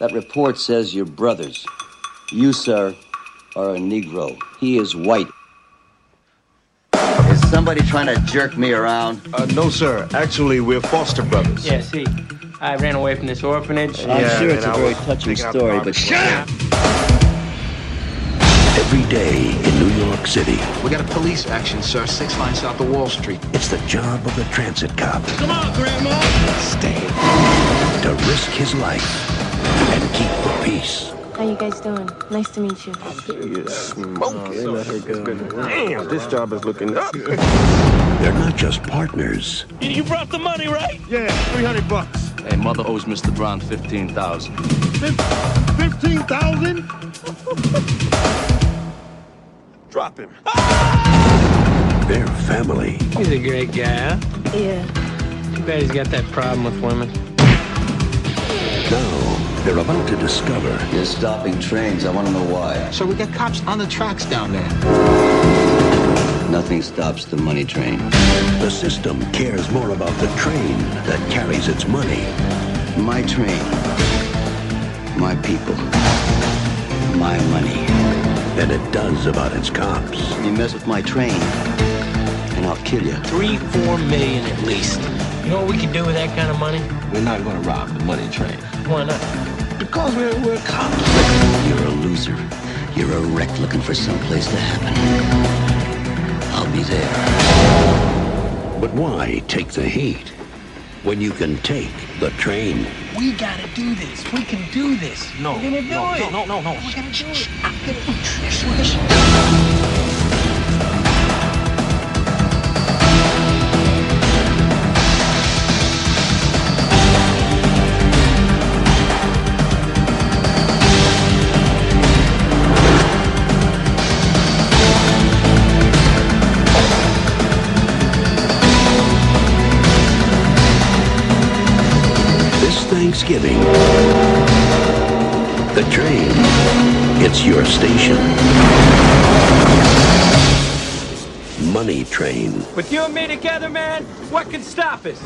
That report says you're brothers. You, sir, are a Negro. He is white. Is somebody trying to jerk me around? Uh, no, sir. Actually, we're foster brothers. Yeah, see, I ran away from this orphanage. I'm sure it's a very touching taking out the story, but shut up! Every day in New York City, We got a police action, sir. Six lines south of Wall Street. it's the job of the transit cop Come on, Grandma. Stay. to risk his life and keep the peace. How you guys doing? Nice to meet you. Damn, this job is looking up. They're not just partners, You brought the money, right? Yeah, 300 bucks. Hey, mother owes Mr. Brown 15000 15,000? Drop him. they're family. He's a great guy, huh? Yeah. Too bad he's got that problem with women. Now, they're about to discover You're stopping trains. I want to know why. So we got cops on the tracks down there. Nothing stops the money train. the system cares more about the train that carries its money My train. My people. My money. than it does about its cops. You mess with my train, and I'll kill you. Three, four million at least. You know what we could do with that kind of money? We're not gonna rob the money train. Why not? Because we're, we're cops. You're a loser. You're a wreck looking for some place to happen. I'll be there. But why take the heat when you can take the train? We gotta do this. We can do this. No, We're gonna do no, it. no, no, no, no. We're gonna do it. This Thanksgiving, the train it's your station. Money Train. With you and me together, man, what can stop us?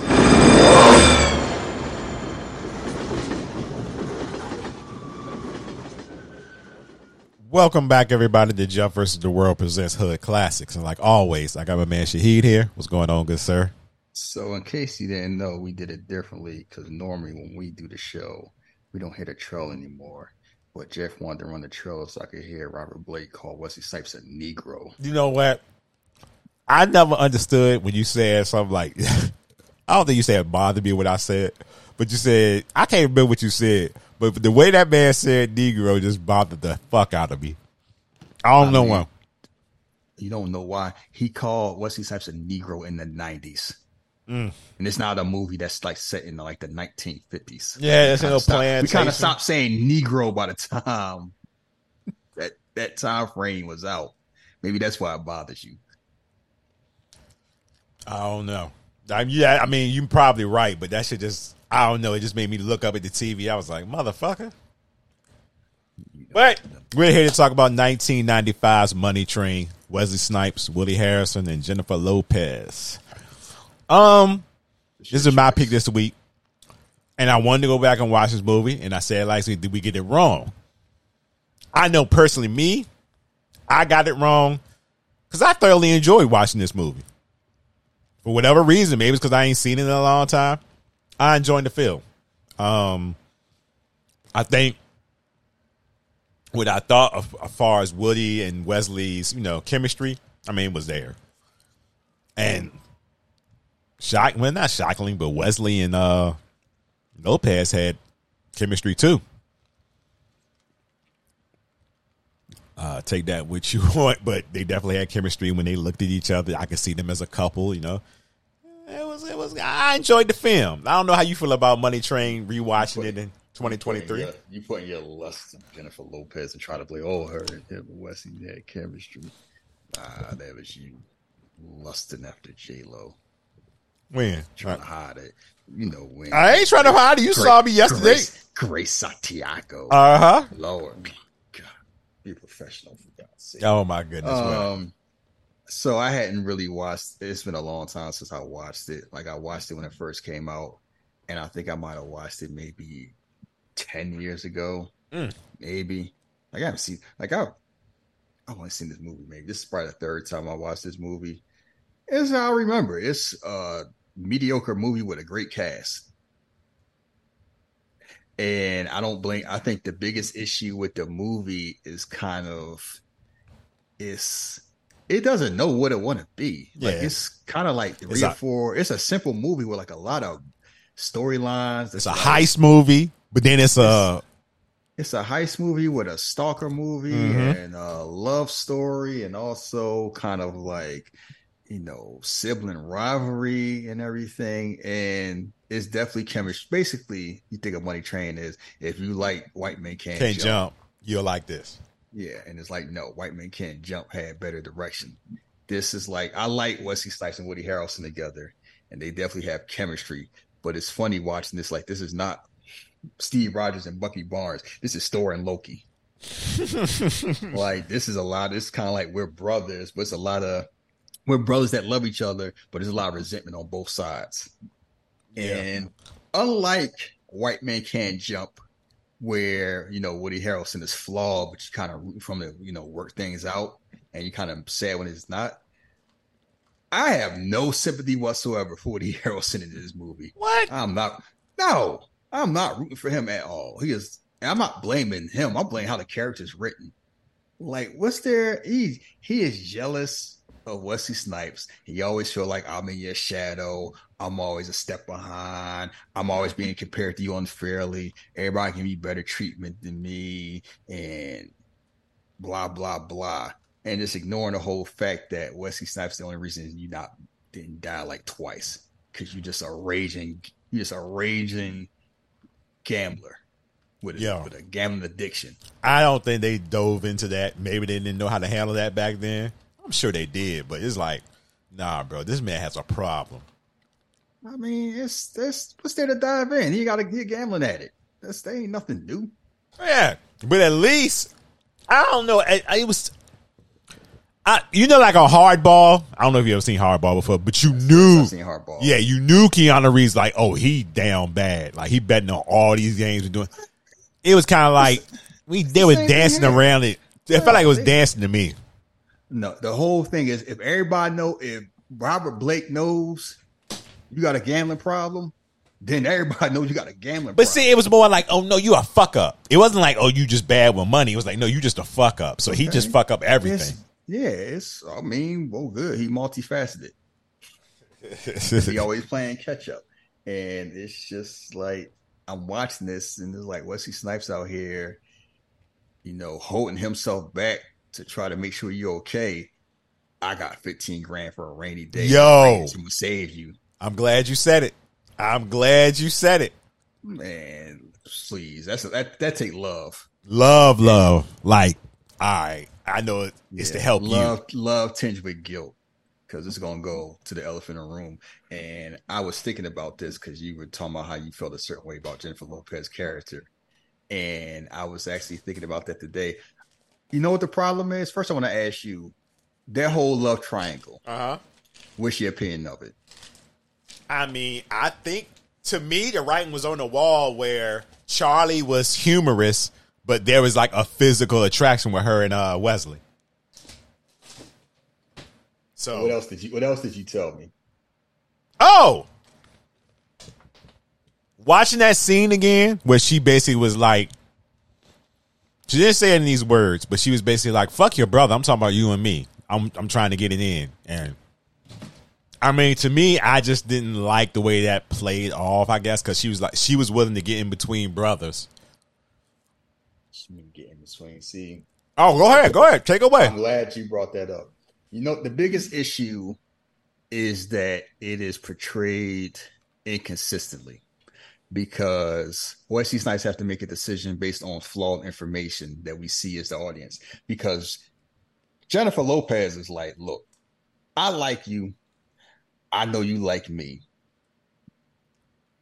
Welcome back, everybody, to Jeff versus the World presents Hood Classics. And like always, I got my man Shahid here. What's going on, good sir? So, in case you didn't know, we did it differently because normally when we do the show, we don't hit a trail anymore. But Jeff wanted to run the trail so I could hear Robert Blake call Wesley Snipes a Negro. You know what? I never understood when you said something like, I don't think you said it bothered me what I said, but you said, I can't remember what you said, but the way that man said Negro just bothered the fuck out of me. I don't I know mean, why. You don't know why he called Wesley Snipes a Negro in the nineties, Mm. and it's not a movie that's like set in like the nineteen fifties. Yeah, it's We no plan. We kind of stopped saying Negro by the time that that time frame was out. Maybe that's why it bothers you. I don't know. I, yeah, I mean, you're probably right, but that shit just, I don't know. It just made me look up at the TV. I was like, motherfucker. But we're here to talk about 1995's Money Train. Wesley Snipes, Willie Harrelson, and Jennifer Lopez. Um, this is my pick this week, and I wanted to go back and watch this movie, and I said, like, did we get it wrong? I know personally, me, I got it wrong because I thoroughly enjoyed watching this movie for whatever reason. Maybe it's because I ain't seen it in a long time. I enjoyed the film. Um, I think what I thought of, as far as Woody and Wesley's, you know, chemistry, I mean, was there. And shock, well, not shockingly, but Wesley and uh Lopez had chemistry too. Uh, take that what you want, but they definitely had chemistry when they looked at each other. I could see them as a couple, you know. It was, it was. I enjoyed the film. I don't know how you feel about Money Train rewatching it in 2023. Yeah, you put your lust in Jennifer Lopez and try to play, oh, her and him and Wesley had chemistry. Nah, that was you lusting after J Lo, When trying to hide it. You know when I ain't trying to hide it. You saw me yesterday. Grace, Grace Santiago. Uh huh. Lord, God, be professional for God's sake. Oh my goodness. well, Um, so I hadn't really watched. It's been a long time since I watched it. Like I watched it when it first came out, and I think I might have watched it maybe ten years ago, Mm. maybe. Like I haven't seen like I I've only seen this movie maybe. This is probably the third time I watched this movie. It's how I remember. It's a mediocre movie with a great cast. And I don't blame I think the biggest issue with the movie is kind of it's it doesn't know what it want to be. Like Yeah. it's kind of like three It's or a- four. It's a simple movie with like a lot of storylines. It's a heist movie, but then it's a It's a heist movie with a stalker movie Mhm. and a love story, and also kind of like you know sibling rivalry and everything. And it's definitely chemistry. Basically, you think of Money Train is if you like White Men Can't, can't jump. jump. You're like this. Yeah, and it's like no, White Men Can't Jump had better direction. This is like I like Wesley Snipes and Woody Harrelson together, and they definitely have chemistry. But it's funny watching this. Like this is not Steve Rogers and Bucky Barnes. This is Thor and Loki. like this is a lot. It's kind of like we're brothers, but it's a lot of we're brothers that love each other, but there's a lot of resentment on both sides. And unlike White Man Can't Jump, where you know Woody Harrelson is flawed, but you kind of from to you know work things out, and you kind of sad when it's not. I have no sympathy whatsoever for Woody Harrelson in this movie. What? I'm not. No, I'm not rooting for him at all. He is. I'm not blaming him. I'm blaming how the character is written. Like, what's there? He he is jealous of Wesley Snipes. He always feel like I'm in your shadow. I'm always a step behind. I'm always being compared to you unfairly. Everybody can be better treatment than me, and blah blah blah. And just ignoring the whole fact that Wesley Snipes the only reason you not didn't die like twice because you just a raging, you just a raging gambler with a, Yeah. with a gambling addiction. I don't think they dove into that. Maybe they didn't know how to handle that back then. I'm sure they did, but it's like, nah, bro, this man has a problem. I mean, it's that's what's there to dive in. He got to get gambling at it. That's that ain't nothing new. Yeah, but at least I don't know. I, I it was, I you know, like a hardball. I don't know if you ever seen hardball before, but you knew, I've seen hardball. yeah, you knew Keanu Reeves like, oh, he down bad. Like he betting on all these games and doing. It was kind of like we they were dancing around it. It felt like it was dancing to me. No, the whole thing is if everybody know if Robert Blake knows you got a gambling problem, then everybody knows you got a gambling But problem. see, it was more like, oh no, you a fuck up. It wasn't like, oh, you just bad with money. It was like, no, you just a fuck up. So he just fuck up It's- everything. yeah, it's I mean, well good. He multifaceted. he always playing catch up. And it's just like I'm watching this and it's like Wesley Snipes out here, you know, holding himself back to try to make sure you're okay. I got 15 grand for a rainy day. Yo. to save you. I'm glad you said it. I'm glad you said it. Man, please. That's that that take love. Love, love. Like, all right, I know it, it's to Yeah, help love, Love tinged with guilt because it's gonna go to the elephant in the room. And I was thinking about this because you were talking about how you felt a certain way about Jennifer Lopez's character, and I was actually thinking about that today. You know what the problem is? First, I want to ask you that whole love triangle. Uh huh. What's your opinion of it? I mean, I think to me the writing was on the wall where Charlie was humorous, but there was like a physical attraction with her and uh, Wesley. So What else did you What else did you tell me? Oh, watching that scene again where she basically was like, she didn't say in these words, but she was basically like, "Fuck your brother." I'm talking about you and me. I'm I'm trying to get it in, and I mean, to me, I just didn't like the way that played off. I guess because she was like, she was willing to get in between brothers. Let me get in between. See, Oh, go ahead, go ahead, take away. I'm glad you brought that up. You know, the biggest issue is that it is portrayed inconsistently because Wesley Snipes have to make a decision based on flawed information that we see as the audience. Because Jennifer Lopez is like, look, I like you. I know you like me.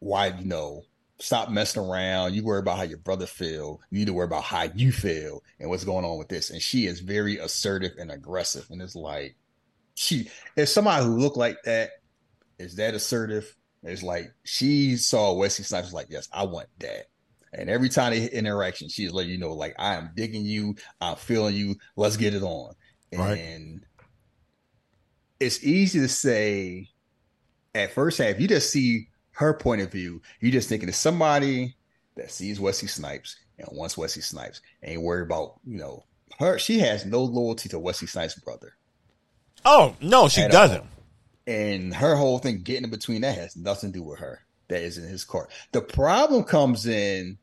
Why, you know, stop messing around. You worry about how your brother feel. You need to worry about how you feel and what's going on with this. And she is very assertive and aggressive. And it's like she if somebody who looked like that is that assertive, it's like she saw Wesley Snipes like, Yes, I want that. And every time they hit interaction, she's letting you know, like, I am digging you, I'm feeling you, let's get it on. Right. And it's easy to say at first half, you just see her point of view, You're just thinking of somebody that sees Wesley Snipes and wants Wesley Snipes, ain't worried about, you know, her she has no loyalty to Wesley Snipes' brother. Oh no, she doesn't. all. And her whole thing getting in between that has nothing to do with her. That is in his court. The problem comes in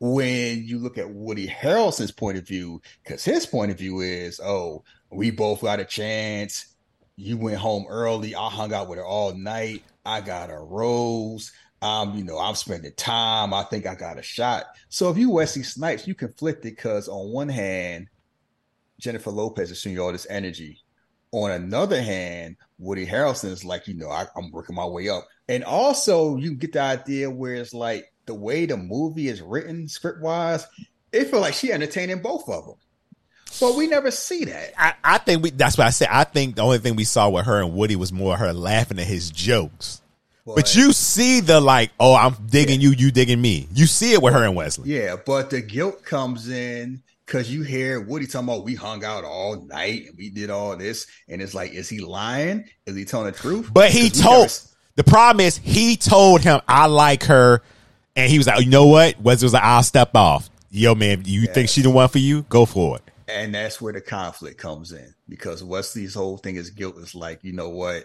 when you look at Woody Harrelson's point of view, because his point of view is, oh, we both got a chance. You went home early. I hung out with her all night. I got a rose. Um, you know, I'm spending time. I think I got a shot. So if you Wesley Snipes, you conflicted because on one hand, Jennifer Lopez is showing you all this energy. On another hand, Woody Harrelson is like, you know, I, I'm working my way up. And also, you get the idea where it's like the way the movie is written, script wise, it feel like she entertaining both of them. But we never see that. I, I think we. That's what I said. I think the only thing we saw with her and Woody was more her laughing at his jokes. But, you see the like, oh, I'm digging you, you digging me. You see it with her and Wesley. Yeah, but the guilt comes in because you hear Woody talking about we hung out all night and we did all this, and it's like, is he lying? Is he telling the truth? But he told. never- The problem is he told him I like her, and he was like, you know what? Wesley was like, I'll step off. Yo, man, you think she the one for you? Go for it. And that's where the conflict comes in because Wesley's whole thing is guilt is like, you know what?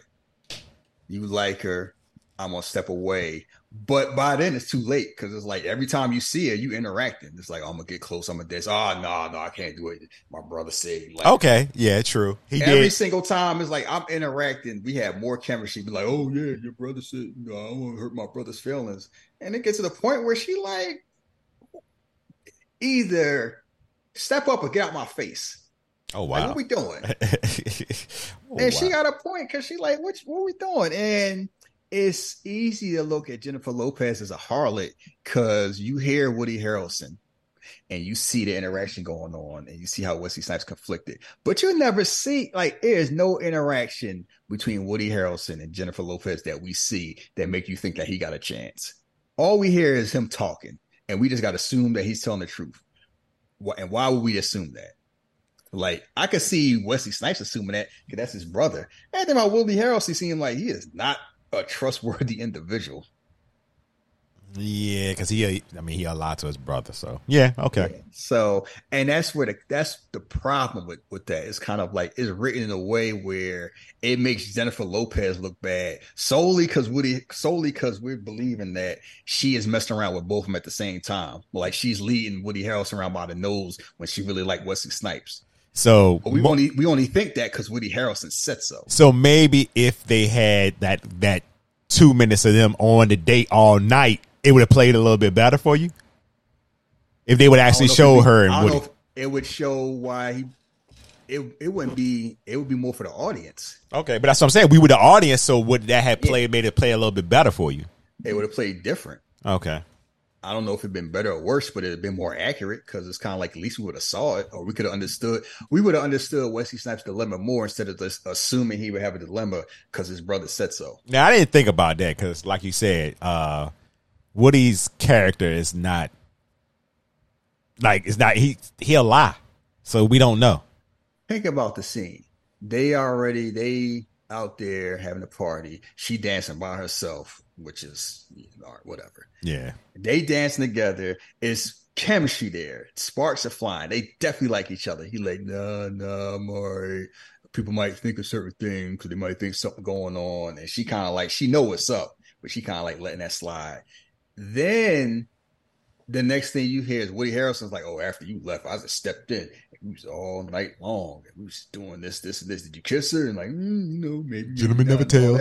You like her. I'm gonna step away. But by then it's too late because it's like every time you see her, you interacting. It's like, I'm gonna get close, I'm gonna this. Oh no, no, I can't do it. My brother said it. Okay, yeah, true. He Every did. single time it's like I'm interacting, we have more chemistry. Be like, oh yeah, your brother said, you know, I don't want to hurt my brother's feelings. And it gets to the point where she like either step up or get out my face. Oh Like, wow. what we doing? Oh, and she got a point because she like, what, what we doing? And it's easy to look at Jennifer Lopez as a harlot because you hear Woody Harrelson and you see the interaction going on and you see how Wesley Snipes conflicted. But you never see like there's no interaction between Woody Harrelson and Jennifer Lopez that we see that make you think that he got a chance. All we hear is him talking, and we just got to assume that he's telling the truth. And why would we assume that? Like I could see Wesley Snipes assuming that because that's his brother. And then about Woody Harrelson seemed like he is not a trustworthy individual. Yeah, because he, I mean, he lied to his brother. So yeah, okay. So, and that's where the that's the problem with with that. It's kind of like it's written in a way where it makes Jennifer Lopez look bad solely because Woody solely because we're believing that she is messing around with both of them at the same time. Like she's leading Woody Harrelson around by the nose when she really like Wesley Snipes. So But we mo- only we only think that because Woody Harrelson said so. So maybe if they had that that two minutes of them on the date all night, it would have played a little bit better for you. If they would actually show be- her I and don't Woody. know if it would show why he. It it wouldn't be. It would be more for the audience. Okay, but that's what I'm saying. We were the audience, so would that have played made it play a little bit better for you? It would have played different. Okay. I don't know if it'd been better or worse, but it'd been more accurate because it's kind of like at least we would have saw it, or we could have understood. We would have understood Wesley Snipes' dilemma more instead of just assuming he would have a dilemma because his brother said so. Now I didn't think about that because, like you said, uh, Woody's character is not like it's not he he'll lie, so we don't know. Think about the scene. They already they out there having a party. She dancing by herself, which is know, whatever. Yeah. They dancing together. It's chemistry there. Sparks are flying. They definitely like each other. He like, nah, nah, I'm right. People might think a certain thing because they might think something going on. And she kind of like, she know what's up, but she kind of like letting that slide. Then the next thing you hear is Woody Harrelson's like, oh, after you left, I just stepped in. We was all night long. And we was doing this, this, and this. Did you kiss her? And like, mm, no, maybe. Gentlemen never tell.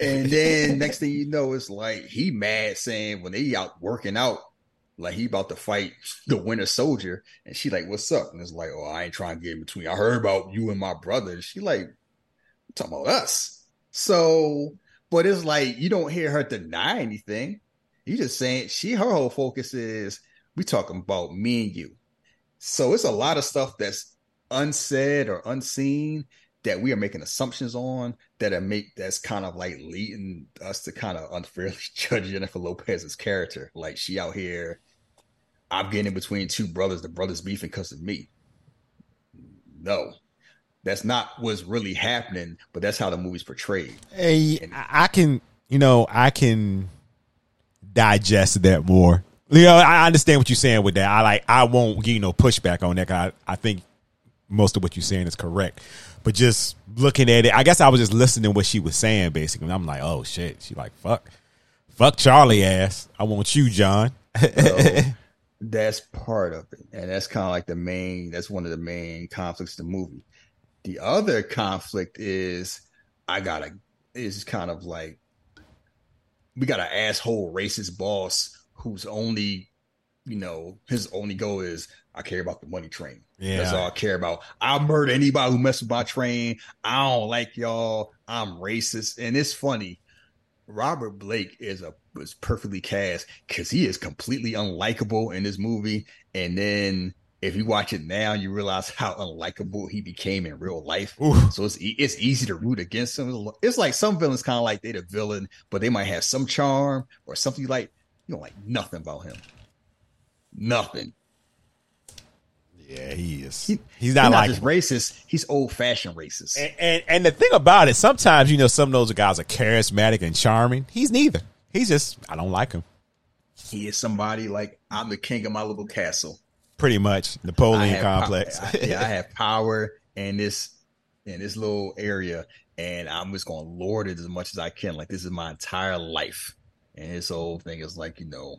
And then next thing you know, it's like he mad saying when they out working out, like he about to fight the Winter Soldier, and she like, "What's up?" And it's like, "Oh, I ain't trying to get in between. I heard about you and my brother." And she like, talking about us." So, but it's like you don't hear her deny anything. You just saying she her whole focus is we talking about me and you. So it's a lot of stuff that's unsaid or unseen that we are making assumptions on that are make that's kind of like leading us to kind of unfairly judge Jennifer Lopez's character. Like she out here I'm getting in between two brothers. The brothers beefing because of me. No, that's not what's really happening. But that's how the movie's portrayed. Hey, I I can, you know, I can digest that more. You know, I understand what you're saying with that. I like, I won't give you no pushback on that. I, I think most of what you're saying is correct. But just looking at it, I guess I was just listening to what she was saying basically. And I'm like, oh shit. She like, fuck, fuck Charlie ass. I want you, John. So that's part of it. And that's kind of like the main, that's one of the main conflicts of the movie. The other conflict is I gotta, is kind of like, we got an asshole racist boss who's only, you know, his only goal is I care about the money train. Yeah. That's all I care about. I'll murder anybody who messes with my train. I don't like y'all. I'm racist. And it's funny. Robert Blake is a was perfectly cast because he is completely unlikable in this movie. And then if you watch it now, you realize how unlikable he became in real life. Ooh. So it's e- it's easy to root against him. It's like some villains kind of like they the villain, but they might have some charm or something you like. You don't like nothing about him. Nothing. Yeah, he is. He- he's not like just racist. He's old fashioned racist. And, and and the thing about it, sometimes you know some of those guys are charismatic and charming. He's neither. He's just I don't like him. he is somebody like I'm the king of my little castle. Pretty much Napoleon complex. pow- I- yeah, I have power in this in this little area, and I'm just gonna lord it as much as I can. Like this is my entire life, and this whole thing is like you know,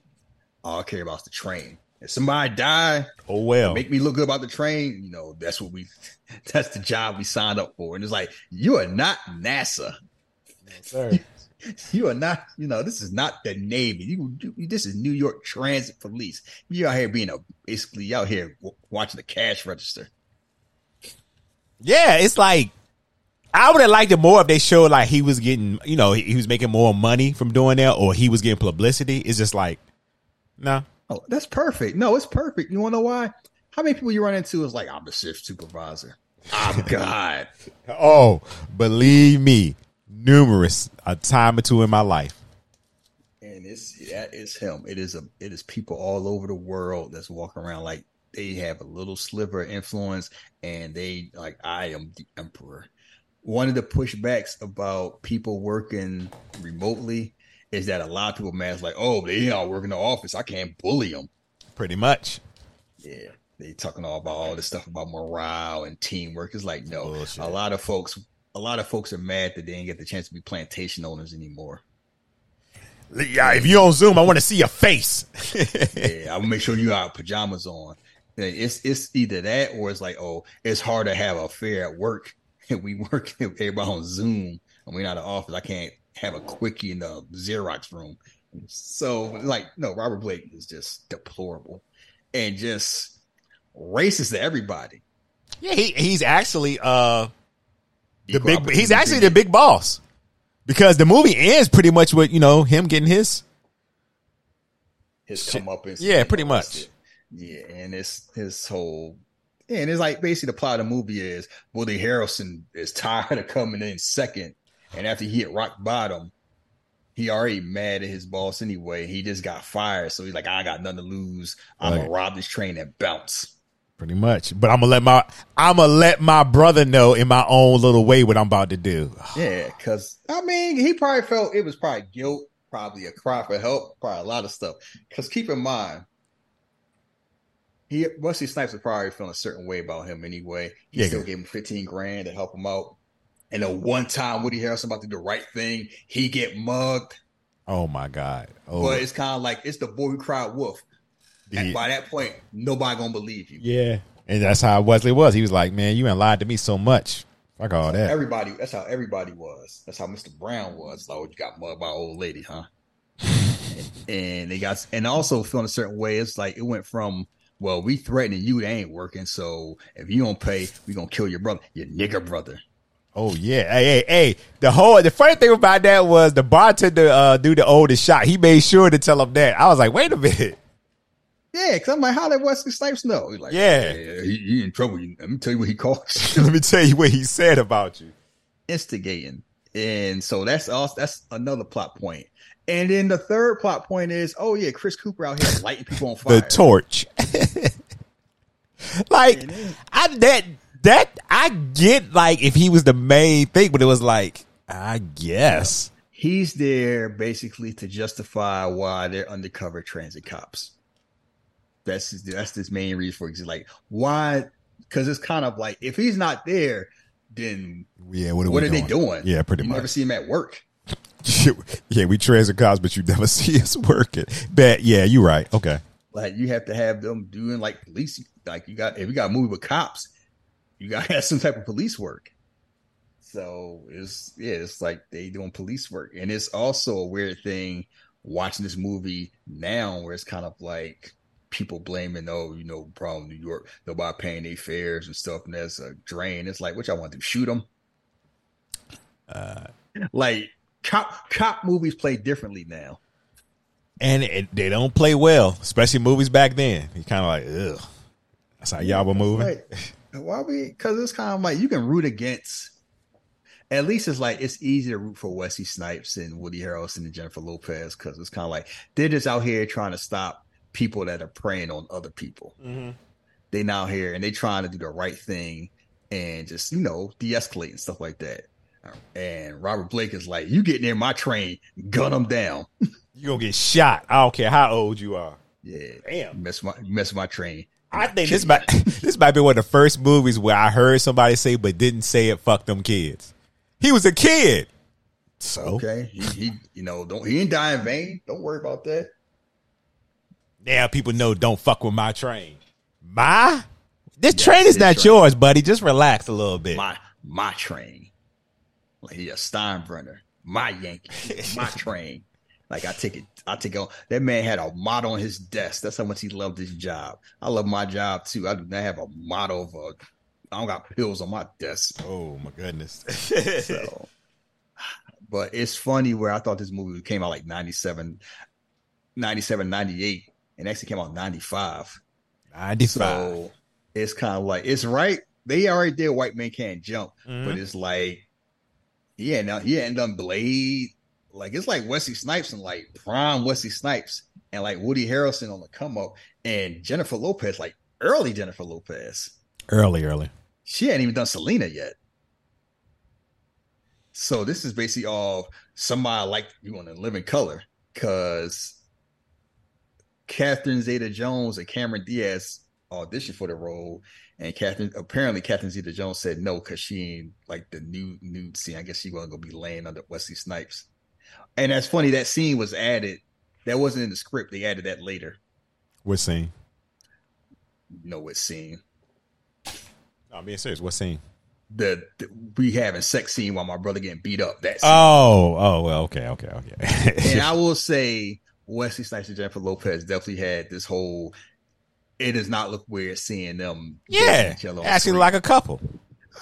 all I care about is the train. If somebody die, oh well. make me look good about the train. You know, that's what we. That's the job we signed up for, and it's like you are not NASA. Sir. You are not, you know, this is not the Navy. You, you this is New York Transit Police. You out here being a basically out here w- watching the cash register. Yeah, it's like I would have liked it more if they showed like he was getting, you know, he, he was making more money from doing that, or he was getting publicity. It's just like, no, Oh, that's perfect. No, it's perfect. You want to know why? How many people you run into is like, I'm the shift supervisor. I'm oh, God. Oh, believe me, numerous a time or two in my life. and it's that is him. It is a it is people all over the world that's walking around like they have a little sliver of influence and they like I am the emperor. One of the pushbacks about people working remotely is that a lot of people mad like, oh, they all work in the office. I can't bully them. Pretty much. Yeah. They talking all about all this stuff about morale and teamwork. It's like, no, Bullshit. a lot of folks a lot of folks are mad that they didn't get the chance to be plantation owners anymore. Yeah, if you on Zoom, I want to see your face. yeah, I'll make sure you got pajamas on. It's it's either that or it's like, oh, it's hard to have a fair at work. We work everybody on Zoom and we're not in office. I can't have a quickie in the Xerox room. So like, no, Robert Blake is just deplorable and just racist to everybody. yeah, he, he's actually uh the big. He's actually the big boss because the movie ends pretty much with you know him getting his. his Shit. come up and Yeah, pretty much. Yeah, and it's his whole and it's like basically the plot of the movie is Woody Harrelson is tired of coming in second, and after he hit rock bottom, he already mad at his boss anyway. He just got fired, so he's like, I got nothing to lose. I'm Right. gonna rob this train and bounce. Pretty much, but I'm gonna let my I'm gonna let my brother know in my own little way what I'm about to do. Yeah, because I mean, he probably felt it was probably guilt, probably a cry for help, probably a lot of stuff. Because keep in mind, he Wesley Snipes was probably feeling a certain way about him anyway. He Yeah. still gave him fifteen grand to help him out. And then one time Woody Harrelson about to do the right thing, he get mugged. Oh my god! Oh But it's kind of like it's the boy who cried wolf. And by that point, nobody gonna believe you. yeah, and that's how Wesley was. He was like, "Man, you ain't lied to me so much. Fuck all that." Everybody, that's how everybody was. That's how Mr. Brown was. Like, oh, you got mugged by an old lady, huh? and they got, and also feeling a certain way. It's like it went from, well, we threatening you, it ain't working. So if you don't pay, we gonna kill your brother, your nigger brother. Oh yeah, hey, hey, hey. The whole the funny thing about that was the bartender uh do the oldest shot. He made sure to tell him that. I was like, wait a minute. Yeah, because I'm like, how did Wesley Snipes know? He's like, Yeah. he, he in trouble. Let me tell you what he called. Let me tell you what he said about you. instigating. And so that's also that's another plot point. And then the third plot point is, oh yeah, Chris Cooper out here lighting people on fire. The torch. like I that that I get like if he was the main thing, but it was like I guess He's there basically to justify why they're undercover transit cops. That's his, that's his main reason for it. Like why? Because it's kind of like if he's not there, then yeah. What are, what are they doing? Yeah, pretty much. you much. never see him at work. yeah, we transit cops, but you never see us working. But yeah, you're right. Okay. Like you have to have them doing like police. Like you got if you got a movie with cops, you got to have some type of police work. So it's yeah, it's like they doing police work, and it's also a weird thing watching this movie now, where it's kind of like people blaming, oh, you know, problem New York, nobody paying their fares and stuff, and that's a drain. It's like, what y'all want to? Shoot them? Uh, like cop cop movies play differently now. and it, they don't play well, especially movies back then. You kind of like, ugh. That's how y'all were moving. Right. Why we? Because it's kind of like you can root against. At least it's like it's easy to root for Wesley Snipes and Woody Harrelson and Jennifer Lopez because it's kind of like they're just out here trying to stop people that are preying on other people. Mm-hmm. They now here and they trying to do the right thing and just you know de-escalate and stuff like that. And Robert Blake is like, "You get near my train, gun them down. You gonna get shot. I don't care how old you are. Yeah, Damn. mess my mess my train. I think this might this might be one of the first movies where I heard somebody say but didn't say it. Fuck them kids. He was a kid. So Okay, he, he you know don't he ain't die in vain. Don't worry about that. Now people know don't fuck with my train. My this Yes, train is not train. yours, buddy. Just relax a little bit. my my train. Like he a Steinbrenner. My Yankee. My train. Like I take it, I take it. That man had a motto on his desk. That's how much he loved his job. I love my job too. I do not have a motto of a. I don't got pills on my desk. oh my goodness. So, but it's funny where I thought this movie came out like 97, 97, 98, and actually came out in 95. Ninety five. So it's kind of like it's right. They already did White Man Can't Jump, Mhm. but it's like, yeah, now he hadn't done Blade. Like it's like Wesley Snipes and like prime Wesley Snipes and like Woody Harrelson on the come up and Jennifer Lopez, like early Jennifer Lopez. early, early. She hadn't even done Selena yet. So this is basically all somebody like you want to live in color because Catherine Zeta Jones and Cameron Diaz auditioned for the role, and Catherine apparently Catherine Zeta Jones said no because she ain't like the new nude scene. I guess she wasn't gonna be laying under Wesley Snipes. And that's funny. That scene was added. That wasn't in the script. They added that later. What scene? No, what scene? No, I'm being serious. What scene? The, the we having sex scene while my brother getting beat up. That scene. Oh, oh, well, okay, okay, okay. and I will say Wesley Snipes and Jennifer Lopez definitely had this whole. It does not look weird seeing them. yeah, each other on acting screen. like a couple.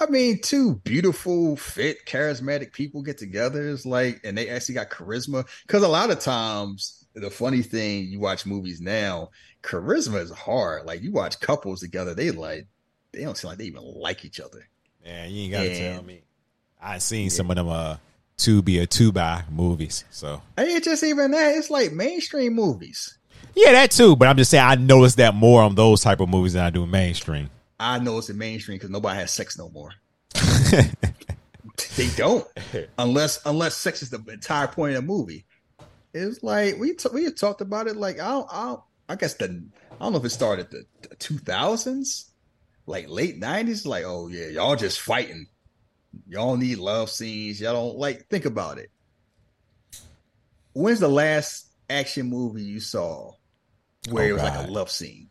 I mean, two beautiful, fit, charismatic people get together. It's like, and they actually got charisma. Because a lot of times, the funny thing, you watch movies now, charisma is hard. Like you watch couples together, they like, they don't seem like they even like each other. Yeah, you ain't gotta And- tell me. I seen some of them uh two be a two by movies. So it's just even that. It's like mainstream movies. yeah, that too. But I'm just saying I noticed that more on those type of movies than I do mainstream. I know it's in mainstream because nobody has sex no more. they don't unless unless sex is the entire point of the movie. It's like we t- we talked about it. Like I don't, I, don't, I guess the I don't know if it started the two thousands, like late nineties. Like oh yeah, y'all just fighting. Y'all need love scenes. Y'all don't like think about it. When's the last action movie you saw where Oh, it was like a love scene?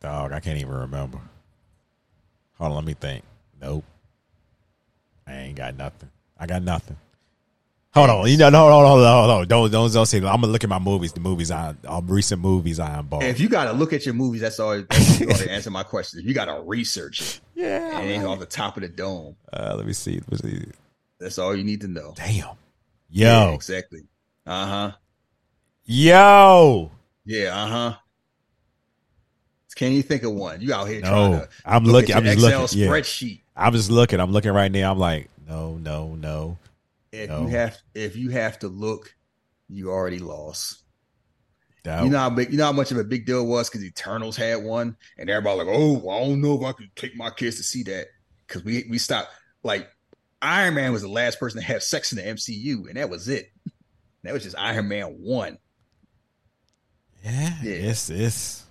Dog, I can't even remember. Hold on, let me think. Nope. I ain't got nothing. I got nothing. Hold on, you know, no, hold on, hold on, hold on. Don't, don't, don't say. I'm gonna look at my movies. The movies I, uh, recent movies I am. If you got to look at your movies, that's all. That's all to answer my question. You got to research it. Yeah, and ain't off the top of the dome. Uh, let me see. Let me see. That's all you need to know. Damn. Yo, Yeah, exactly. Uh huh. yo. Yeah. Uh huh. Can you think of one? You out here trying to? I'm look looking. I'm just Excel looking. Yeah. spreadsheet. I'm just looking. I'm looking right now. I'm like, no, no, no. If No. you have, if you have to look you already lost. Doubt. You know how big, you know how much of a big deal it was because Eternals had one, and everybody like, oh, I don't know if I could take my kids to see that because we we stopped. Like Iron Man was the last person to have sex in the MCU, and that was it. That was just Iron Man one. yeah, Yeah. it's it's.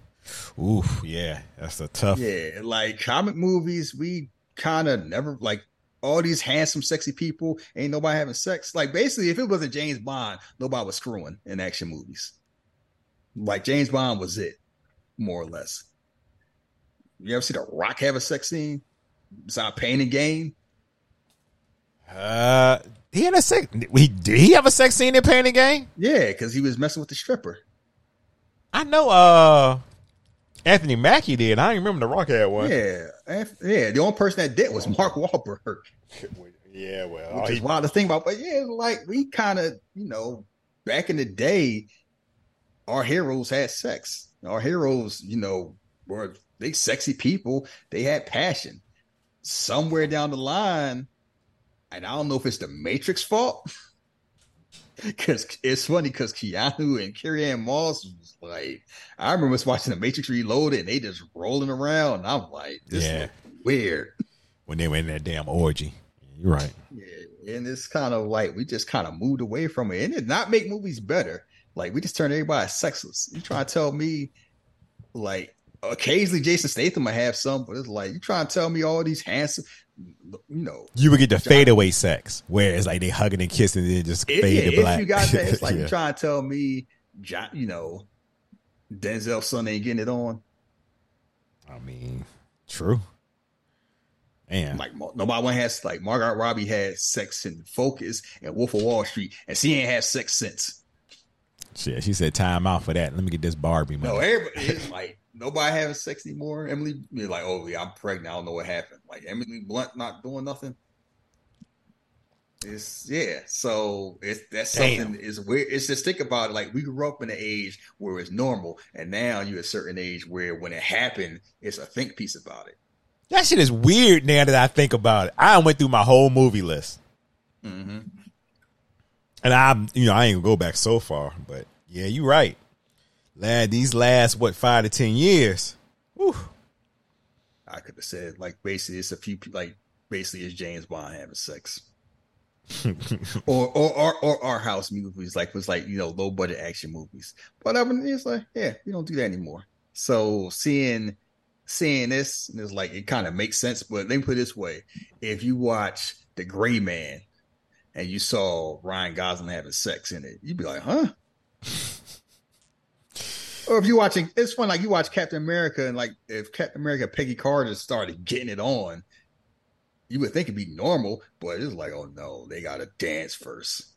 Oof, yeah, that's a tough. Yeah, like comic movies, we kind of never like all these handsome, sexy people. Ain't nobody having sex. Like basically, if it wasn't James Bond, nobody was screwing in action movies. Like James Bond was it, more or less. You ever see The Rock have a sex scene? Besides Pain and Gain? Uh, he had a sex. He did he have a sex scene in Pain and Gain? Yeah, because he was messing with the stripper. I know. Uh, Anthony Mackie did. I don't remember the Rock had one. Yeah, yeah. The only person that did was Mark Wahlberg. Yeah, well, which he- is wild to think about. But yeah, like we kind of, you know, back in the day, our heroes had sex. Our heroes, you know, were they sexy people. They had passion. Somewhere down the line, and I don't know if it's the Matrix fault. Because it's funny because Keanu and Carrie Ann Moss like, I remember watching the Matrix Reloaded and they just rolling around. And I'm like, this Yeah. look weird. when they were in that damn orgy. You're right. Yeah, and it's kind of like we just kind of moved away from it, and it not make movies better. Like we just turned everybody sexless. You trying to tell me, like occasionally Jason Statham might have some, but it's like you trying to tell me all these handsome, you know. You would get the fadeaway sex, where it's like they hugging and kissing, and then just fade yeah, to black. if you got that, it's like Yeah. you trying to tell me, John, you know, Denzel's son ain't getting it on. I mean, true. And Like nobody one has like Margaret Robbie had sex in Focus and Wolf of Wall Street, and she ain't had sex since. shit, she said time out for that. Let me get this Barbie money. No, everybody it's like nobody having sex anymore. Emily you're like, oh yeah, I'm pregnant. I don't know what happened. Like Emily Blunt not doing nothing. It's yeah. So it's that's something is weird. It's just think about it. Like we grew up in an age where it's normal, and now you're a certain age where when it happened, it's a think piece about it. That shit is weird now that I think about it. I went through my whole movie list. Mm-hmm. And I'm, you know, I ain't gonna go back so far, but yeah, you're right. Lad, these last what five to ten years. Whew. I could have said like basically it's a few like basically it's James Bond having sex. or, or or or our house movies like was like you know low budget action movies. But I mean, it's like yeah we don't do that anymore. So seeing seeing this is like it kind of makes sense but let me put it this way. If you watch the gray man and you saw ryan gosling having sex in it you'd be like huh? Or if you're watching it's fun like you watch captain america and like if captain america peggy carter started getting it on you would think it'd be normal, but it's like, oh no, they gotta dance first.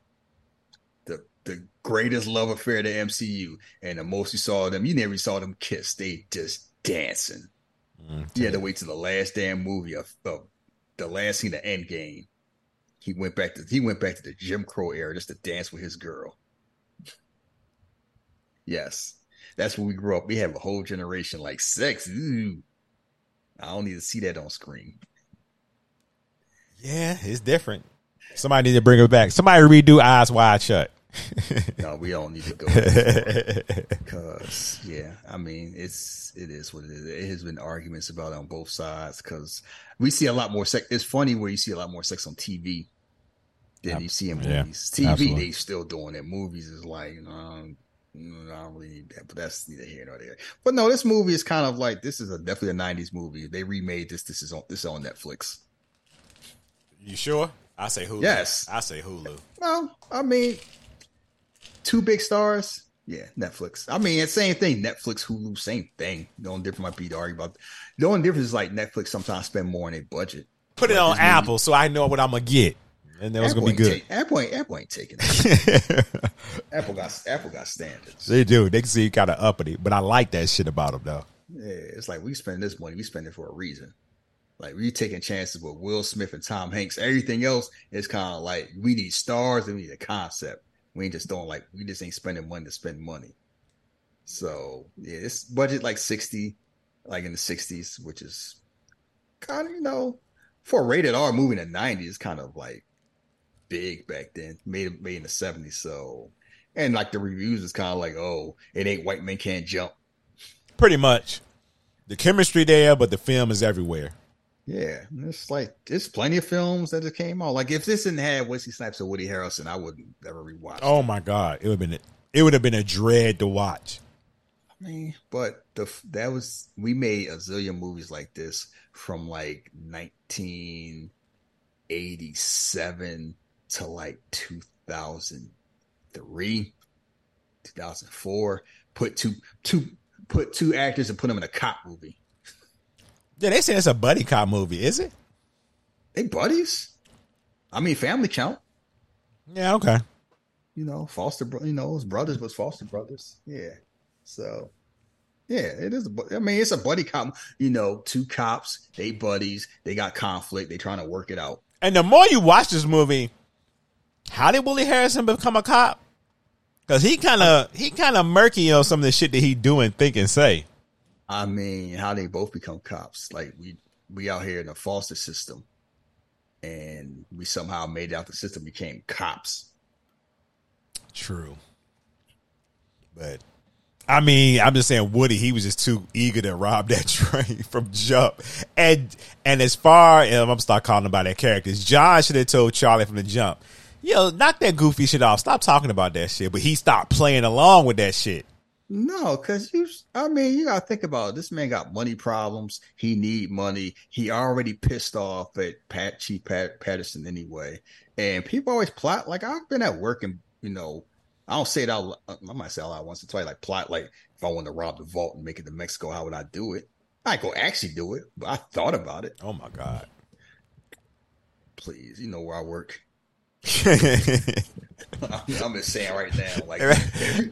The the greatest love affair of the MCU, and the most you saw them, you never saw them kiss. They just dancing. You had to wait till the last damn movie of, of the last scene of Endgame. He went back to he went back to the Jim Crow era just to dance with his girl. Yes, that's where we grew up. We have a whole generation like sex. Ooh, I don't need to see that on screen. Yeah, it's different. Somebody need to bring it back. Somebody redo Eyes Wide Shut. no, we don't need to go because yeah, I mean it's it is what it is. It has been arguments about it on both sides because we see a lot more sex. It's funny where you see a lot more sex on TV than you see in Yeah, movies. TV absolutely. they still doing it. Movies is like um, I don't really need that, but that's neither here nor there. But no, this movie is kind of like this is a definitely a '90s movie. They remade this. This is on this is on Netflix. You sure? I say Hulu. Yes. I say Hulu. Well, I mean, two big stars. Yeah, Netflix. I mean, it's same thing. Netflix, Hulu, same thing. The only difference might be to argue about. The only difference is like Netflix sometimes spend more on their budget. Put it Like on this movie- Apple so I know what I'm gonna get, and that was gonna be good. take- Apple ain't Apple ain't taking it. Apple got Apple got standards. They do. They can see you kind of uppity, but I like that shit about them though. Yeah, it's like we spend this money, we spend it for a reason. Like we taking chances with Will Smith and Tom Hanks. Everything else is kind of like we need stars and we need a concept. We ain't just don't like we just ain't spending money to spend money. So yeah, it's budget like sixty, like in the sixties, which is kind of you know for a rated R movie in the nineties, kind of like big back then. Made made in the seventies, so And like the reviews is kind of like, oh, it ain't white men can't jump. Pretty much. The chemistry there, but the film is everywhere. Yeah, it's like there's plenty of films that just came out. Like if this didn't have Wesley Snipes or Woody Harrelson, I wouldn't ever rewatch. Oh my god, it would have been it would have been a dread to watch. I mean, but the that was we made a zillion movies like this from like 1987 to like 2003, 2004. Put two two put two actors and put them in a cop movie. Yeah, they say it's a buddy cop movie, is it? They buddies. I mean, family count. Yeah, okay. You know, foster, you know, his brothers was foster brothers. Yeah. So, yeah, it is. A, I mean, it's a buddy cop. You know, two cops, they buddies, they got conflict, they trying to work it out. And the more you watch this movie, how did Willie Harrelson become a cop? Because he kind of he kind of murky on some of the shit that he do and think and say. I mean, how they both become cops? Like we we out here in the foster system, and we somehow made out the system became cops. True, but I mean, I'm just saying Woody. He was just too eager to rob that train from jump, and and as far as I'm start calling about that characters, John should have told Charlie from the jump, yo, knock that goofy shit off. Stop talking about that shit. But he stopped playing along with that shit. No, because you, I mean, you gotta think about it. This man got money problems. He need money. He already pissed off at Pat Chief Pat Patterson anyway. And people always plot like I've been at work and you know, I don't say it out. I might say it out once or twice. Like plot, like if I want to rob the vault and make it to Mexico, how would I do it? I go actually do it, but I thought about it. Oh my god! Please, you know where I work. I'm just saying right now, like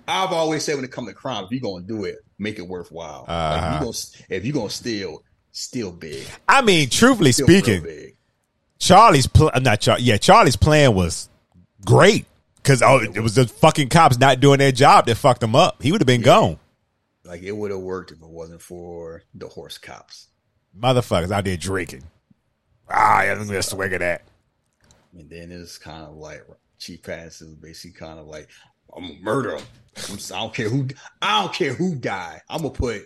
I've always said when it comes to crime, if you're gonna do it, make it worthwhile. Uh-huh. Like, if you're gonna steal, steal big. I mean, truthfully steal speaking, Charlie's pl- not Char- yeah, Charlie's plan was great because oh, it was the fucking cops not doing their job that fucked him up. He would have been yeah. gone. Like it would have worked if it wasn't for the horse cops. Motherfuckers out there drinking. Ah, I'm gonna swing at that. And then it's kind of like Chief Pass is basically kind of like, I'm gonna murder him. I'm, I don't care who. I don't care who die. I'm gonna put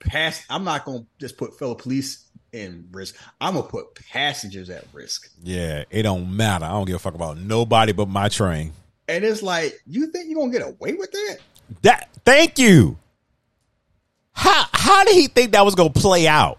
past. I'm not gonna just put fellow police in risk. I'm gonna put passengers at risk. Yeah, it don't matter. I don't give a fuck about nobody but my train. And it's like, you think you're gonna get away with that? That. Thank you. How how did he think that was gonna play out?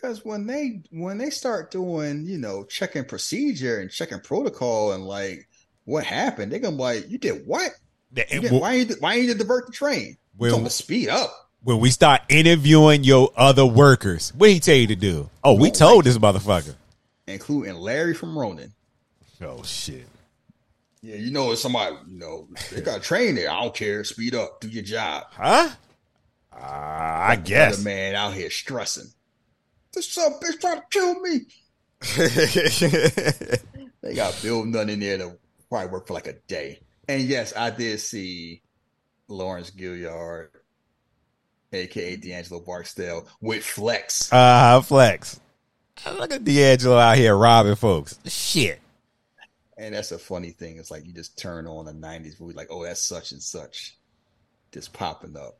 Because when they when they start doing, you know, checking procedure and checking protocol and like what happened, they're gonna be like, you did what? You did, well, why you why you divert the train? Well, to speed up. When we start interviewing your other workers, what he tell you to do? Oh, we told this motherfucker, including Larry from Ronin. Oh shit. Yeah, you know, it's somebody, you know, they got a train there. I don't care. Speed up. Do your job. Huh? Uh, I guess. man out here stressing. This son bitch trying to kill me. they got Bill Nunn in there to probably work for like a day. And yes, I did see Lawrence Gilliard, aka D'Angelo Barksdale, with Flex. Uh Flex. Look at D'Angelo out here robbing folks. Shit. And that's a funny thing. It's like you just turn on a '90s movie, like, oh, that's such and such, just popping up.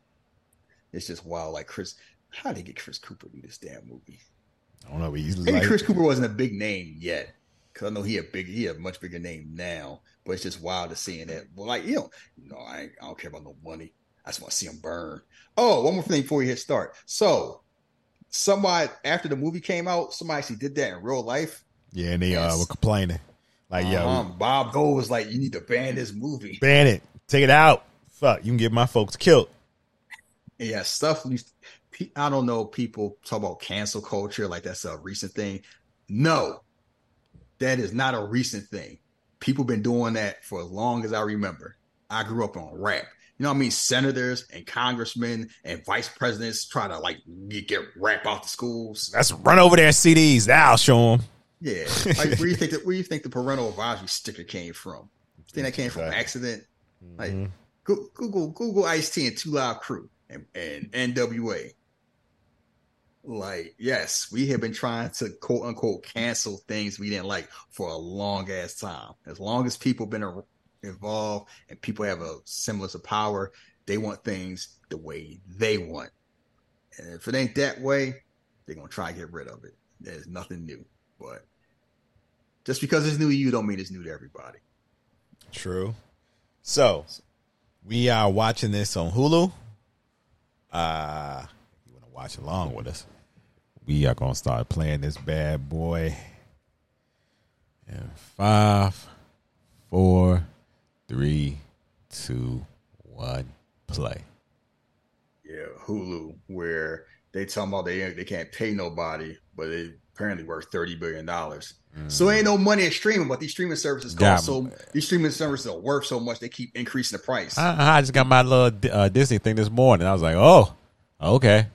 It's just wild. Like Chris, how did they get Chris Cooper to do this damn movie? I don't know. He's Maybe like... Chris Cooper wasn't a big name yet, because I know he a big, he a much bigger name now. But it's just wild to seeing that. Well, like you know, you know, I, I don't care about no money. I just want to see him burn. Oh, one more thing before we hit start. So, somebody after the movie came out, somebody actually did that in real life. Yeah, and they uh, were complaining. Like, uh-huh. yo, Bob Dole was like, "You need to ban this movie. Ban it. Take it out. Fuck, you can get my folks killed." Yeah, stuff I don't know. People talk about cancel culture like that's a recent thing. No, that is not a recent thing. People been doing that for as long as I remember. I grew up on rap. You know what I mean? Senators and congressmen and vice presidents try to like get rap out the schools. Let's run over their CDs. Now show them. Yeah. Like, where do you think that? Where you think the parental advisory sticker came from? You think that came from accident? Like mm-hmm. Google Google Ice T and Two Live Crew and, and NWA. Like, yes, we have been trying to quote unquote cancel things we didn't like for a long ass time. As long as people been involved and people have a semblance of power, they want things the way they want. And if it ain't that way, they're gonna try to get rid of it. There's nothing new. But just because it's new to you don't mean it's new to everybody. True. So we are watching this on Hulu. Uh watch along with us? We are gonna start playing this bad boy. In five, four, three, two, one, play. Yeah, Hulu, where they talking about they they can't pay nobody, but they apparently worth thirty billion dollars. So ain't no money in streaming, but these streaming services cost so these streaming services are worth so much they keep increasing the price. I, I just got my little uh, Disney thing this morning. I was like, oh, okay.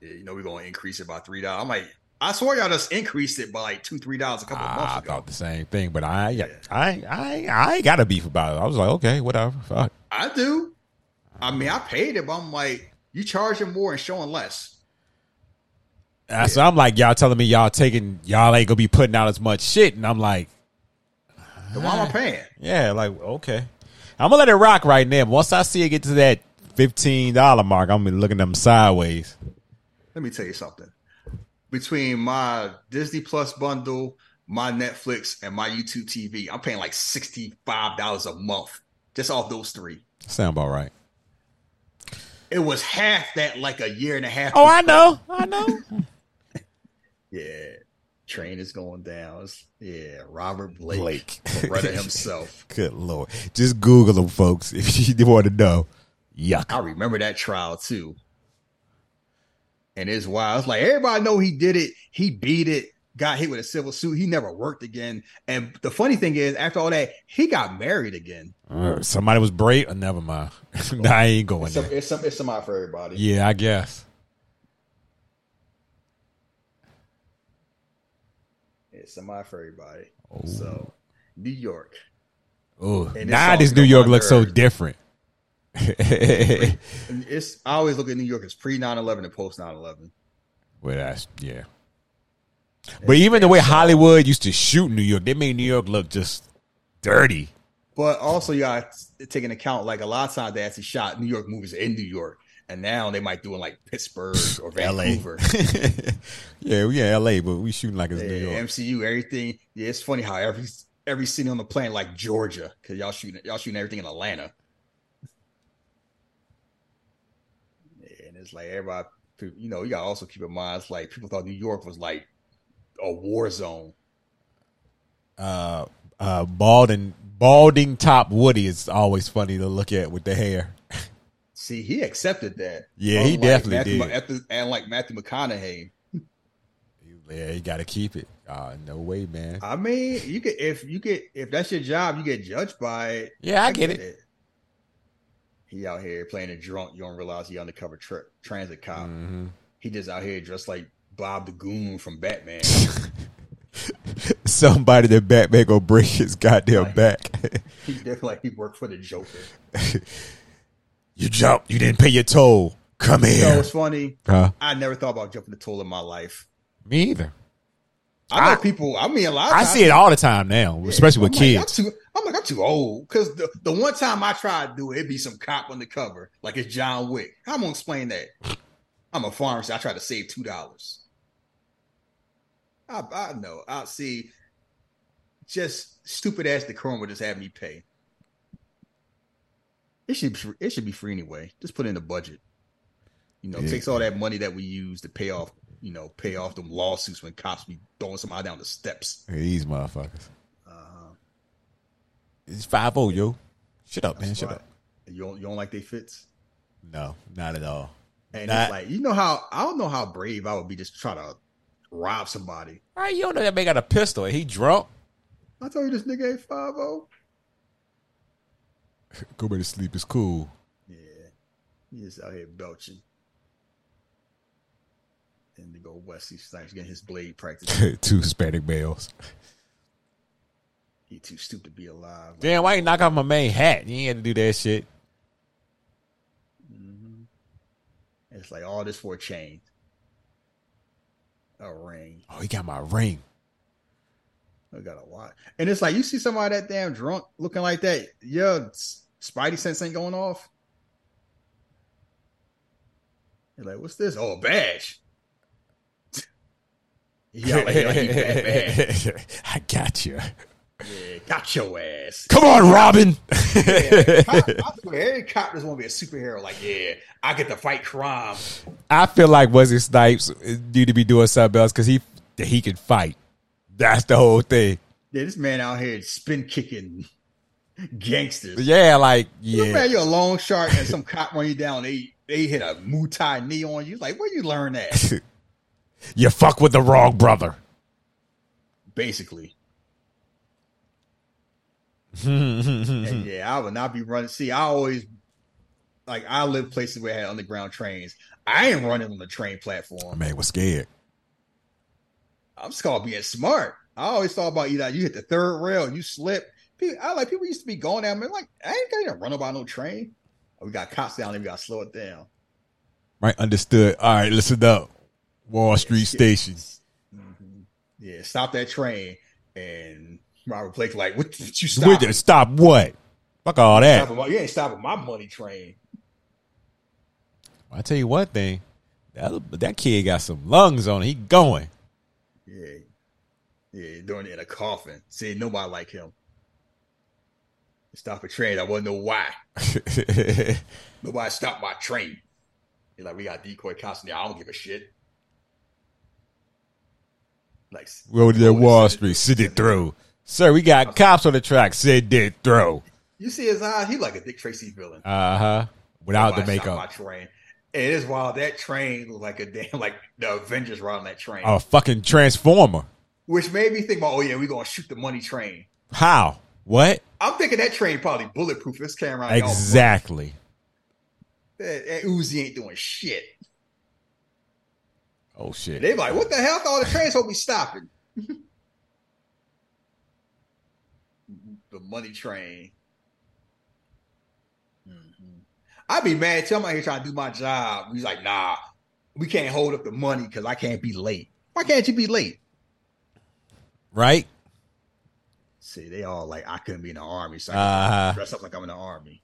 Yeah, you know we're gonna increase it by three dollars. I'm like, I swear y'all just increased it by like two three dollars a couple of months ago. I thought the same thing, but I, I, I, I ain't got a beef about it. I was like, okay, whatever. Fuck. I do. I mean, I paid it, but I'm like, you charging more and showing less. Uh, So I'm like, y'all telling me y'all taking y'all ain't gonna be putting out as much shit, and I'm like, Then why am I paying? yeah, like okay, I'm gonna let it rock right now. Once I see it get to that fifteen dollar mark, I'm gonna be looking at them sideways. Let me tell you something. Between my Disney Plus bundle, my Netflix, and my YouTube TV, I'm paying like sixty five dollars a month just off those three. Sound about right? It was half that like a year and a half. Oh, I know, I know. Yeah. Train is going down. It's- yeah, Robert Blake, Blake. Baretta himself. Good lord, just Google them, folks, if you want to know. Yuck. I remember that trial too. And it's wild. It's like everybody know he did it. He beat it. Got hit with a civil suit. He never worked again. And the funny thing is, after all that, he got married again. Uh, somebody was brave. Uh, never mind. Nah, I ain't going It's, some, there. it's, some, it's somebody for everybody. Yeah, I guess. It's somebody for everybody. So, New York. Oh, now song this New York my looks so different. It's I always look at New York as pre 9 11 and post 9 11. Well, that's yeah. But even the way Hollywood used to shoot New York, they made New York look just dirty. But also, you got to take into account like a lot of times they actually shot New York movies in New York, and now they might do in like Pittsburgh or Vancouver. yeah, we in LA, but we shooting like it's New York. MCU, everything. Yeah, it's funny how every every city on the planet like Georgia, because y'all shooting y'all shooting everything in Atlanta. Yeah, and it's like everybody, you know, you gotta also keep in mind, it's like people thought New York was like a war zone. Uh, uh, balding, balding top Woody is always funny to look at with the hair. See, he accepted that. Yeah, he definitely Matthew, did. And like Matthew McConaughey, Yeah, you got to keep it. Uh, no way, man. I mean, you get if you get if that's your job, you get judged by it. Yeah, I get it. He out here playing a drunk. You don't realize he undercover tra- transit cop. Mm-hmm. He just out here dressed like Bob the Goon from Batman. Somebody that Batman gonna break his goddamn back. he did like he worked for the Joker. you jumped. You didn't pay your toll. Come You know here. what's funny? Huh? I never thought about jumping the toll in my life. Me either. I know I- people. I mean, a lot. Of I see it all the time now, especially with I'm like, kids. I'm, too, I'm like, I'm too old because the, the one time I tried to do it, it'd be some cop on the cover, like it's John Wick. How am gonna explain that? I'm a pharmacist. I tried to save two dollars. I, I know. I see. Just stupid ass decorum would just have me pay. It should be, it should be free anyway. Just put in the budget. You know, Yeah. takes all that money that we use to pay off. You know, pay off them lawsuits when cops be throwing somebody down the steps. These motherfuckers. Uh, It's five zero, yo. Shut up, man. That's Shut right. up. You don't, you don't like they fits? No, not at all. And Not- it's like, you know how I don't know how brave I would be just trying to rob somebody. All right, you don't know that man got a pistol. and He drunk. I told you this nigga ain't five oh. Go back to sleep. It's cool. Yeah. He just out here belching. And to go Wesley Snipes getting his blade practice. Two Hispanic males. he too stupid to be alive. Damn, why you knock off my main hat? You ain't had to do that shit. Mm-hmm. It's like all this for a chain. A ring. Oh, he got my ring. I got a watch. And it's like you see somebody that damn drunk looking like that, your s- spidey sense ain't going off. You're like, what's this? Oh, a badge. Yeah, like, like he bad, bad. I got you. Yeah, got your ass. Come on, Robin. Yeah, cop, I every cop just want to be a superhero. Like, yeah, I get to fight crime. I feel like Wesley Snipes need to be doing something else because he he can fight. That's the whole thing. Yeah, this man out here spin kicking gangsters. Yeah, like You yeah. man, you're a long shark and some cop run you down. They they hit a Muay Thai knee on you. Like, where you learn that? You fuck with the wrong brother. Basically. And yeah, I would not be running. See, I always like I live places where I had underground trains. I ain't running on the train platform. Man was scared. I'm just called being smart. I always thought about either you hit the third rail and you slip. People, I like people used to be going down. Man, like I ain't gonna run about no train. We got cops down there. We got to slow it down. Right, understood. All right, listen up. Wall Street Station. Mm-hmm. Yeah, stop that train. And Robert Blake like, what? what you Stop. stop? Stop what? Fuck all that. Stopping my- you ain't stopping my money train. I tell you one thing. That that kid got some lungs on. it. He going. Yeah, yeah, doing it in a coffin. See, nobody like him. Stop a train. I want to know why. Nobody stopped my train. He's like, we got decoy constantly. I don't give a shit. Road to that oh, Wall Street. Sit it through. Sir, we got cops on the track. Sit it through. You see his eyes? He like a Dick Tracy villain. Uh huh. Without the makeup. train. It is wild. That train looked like a damn like the Avengers riding that train, A fucking transformer. which made me think about, oh yeah, we gonna shoot the money train. How? What? I'm thinking that train probably bulletproof. This camera. Exactly. That, that Uzi ain't doing shit. Oh shit. They like, what the hell? I thought the trains will be stopping. the money train. Mhm. I'd be mad too. I'm out here trying to do my job. He's like, nah, we can't hold up the money because I can't be late. Why can't you be late? Right? See, they all like, I couldn't be in the army, so I Uh-huh. dress up like I'm in the army.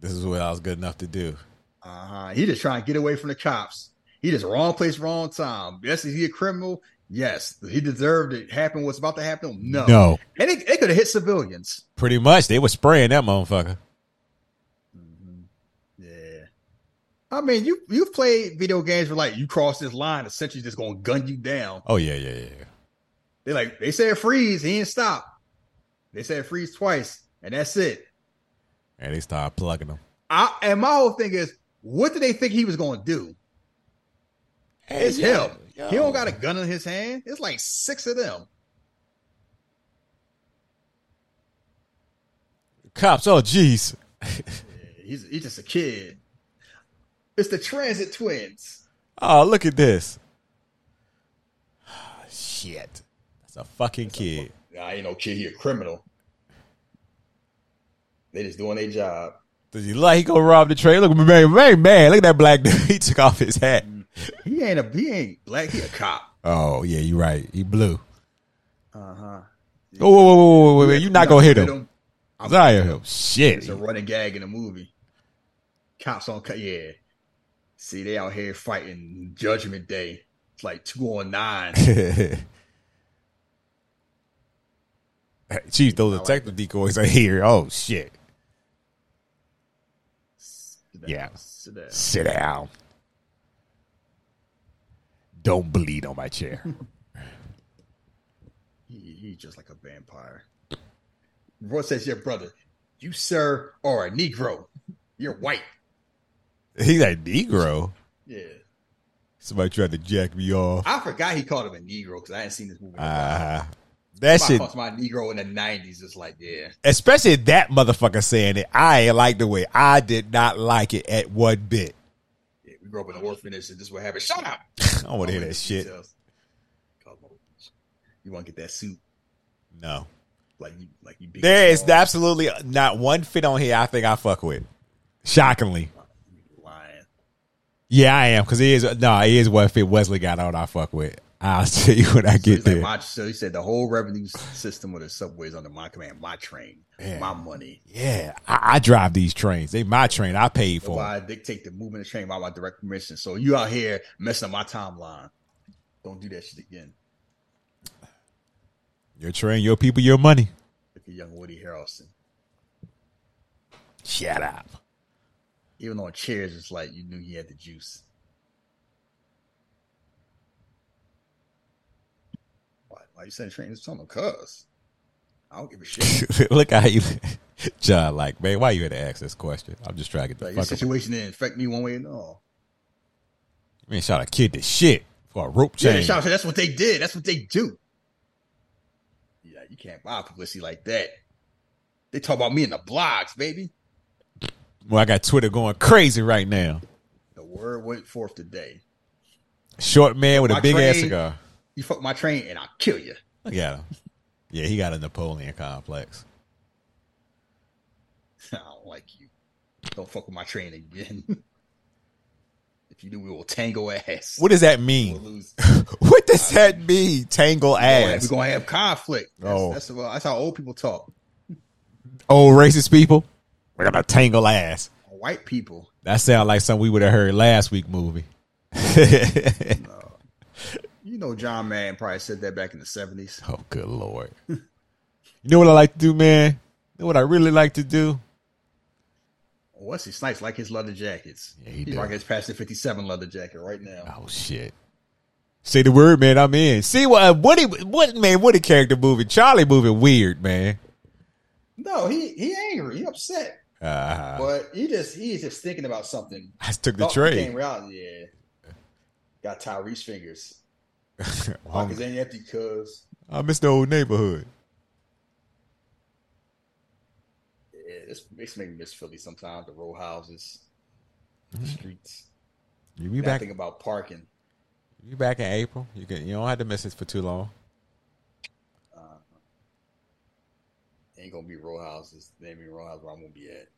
This is what I was good enough to do. Uh-huh. He just trying to get away from the cops. He just wrong place, wrong time. Yes, is he a criminal? Yes. He deserved it. Happen what's about to happen? No. No. And it, they could have hit civilians. Pretty much. They were spraying that motherfucker. Mm-hmm. Yeah. I mean, you you've played video games where like you cross this line, essentially just gonna gun you down. Oh yeah, yeah, yeah. They like they said freeze, he didn't stop. They said freeze twice, and that's it. And they started plugging them. I, and my whole thing is, what did they think he was gonna do? It's yo, him. yo. He don't got a gun in his hand. It's like six of them. Cops, oh jeez. He's he's just a kid. It's the transit twins. Oh, look at this. Shit. That's a fucking kid. Nah, ain't no kid. He a criminal. They just doing their job. Does he like he go rob the train? Look, man, man, man, look at that black dude. He took off his hat. He ain't a he ain't black. He a cop. Oh, yeah, you're right. He blew. Uh huh. Oh, whoa, whoa, whoa, whoa, whoa, You're not to hit him. I'm Zaya him. Shit. It's a running gag in the movie. Cops on cut. Yeah. See, they out here fighting Judgment Day. It's like two on nine. Chief, those detective decoys are here. Oh, shit. Yeah. Sit down. Sit down. Don't bleed on my chair. He, he's just like a vampire. Roy says, "Your brother, you sir are a Negro. You're white." He's a Negro. Yeah, Somebody tried to jack me off. I forgot he called him a Negro because I hadn't seen this movie. in a while. Uh, that Somebody shit, calls my Negro in the '90s. It's like, yeah, especially that motherfucker saying it. I ain't like the way. I did not like it at one bit. We grew up in an orphanage, and this is what happened. Shut up! I don't want to hear that shit. details. Come on. You want to get that suit No. like you, like you. There is There and is small. absolutely not one fit on here I think I fuck with. Shockingly. lying. Yeah, I am. Because he is, no, he is one fit Wesley got on I fuck with. I'll tell you when I So, get he's like, there. my, so he said the whole revenue system of the subway is under my command, my train, Yeah. my money. yeah, I, I drive these trains. They my train. I paid for. 'em. I dictate the movement of the train by my direct permission. So you out here messing up my timeline. Don't do that shit again. Your train, your people, your money. Look at young Woody Harrelson. Shut up. Even on chairs, it's like you knew he had the juice. Why, you saying train? It's on the cuz. I don't give a shit. Look how you, John. Like, man, why you had to ask this question? I'm just trying to get the Like. Up. situation didn't affect me one way or another. Man, shot a kid to shit for a rope Yeah, chain. they shout, that's what they did. That's what they do. Yeah, you can't buy publicity like that. They talk about me in the blogs, baby. well, I got Twitter going crazy right now. The word went forth today. Short man with a My big ass train- cigar. You fuck my train and I'll kill you. Him. Yeah, he got a Napoleon complex. I don't like you. Don't fuck with my train again. if you do, we will tango ass. What does that We'll mean? what does that mean? Tangle ass. We're ass. gonna have conflict. That's, Oh. that's, well, that's how old people talk. Old racist people. We're gonna tangle ass. White people. That sounds like something we would have heard last week movie. You know, John Madden probably said that back in the seventies. Oh, good lord. you know what I like to do, man? You know what I really like to do? Wesley Snipes like his leather jackets. Yeah, he he rocking his past the fifty seven leather jacket right now. Oh shit. Say the word, man. I'm in. See what uh, Woody, what man? Woody character moving. Charlie moving weird, man. No, he he angry, he upset, Uh, but he just he's just thinking about something. I took the Thought trade. reality. Yeah, got Tyrese fingers. Pockets ain't empty, cuz. I miss the old neighborhood. Yeah, this makes me miss Philly sometimes. The row houses, Mm-hmm. the streets. You be Now back. think about parking. You back in April. You can. You don't have to miss it for too long. Ain't gonna be row houses. There ain't be row houses where I'm gonna be at.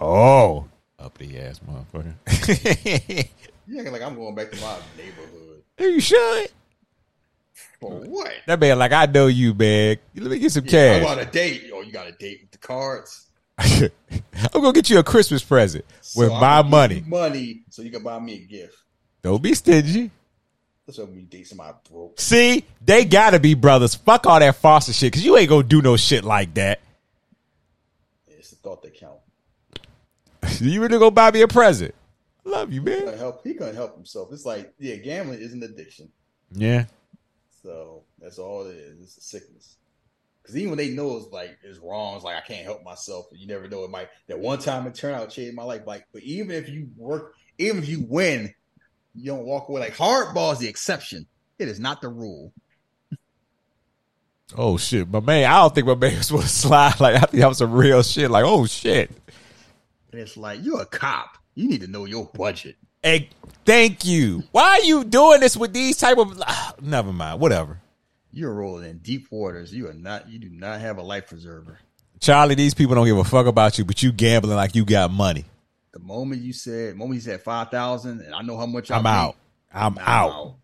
Oh, up the ass motherfucker. You acting like I'm going back to my neighborhood. You should. For what? That man, like I know you, man. Let me get some Yeah, I cash. want a date. Oh, you got a date with the cards. I'm gonna get you a Christmas present with So I'm my money. Money, so you can buy me a gift. Don't be stingy. That's what we date somebody broke. See, they gotta be brothers. Fuck all that foster shit, cause you ain't gonna do no shit like that. It's the thought that count. You really gonna buy me a present? Love you, He man. couldn't help. He couldn't help himself. It's like, yeah, gambling is an addiction. Yeah. So that's all it is. It's a sickness. Because even when they know it's like it's wrong, it's like I can't help myself. You never know. It might that one time it turned out to change my life. Like, but even if you work, even if you win, you don't walk away. Like hardball is the exception. It is not the rule. Oh shit, my man. I don't think my man was supposed to slide. Like I think that was some real shit. Like oh shit. And it's like you're a cop. You need to know your budget. Hey, thank you. Why are you doing this with these type of? ah, never mind. Whatever. You're rolling in deep waters. You are not. You do not have a life preserver. Charlie, these people don't give a fuck about you, but you gambling like you got money. The moment you said, the moment you said five thousand, and I know how much I I'm out. I'm out.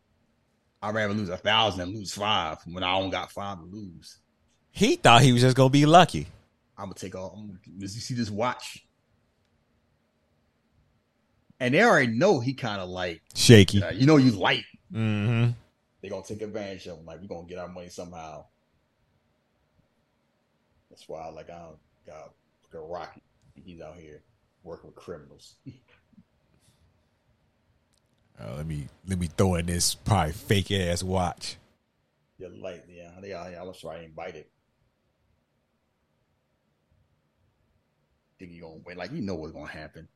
I'd rather lose a thousand and lose five when I only got five to lose. He thought he was just gonna be lucky. I'm gonna take all. I'm gonna, you see this watch, and they already know he kind of like, Shaky. uh, you know, you light. Mm-hmm. They gonna take advantage of him. Like we gonna get our money somehow. That's why, like, I don't got got Rocky. He's out here working with criminals. Uh, let me let me throw in this probably fake ass watch. You're light, yeah. They out here. I'm sorry, I ain't bite it. Think you gonna win? Like you know what's gonna happen.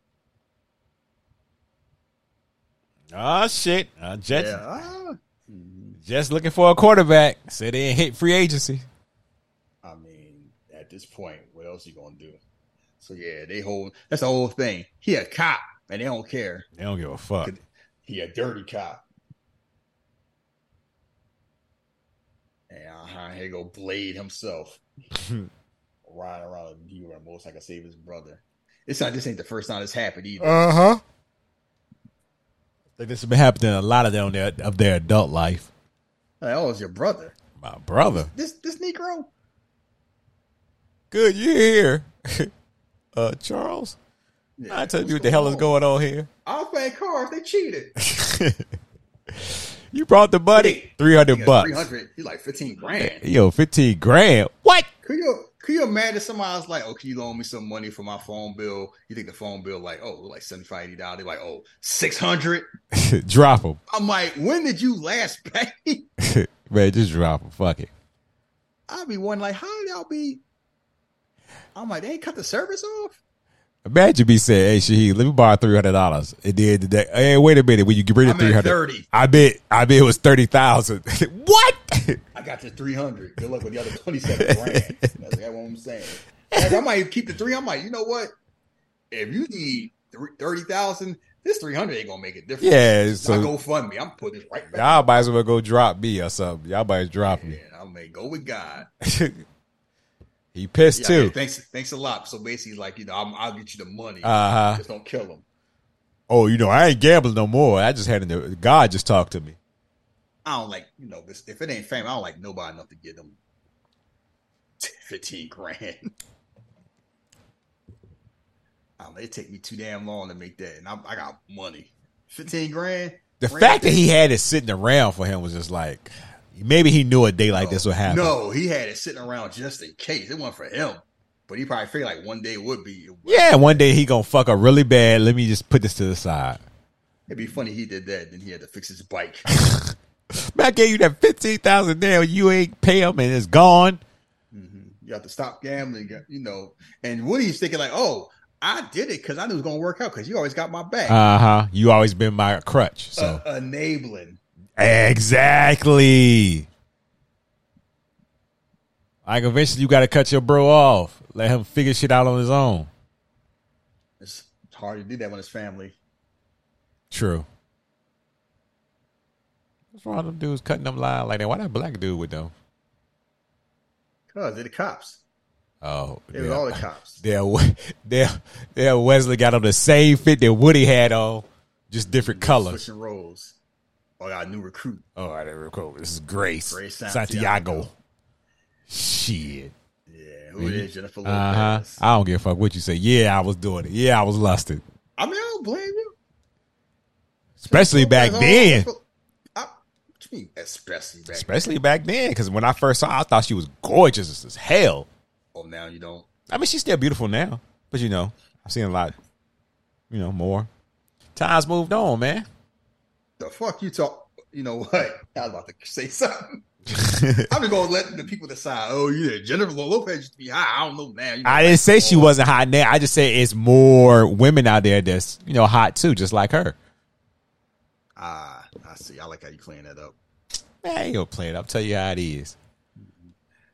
Oh shit! Uh, Jets, Yeah. Ah. just looking for a quarterback. Said they ain't hit free agency. I mean, at this point, what else you gonna do? So yeah, they hold. That's the whole thing. He a cop, and they don't care. They don't give a fuck. He a dirty cop. And uh, here go Blade himself, riding around a deer on a motorcycle, save his brother. It's not. This ain't the first time this happened either. Uh huh. Like this has been happening a lot of them their, of their adult life. Like, oh, it's your brother. My brother. This this Negro. Good, you here. uh, Charles? Yeah, I tell you what the hell is going on here. I was playing cards. They cheated. You brought the money. 300 bucks. Three hundred. He's like fifteen grand. Yo, 15 grand. What? Could you could you imagine somebody's like, oh, can you loan me some money for my phone bill? You think the phone bill like, oh, like 75 80 dollars? They're like, oh, 600 drop them. I'm like, when did you last pay? Man, just drop them. Fuck it. I'll be wondering, like, how did y'all be? I'm like, they ain't cut the service off. Imagine me saying, "Hey, Shahid, let me borrow three hundred dollars." It did today. Hey, wait a minute. When you bring the I'm at three hundred, I bet, I bet it was thirty thousand. what? I got the 300. Good luck with the other 27 grand. That's what I'm saying. Like, I might keep the three. I'm like, you know what? If you need 30,000, this 300 ain't gonna make a difference. Yeah, so so- I go fund me. I'm putting this right back. Y'all might as well go drop me or something. Y'all might drop me. I may go with God. he pissed Yeah, too. thanks, thanks a lot. So basically, like you know, I'm, I'll get you the money. Uh-huh. Just don't kill him. Oh, you know, I ain't gambling no more. I just had to. God just talked to me. I don't like you know this. If it ain't fame, I don't like nobody enough to give them 15 grand. I don't know, it take me too damn long to make that, and I, I got money. 15 grand. The Grand fact that he had it sitting around for him was just like maybe he knew a day like this would happen. No, he had it sitting around just in case. It wasn't for him, but he probably figured like one day would be. Yeah, one day he gonna fuck up really bad. Let me just put this to the side. It'd be funny he did that. Then he had to fix his bike. Man, I gave you that fifteen thousand down. You ain't pay him, and it's gone. You have to stop gambling, you know. And Woody's thinking like, "Oh, I did it because I knew it was going to work out because you always got my back." Uh huh. You always been my crutch. So Uh, enabling. exactly. Like eventually, you got to cut your bro off. Let him figure shit out on his own. It's hard to do that when it's family. True. Wrong with them dudes cutting them line like that? Why that black dude with them? Cause they're the cops. Oh, It was all the cops. There, there, there. Wesley got on the same fit that Woody had on, just different colors. Switching roles. Oh, I got a new recruit. Oh, I didn't recall. This is Grace, Grace Santiago. Santiago. Shit. Yeah, who it is? Jennifer Lopez. Uh huh. I don't give a fuck what you say. Yeah, I was doing it. Yeah, I was lusted, I mean, I don't blame you. especially back Lopez, then. Especially back. Especially back then, because when I first saw, her, I thought she was gorgeous as hell. Oh, now you don't. I mean, she's still beautiful now, but you know, I've seen a lot, you know, more. Times moved on, man. The fuck you talk? You know what? I was about to say something. I'm just gonna let the people decide. Oh, yeah, Jennifer Lopez used to be high. I don't know now. You know, I didn't say she wasn't hot now. I just said it's more women out there that's you know hot too, just like her. Ah, I see. I like how you clean that up. Man, I ain't gonna play it. I'll tell you how it is.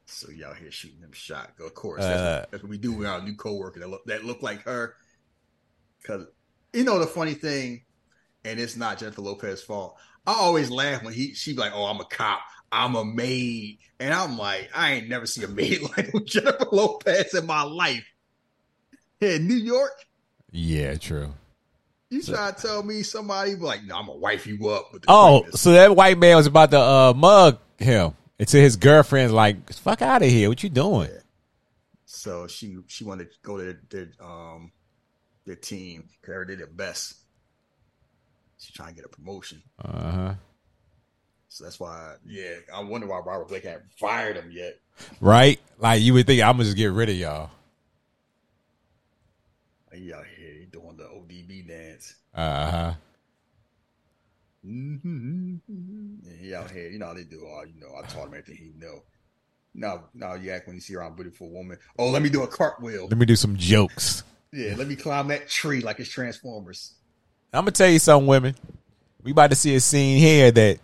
So y'all here shooting them shot. Of course, Uh, that's, that's what we do with our new coworker that look that look like her. Because you know the funny thing, and it's not Jennifer Lopez's fault. I always laugh when he she be like, "Oh, I'm a cop. I'm a maid," and I'm like, I ain't never see a maid like Jennifer Lopez in my life. In New York, Yeah, true. You try to tell me somebody like, "No, I'm gonna wife you up." With the Oh, quickness." so that white man was about to uh, mug him. And to his girlfriend's like, fuck out of here. What you doing? So she she wanted to go to their, their um their team because they did their best. She's trying to get a promotion. Uh huh. So that's why, yeah, I wonder why Robert Blake haven't fired him yet. Right? Like you would think I'm gonna just get rid of y'all. Here doing the ODB dance. Uh huh. Mm-hmm. He out here, you know how they do. Oh, you know, I taught him everything he know. Now, now you act when you see around beautiful woman. Oh, let me do a cartwheel. Let me do some jokes. Yeah, let me climb that tree like it's Transformers. I'm gonna tell you something, women. We about to see a scene here that,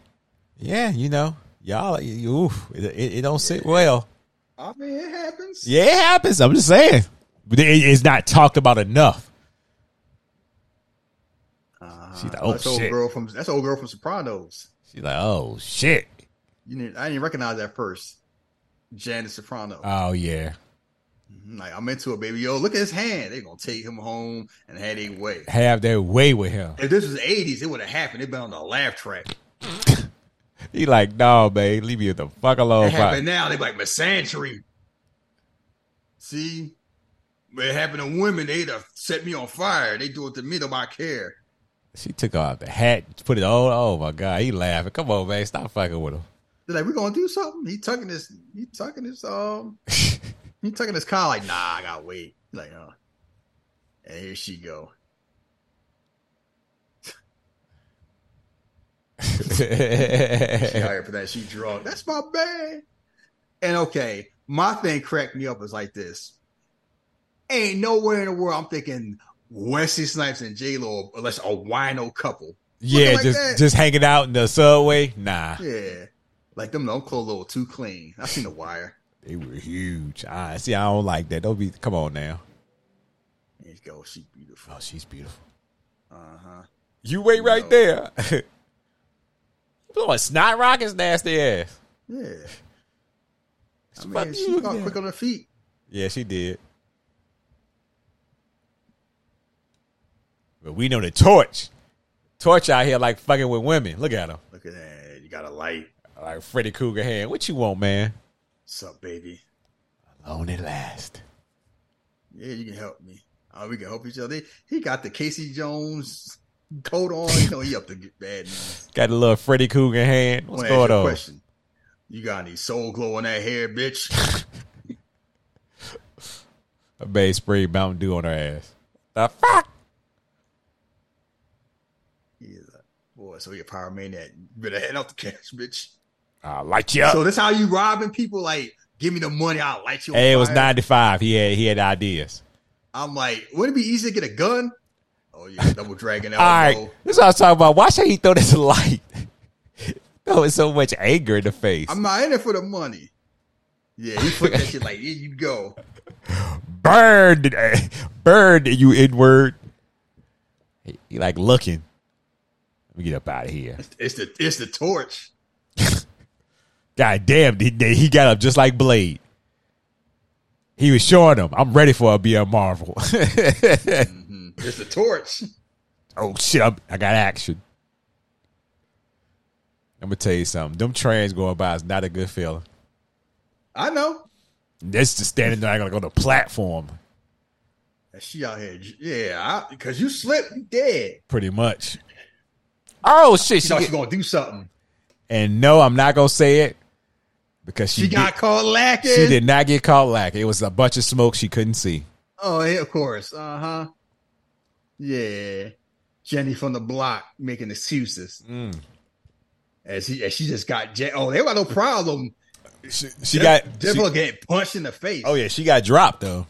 yeah, you know, y'all, oof, it, it, don't sit well. I mean, it happens. Yeah, it happens. I'm just saying, it's not talked about enough. Ah, She's like, oh that's old girl from that's old girl from Sopranos. She's like, oh shit. You didn't, I didn't recognize that first. Janice Soprano. Oh yeah. Mm-hmm, like I'm into it, baby. Yo, look at his hand. They gonna take him home and have their way. Have their way with him. If this was the '80s, it would have happened. They'd been on the laugh track. He like, no, babe, leave me the fuck alone. It happened now. They like misandry. See, it happened to women. They'd have set me on fire. They do it to me. Nobody care. She took off the hat, put it on. Oh my god, he laughing. Come on, man, stop fucking with him. They're like, we're gonna do something. He tucking this. He tucking this. Um, he tucking his car. Like, nah, I gotta wait. Like, uh, and here she go. She out here for that. She drunk. That's my bad. And okay, my thing cracked me up is like this. Ain't nowhere in the world I'm thinking Wesley Snipes and J Lo unless a wino couple. yeah, like just that. just hanging out in the subway. Nah, Yeah. Like them no clothes a little too clean. I seen the wire. they were huge. I see. I don't like that. Don't be. Come on now. There you go. She beautiful. Oh, she's beautiful. Uh huh. You wait right No. there. Boy, snot rockets nasty ass. Yeah. I mean, you she got quick on her feet. Yeah, she did. But we know the torch. Torch out here like fucking with women. Look at him. Look at that. You got a light. Like Freddy Krueger hand. What you want, man? What's up, baby? Alone at last. Yeah, you can help me. Oh, we can help each other. He got the Casey Jones coat on. You know, he up to get bad news. Got a little Freddy Krueger hand. What's going on? Question. You got any Soul Glo in that hair, bitch? A babe sprayed Mountain Dew on her ass. The fuck? He's a boy, so he a power maniac. You better head out the cash, bitch. I'll light you up. So that's how you robbing people? Like, give me the money, I'll light you. Hey, it was 95. He had he had ideas. I'm like, wouldn't it be easy to get a gun? Oh yeah, double dragon. All right. This is what I was talking about. Why should he throw this light? Oh, it's so much anger in the face. I'm not in it for the money. Yeah, he put that shit like, here you go. Burned, eh, burned, you N-word. He, he like looking. Let me get up out of here. It's the it's the torch. God damn, he, he got up just like Blade. He was showing them, I'm ready for a BM Marvel. Mm-hmm. It's the torch. oh shit, I'm, I got action. I'm gonna tell you something. Them trains going by is not a good feeling. I know. That's just standing there like on the platform, And She out here, yeah, because you slipped, you dead. pretty much. Oh shit, She she thought she gonna do something. and no, I'm not gonna say it because she She got did- caught lacking. she did not get caught lacking. It was a bunch of smoke she couldn't see. Oh, yeah, of course. Uh huh. Yeah, Jenny from the block making excuses. Mm. As she, as she just got. Oh, they got no problem. She, she got Devil getting punched in the face. oh yeah, she got dropped though.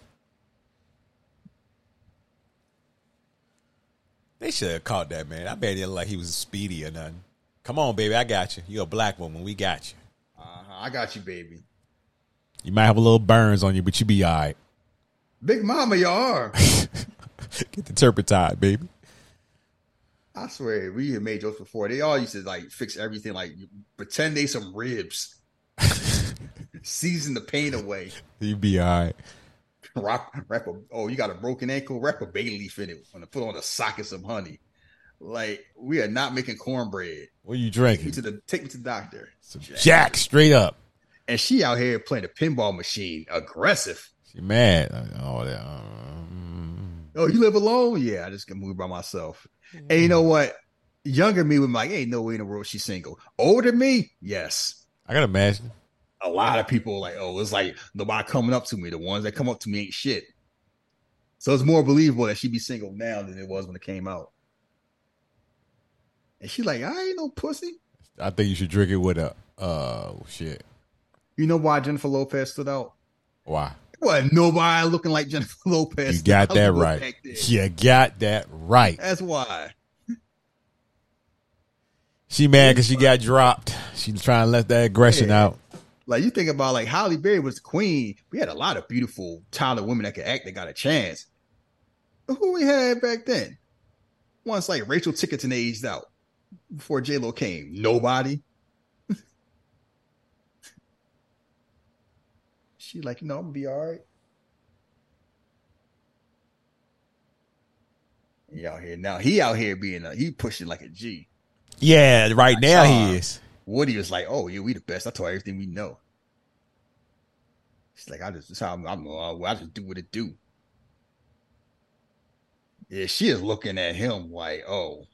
They should have caught that man. I bet it like he was speedy or nothing. Come on, baby, I got you. You're a black woman. We got you. Uh-huh. I got you, baby. You might have a little burns on you, but you be all right. Big mama, you are. Get the turpentine, baby. I swear, we had made jokes before. They all used to like fix everything, like pretend they some ribs, season the pain away. You be all right. Wrap a, oh, you got a broken ankle? Wrap a bay leaf in it. To put on a sock and some honey. Like we are not making cornbread. What are you Take me drinking? to the take me to the doctor. Jack, straight up. And she out here playing the pinball machine, aggressive. She mad. Oh, that. um, Oh, you live alone? Yeah, I just can move by myself. And you know what? Younger me would be like, ain't no way in the world she's single. Older me, yes. I gotta imagine. A lot of people like, oh, it's like nobody coming up to me. The ones that come up to me ain't shit. So it's more believable that she be single now than it was when it came out. And she like, I ain't no pussy. I think you should drink it with a. Oh shit! You know why Jennifer Lopez stood out? Why? Well, nobody looking like Jennifer Lopez. You got that right. You got that right. That's why. She mad because she got dropped. She's trying to let that aggression Yeah. out. Like you think about like Halle Berry was the queen. We had a lot of beautiful talented women that could act that got a chance. Who we had back then? Once like Rachel Tickerton aged out before J Lo came, nobody. she like, no, I'm gonna be all right. He out here now. He out here being a, he pushing like a G. Yeah, right now he is. Woody was like, "Oh yeah, we the best. I told her everything we know." She's like, "I just, I'm, I'm uh, I just do what it do." Yeah, she is looking at him like, "Oh,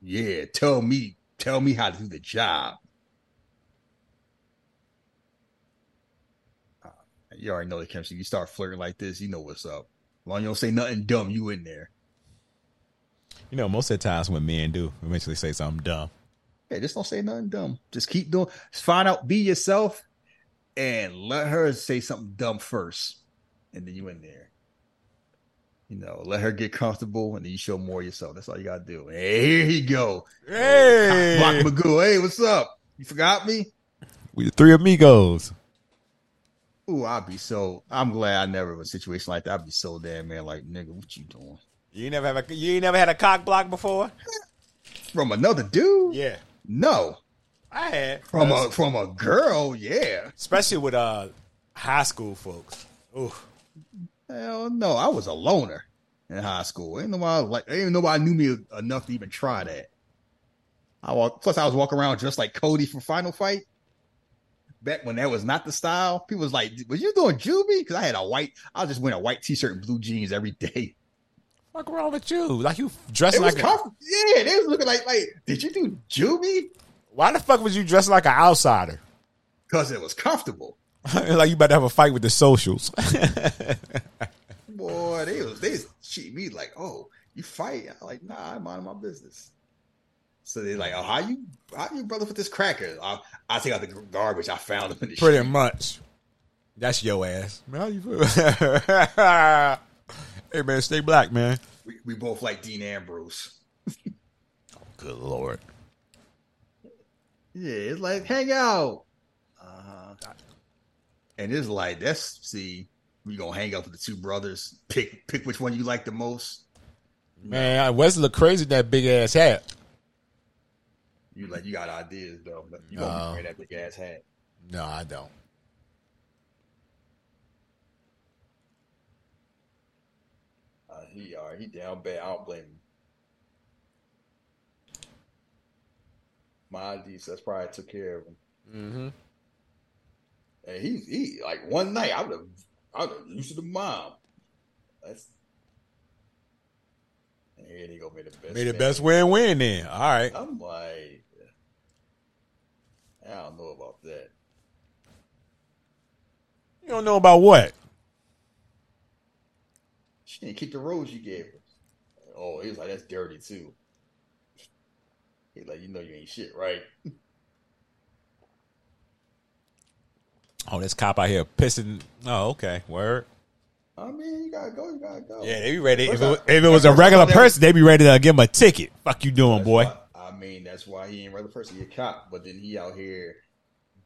yeah, tell me, tell me how to do the job." Uh, You already know the chemistry. You start flirting like this, you know what's up. As long as you don't say nothing dumb, you in there. You know, most of the times when men do eventually say something dumb. Hey, just don't say nothing dumb. Just keep doing. Just find out. Be yourself, and let her say something dumb first, and then you in there. You know, let her get comfortable, and then you show more of yourself. That's all you gotta do. Hey, here he go. Hey, Block Magoo. Hey, what's up? You forgot me? we the three amigos. Ooh, I'd be so. I'm glad I never was a situation like that. I'd be so damn man. Like, nigga, what you doing? You never have a you ain't never had a cock block before? From another dude? Yeah, No. I had From a from a girl? Yeah. especially with uh high school folks. Ooh, Hell no, I was a loner in high school. Ain't nobody like ain't nobody knew me enough to even try that. I walk plus I was walking around just like Cody from Final Fight. Back when that was not the style, people was like, "Was you doing juvie?" Because I had a white, I just wearing a white t-shirt and blue jeans every day. Fuck wrong with you? Like you was like a. Yeah, they was looking like, like, did you do juvie? why the fuck was you dressed like an outsider? Because it was comfortable. like you about to have a fight with the socials. Boy, they was they treat me like, oh, you fight? I'm like, nah, I'm minding my business. So they're like, oh, how you how you brother with this cracker? I I take out the garbage. I found them in the Pretty street. much. That's your ass. Man, how you feel? hey man, stay black, man. We, we both like Dean Ambrose. Good lord. Yeah, it's like hang out. Uh-huh. And it's like that's see, we gonna hang out with the two brothers. Pick pick which one you like the most. Man, Wesley look crazy in that big ass hat. You like you got ideas though. but You gonna No. wear that big ass hat. No, I don't. Uh, he are he down bad. I don't blame him. My that's probably took care of him. Mm-hmm. And he's he like one night I would have I would have used the mom. That's and here they go made the best. Made the best win win then. All right. I'm like, I don't know about that. You don't know about what? She didn't keep the rose you gave her. Oh, he was like, that's dirty too. He's like, you know you ain't shit, right? Oh, this cop out here pissing. Oh, okay. Word. I mean, you gotta go, you gotta go. Yeah, they be ready. If it, was- if it was a regular thought that was- person, they'd be ready to give him a ticket. Fuck you doing, That's boy? why- I mean, that's why he ain't regular person. He a cop, but then he out here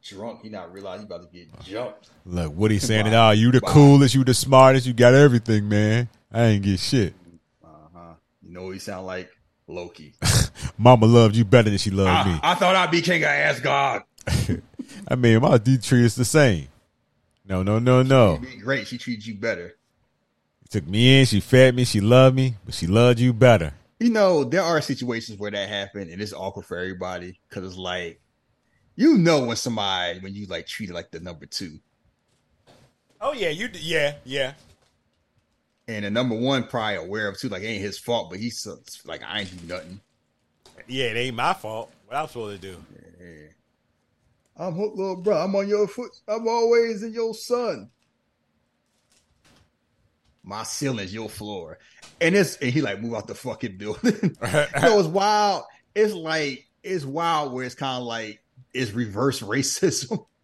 drunk. He not realize he about to get jumped. Look, what he saying? It Bye. all you the coolest, you the smartest, you got everything, man. I ain't get shit. Uh huh. You know what he sound like? Loki. Mama loved you better than she loved me. I, I thought I'd be king of Asgard. I mean, my D tree is the same. No, no, no, no. Be great. She treated you better. Took me in, she fed me, she loved me, but she loved you better. You know, there are situations where that happened, and it's awkward for everybody because it's like, you know, when somebody when you like treated like the number two, Oh yeah, you yeah yeah. And the number one probably aware of too, like it ain't his fault, but he's like, I ain't do nothing. Yeah, it ain't my fault. What I'm supposed to do? Yeah. I'm hooked, little bro. I'm on your foot. I'm always in your son. My ceiling's your floor, and it's and he like move out the fucking building. know, it's wild. It's like it's wild where it's kind of like it's reverse racism.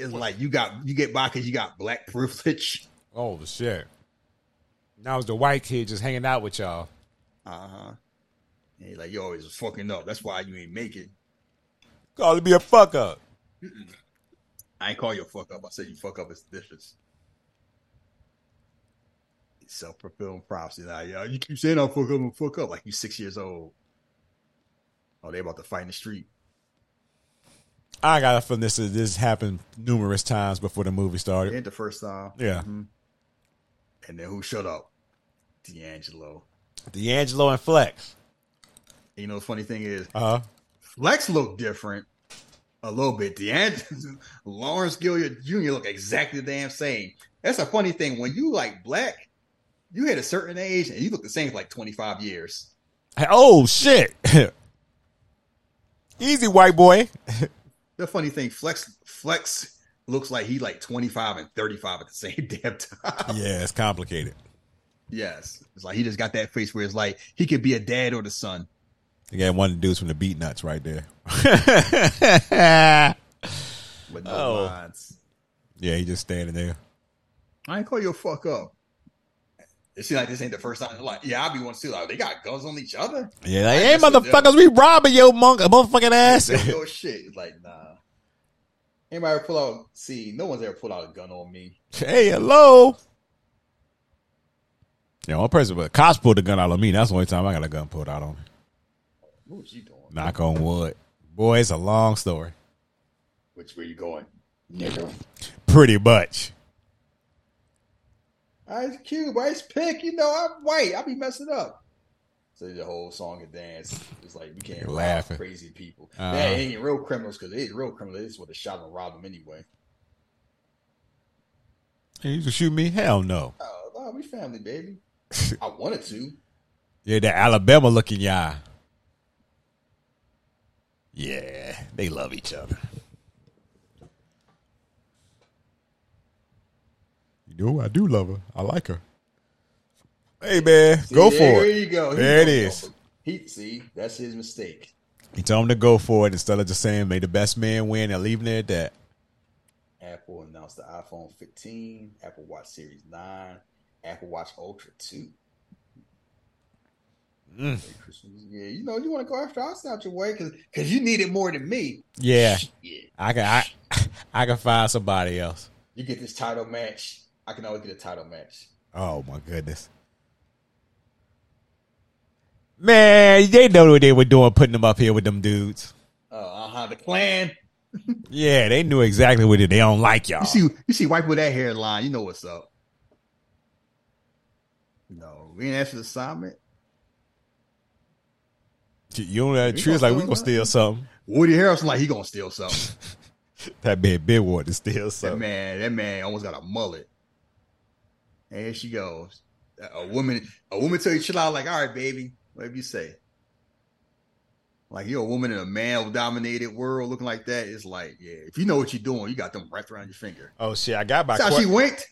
It's like you got you get by because you got black privilege. Oh shit. Now it's the white kid just hanging out with y'all. Uh huh. And he's like, you always fucking up. That's why you ain't make it. Call it be a fuck up. I ain't call you a fuck up. I said you fuck up is difference. Self fulfilling prophecy. Now, yeah, you keep saying I'll fuck up and fuck up like you six years old. Oh, they about to fight in the street. I got a feeling this is this happened numerous times before the movie started. It ain't the first time. Yeah. Mhm. And then who showed up? D'Angelo. D'Angelo and Flex. You know the funny thing is, Uh huh. Flex looked different a little bit. D'Angelo, Lawrence Gilliard Jr. look exactly the damn same. That's a funny thing. When you like black, you hit a certain age and you look the same for like 25 years. Oh shit! Easy, white boy. The funny thing, Flex Flex looks like he like 25 and 35 at the same damn time. yeah, it's complicated. Yes. It's like he just got that face where it's like he could be a dad or the son. Again, one of the dudes from the Beatnuts right there. With no Oh. lines. yeah, he just standing there. I ain't call you a fuck up. It seems like this ain't the first time. Like, yeah, I'll be one too. Like, they got guns on each other. Yeah, like, hey, just sit there. motherfuckers, we robbing your monk, motherfucking ass. Yo, shit. It's like, nah. Anybody ever pull out? See, no one's ever pulled out a gun on me. hey, hello. Yeah, one person, but cops pulled a gun out on me. That's the only time I got a gun pulled out on me. What was you doing? Knock on wood. Boy, it's a long story. Which way you going, nigga? Pretty much. Ice Cube, Ice Pick. You know, I'm white. I'll be messing up. So the whole song and dance. It's like we can't You're crazy people. Uh-huh. They ain't real criminals because they real criminals. They just would have shot and robbed them anyway. Hey, you can shoot me? Hell no. Oh, no, we family, baby. I wanted to. Yeah, that Alabama looking y'all. Yeah, they love each other. You know, I do love her. I like her. Hey man, See, go for it. There you go. He There it is. He see that's his mistake. He told him to go for it instead of just saying, "May the best man win," and leaving it at that. Apple announced the iPhone 15, Apple Watch Series 9, Apple Watch Ultra 2. Mm. Yeah, you know, you want to go after us out your way because you need it more than me. Yeah, Shit. I can. I, I can find somebody else. You get this title match. I can always get a title match. Oh my goodness. Man, they know what they were doing, putting them up here with them dudes. Oh, Uh huh. The clan. Yeah, they knew exactly what it. They don't like y'all. You see, you see, white with that hairline. You know what's up. No, we ain't asked for the assignment. You know that We tree is like we gonna steal steal something. Woody Harrelson like he gonna steal something. That man big wanted to steal that something. man, that man almost got a mullet. And here she goes. A woman, a woman tell you chill out. Like, all right, baby, whatever you say. Like you're a woman in a male-dominated world looking like that. It's like, yeah, if you know what you're doing, you got them wrapped around your finger. Oh shit! I got my. That's how she winked.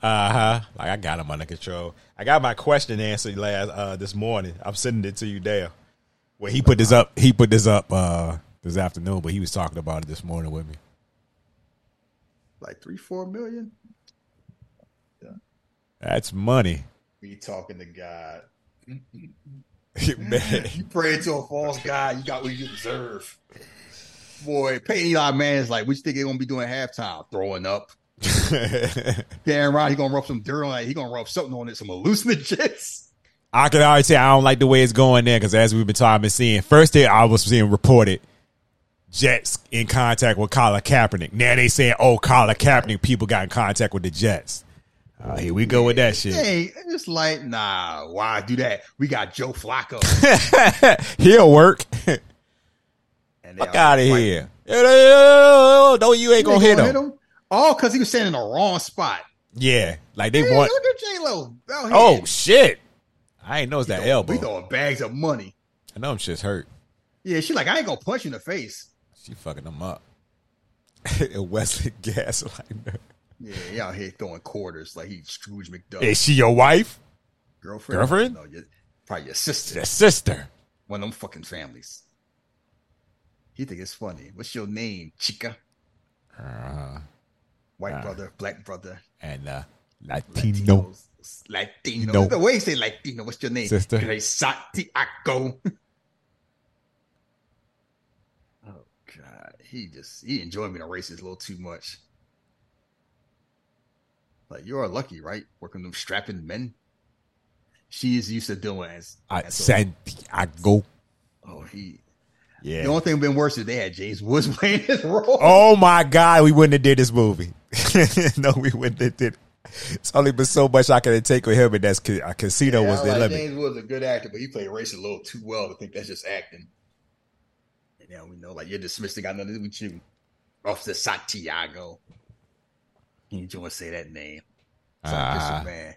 Uh huh. Like I got them under control. I got my question answered last uh this morning. I'm sending it to you there. Well, he put this up. He put this up uh this afternoon, but he was talking about it this morning with me. Like three, four million. That's money, We talking to God. man. You pray to a false God, you got what you deserve. Boy, pay Eli Manning's like, what you think they're gonna be doing halftime? Throwing up. Darren Rod, he gonna rub some dirt on it. He gonna rub something on it, some hallucinogens. I can already say I don't like the way it's going there because as we've been talking, and seeing first day I was seeing reported Jets in contact with Colin Kaepernick. Now they saying, oh, Colin Kaepernick people got in contact with the Jets. Uh, here we go with that shit. Hey, it's like, nah, why do that? We got Joe Flacco. He'll work. And Fuck out of here. No, you ain't gonna hit him. Oh, because he was standing in the wrong spot. Yeah, like they Hey, want. look at J Lo. Oh shit! I ain't know it's that elbow. We throwing bags of money. I know them shit's hurt. Yeah, she like, I ain't gonna punch you in the face. She fucking them up. Wesley Gaslighter. Yeah, he out here throwing quarters like he Scrooge McDuck. Is she your wife? girlfriend? girlfriend? No, your, probably your sister. The sister. One of them fucking families. He think it's funny. What's your name, chica? Uh, White Uh. brother, black brother, and uh, Latino. Latinos, Latino. No. The way you say Latino, what's your name? Sister. Santiago. Oh God, he just he enjoyed being a racist a little too much. Like you are lucky, right? Working with them strapping men. She is used to doing as, Uh, Santiago. oh he. Yeah. The only thing been worse is they had James Woods playing his role. Oh my God, we wouldn't have did this movie. no, we wouldn't have did. It's only been so much I can take with him, and that's a casino Yeah, was the like limit. James was a good actor, but he played race a little too well to think that's just acting. And now we know, like, you're dismissed. Got nothing to do with you. Officer Santiago. You don't want to say that name. Ah. Listen, man.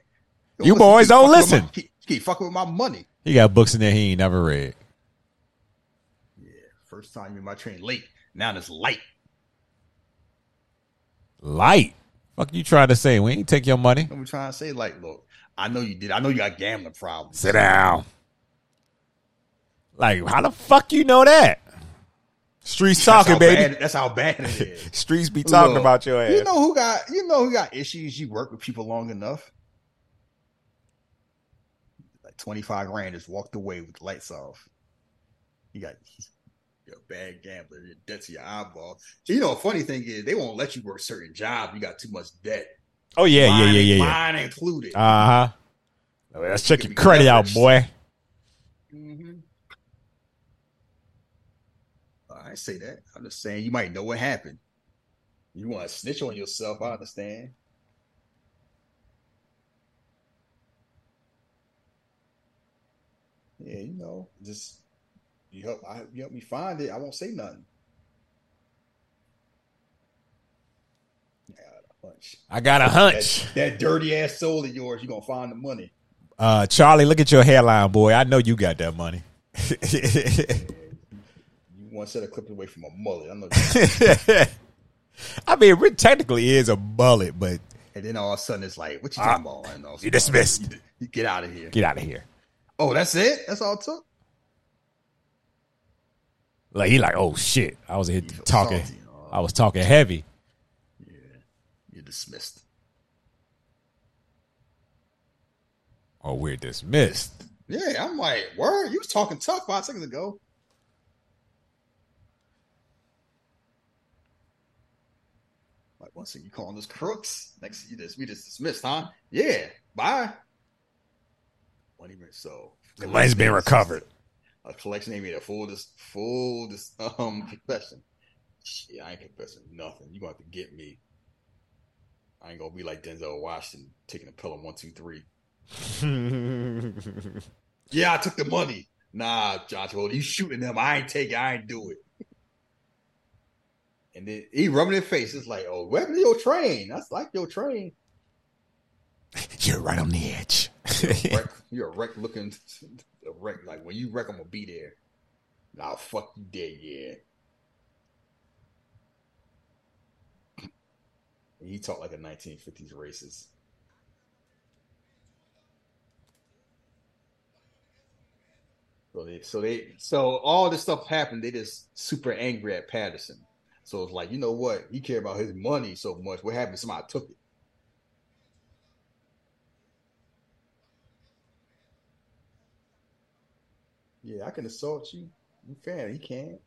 You listen, boys don't listen. my- keep, keep fucking with my money. He got books in there he ain't never read. Yeah, First time in my train late. Now it's light. Light. Fuck you trying to say? We ain't take your money. I'm trying to say, like, look, I know you did. I know you got gambling problems. Sit down. Like, how the fuck you know that? Streets That's talking, baby. bad- that's how bad it is. Streets be talking Look, about your ass. You know who got you know who got issues. You work with people long enough. Like twenty five grand just walked away with the lights off. You got you're a bad gambler. You're debt to your eyeball. You know, funny thing is they won't let you work certain jobs. You got too much debt. oh yeah, yeah, Mine- yeah, yeah, yeah. Mine included. Uh huh. Let's check your me credit out, leverage. boy. Mhm. Say that. I'm just saying you might know what happened. You want to snitch on yourself. I understand. Yeah, you know, just you help. I you help me find it. I won't say nothing. I got a hunch. I got a hunch. That, that dirty ass soul of yours, you gonna find the money. Uh, Charlie, look at your hairline, boy. I know you got that money. One set of clips away from a mullet. I I mean, it technically is a bullet, but And then all of a sudden it's like, what you Ah, talking about? I know. you dismissed. You, get out of here. get out of here. Oh, that's it? That's all it took? Like he like, oh shit. I was here talking. salty. I was talking heavy. Yeah, you're dismissed. Oh, we're dismissed. Yeah, I'm like, word, you was talking tough five seconds ago. One second you calling us crooks. Next you just we just dismissed, huh? Yeah, bye. Money been so The money's been recovered. A collection ain't made a full this full this um confession. Shit, I ain't confessing nothing. You gonna have to get me. I ain't gonna be like Denzel Washington taking of Pelham one, two, three. Yeah, I took the money. Nah, Travolta, you shooting them. I ain't take it. I ain't do it. And then he rubbing his face. It's like, oh, to your train. That's like your train. You're right on the edge. Wreck, you're a wreck looking a wreck. Like when you wreck, I'm gonna be there. Nah, fuck you dead, yeah. He talked like a 1950s racist. So they, so they, so all this stuff happened. They just super angry at Patterson. So it's like, you know what? He cared about his money so much. What happened? Somebody took it. Yeah, I can assault you. You can. He can't.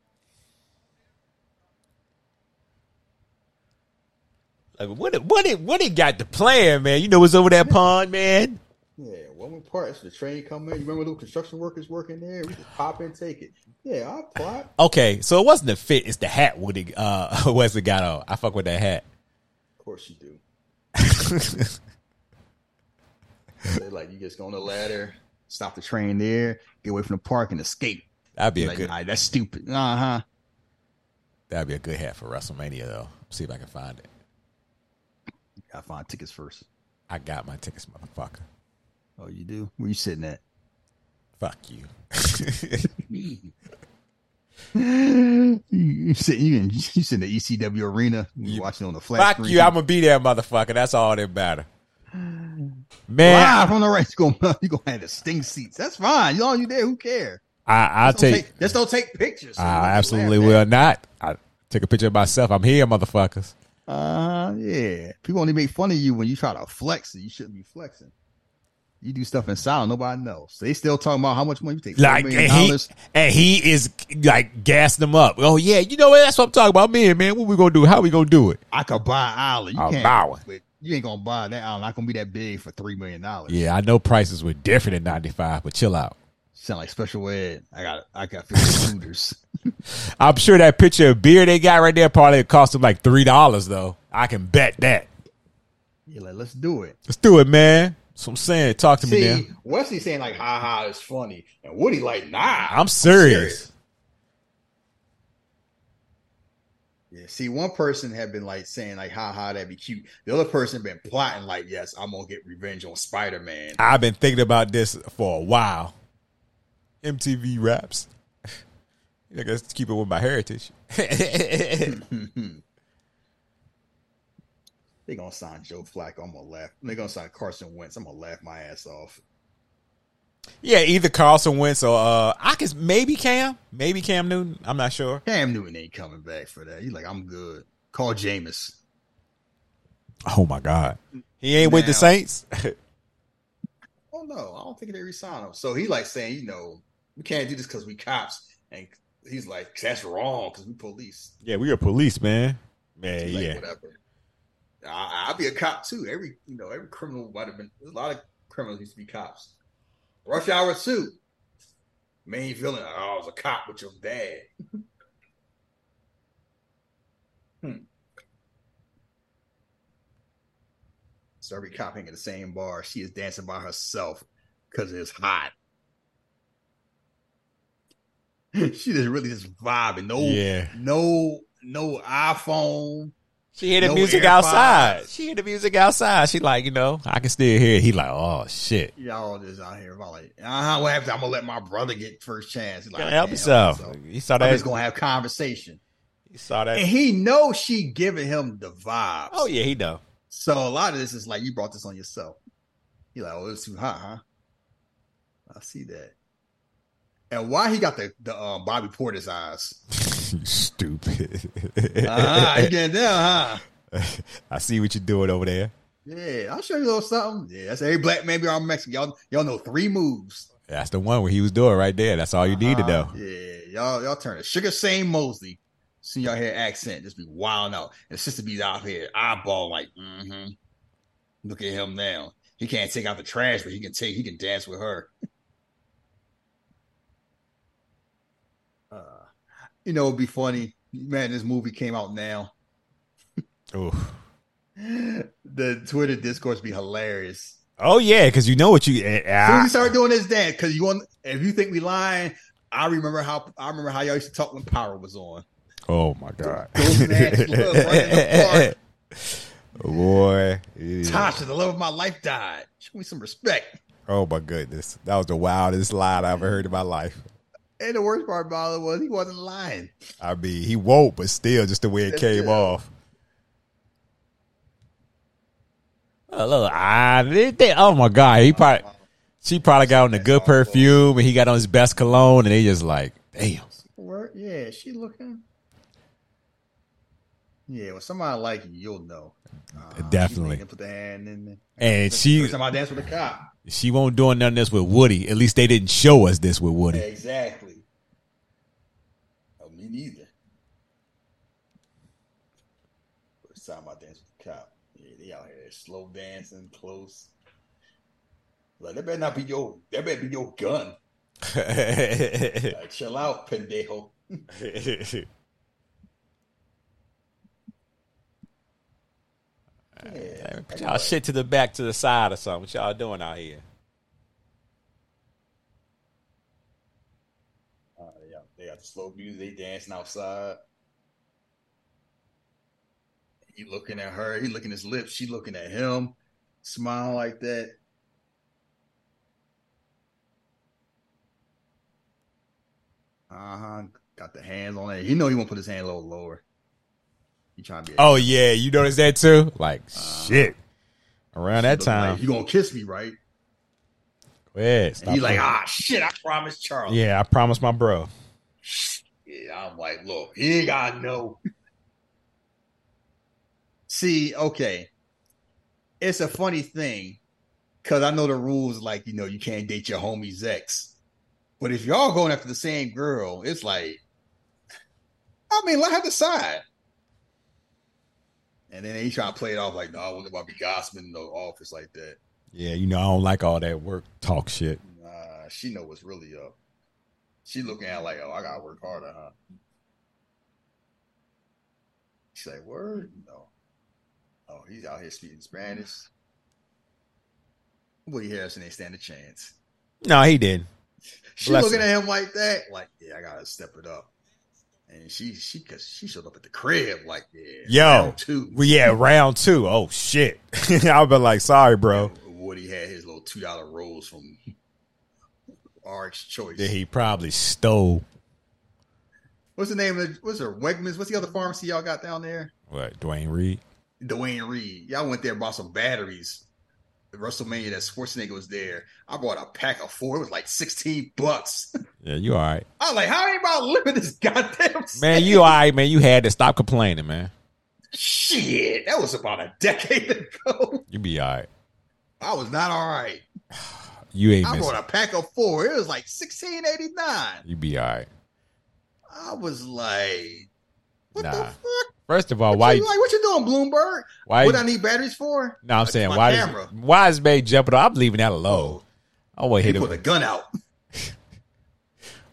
Like, what what what it got the plan, man? You know what's over that pond, man? Yeah, one more part. So the train come in. You remember little construction workers working there? We just pop in, take it. Yeah, I'll plot. Okay, so it wasn't the fit; it's the hat. Woody uh, Wesley got on. I fuck with that hat. Of course you do. They're like you just go on the ladder, stop the train there, get away from the park, and escape. That'd be a like, good. "Nah, that's stupid. Uh huh. That'd be a good hat for WrestleMania, though. See if I can find it. Gotta find tickets first. I got my tickets, motherfucker. Oh, you do? Where you sitting at? Fuck you. you sitting you in you sit in the ECW arena, you watching on the flat Fuck screen. you. I'm gonna be there, motherfucker. That's all that matter. Man, Live from the right. You gonna you gonna have the sting seats. That's fine. You all you there? Who care? I, I'll don't take. take- just don't take pictures. so I absolutely laugh will not. I take a picture of myself. I'm here, motherfuckers. Uh yeah. People only make fun of you when you try to flex it. You shouldn't be flexing. You do stuff in silence, nobody knows. They still talking about how much money you take. Like, $4 and he, and he is like gassing them up. Oh yeah, you know what? That's what I'm talking about. Man, man, what we gonna do? How we gonna do it? I could buy an island. You I'll can't buy you ain't gonna buy that island. Not gonna be that big for three million dollars. Yeah, I know prices were different in '95, but chill out. Sound like special ed. I got I got fifty scooters. I'm sure that picture of beer they got right there probably cost them like three dollars though. I can bet that. You're like, let's do it. Let's do it, man. What I'm saying. Talk to me See, now. Wesley saying like, "Ha ha, it's funny," and Woody like, "Nah, I'm serious. Yeah. See, one person had been like saying like, "Ha ha, that'd be cute." The other person been plotting like, "Yes, I'm gonna get revenge on Spider Man." I've been thinking about this for a while. MTV raps. I guess keep it with my heritage. They gonna sign Joe Flacco. I'm gonna laugh. They're gonna sign Carson Wentz. I'm gonna laugh my ass off. yeah, either Carson Wentz or uh, I can maybe Cam, maybe Cam Newton. I'm not sure. Cam Newton ain't coming back for that. He's like, I'm good. Call Jameis. Oh my God, he ain't with the Saints. Oh no, I don't think they resign him. So he like saying, you know, we can't do this because we cops, and he's like, that's wrong because we police. yeah, we are police, man. Man, like, yeah. whatever. I, I'll be a cop too. Every you know, every criminal might have been. There's a lot of criminals used to be cops. Rush Hour Two. Main villain. Oh, I was a cop with your dad. hmm. So every cop ain't at the same bar. She is dancing by herself because it's hot. she just really just vibing. No, Yeah. no, no iPhone. She hear the No music outside. She hear the music outside. She like, you know, I can still hear it. He like, oh shit. Y'all just out here like, uh-huh, what happens? I'm gonna let my brother get first chance. He's like, help can't yourself. myself. You saw that. just gonna have conversation. He saw that. And he knows she giving him the vibes. Oh yeah, he know. So a lot of this is like you brought this on yourself. You're like, oh, it's too hot, huh? I see that. And why he got the the uh, Bobby Porter's eyes? you stupid. Uh-huh, he getting down, huh? I see what you're doing over there. Yeah, I'll show you a little something. Yeah, that's every black man be all Mexican. Y'all, y'all know three moves. That's the one where he was doing right there. That's all you need to know. Uh-huh. Yeah, y'all, y'all turn it. Sugar Shane Mosley. See y'all hear accent, just be wild out. And sister be out here eyeball like, mm-hmm. Look at him now. He can't take out the trash, but he can take. He can dance with her. you know, it'd be funny. Man, this movie came out now. oh, The Twitter discourse be hilarious. Oh yeah, because you know what you. soon as ah, you start doing this dance, because you want if you think we lying, I remember how I remember how y'all used to talk when Power was on. oh my god. Those nasty love right Boy. yeah. Tasha, the love of my life, died. Show me some respect. Oh my goodness. That was the wildest line I ever heard in my life. And the worst part about it was he wasn't lying. I mean, he won't, but still, just the way it came Yeah. off. Look, they- they- oh my god, he probably, she probably got on the good perfume, and he got on his best cologne, and they just like, damn. Word? Yeah, she looking. Yeah, when somebody like you, you'll know. Uh, Definitely. she put the hand in there. And she, First time I danced with a cop. She won't doing none of this with Woody. At least they didn't show us this with Woody. Exactly. Oh, me neither. First time I danced with a cop. Yeah, they out here slow dancing, close. Like that better not be your that better be your gun. Like, chill out, pendejo. Yeah. Put y'all shit to the back to the side or something. What y'all doing out here? Uh, they, got, they got the slow music. They dancing outside. He looking at her. He looking at his lips. She looking at him. Smile like that. Uh huh. Got the hands on it. He know he won't put his hand a little lower. He trying to be. Oh yeah, you noticed that too? Like shit. Around that looking like, time. you gonna kiss me, right? Go ahead. And stop he's like, ah, shit. I promised Charlie. Yeah, I promised my bro. Yeah, I'm like, look, he ain't got no. See, okay. It's a funny thing because I know the rules, like, you know, you can't date your homie's ex. But if y'all going after the same girl, it's like, I mean, let her decide. And then he trying to play it off like, no, I about to be gossiping in the office like that. Yeah, you know I don't like all that work talk shit. Nah, she know what's really up. She looking at like, oh, I gotta work harder, huh? She's like, word? No. Oh, he's out here speaking Spanish. Woody Harrelson ain't stand a chance. No, he did. She Bless looking her. at him like that, like, yeah, I gotta step it up. And she, she, cause she showed up at the crib, like, yeah, Yo, round two. well, yeah, round two. Oh shit! I'll be like, sorry, bro. Woody had his little two dollar rolls from RX Choice. That he probably stole. What's the name of the, what's her Wegmans? What's the other pharmacy y'all got down there? What Duane Reade? Duane Reade. Y'all went there and bought some batteries. The WrestleMania that Schwarzenegger was there. I bought a pack of four. It was like 16 bucks. Yeah, you all right, I was like, how ain't about living this goddamn man. You all right, man. You had to stop complaining, man. shit? That was about a decade ago. You be all right. I was not all right. You ain't I bought a pack of four. It was like 1689. You be all right. I was like, what the Nah. fuck? First of all, What why? you, like, what you doing, Bloomberg? Why? What I need batteries for? No, I'm Like, saying why? camera. Is, why is May jumping? I'm leaving that alone. I want to He hit put a gun out. yeah,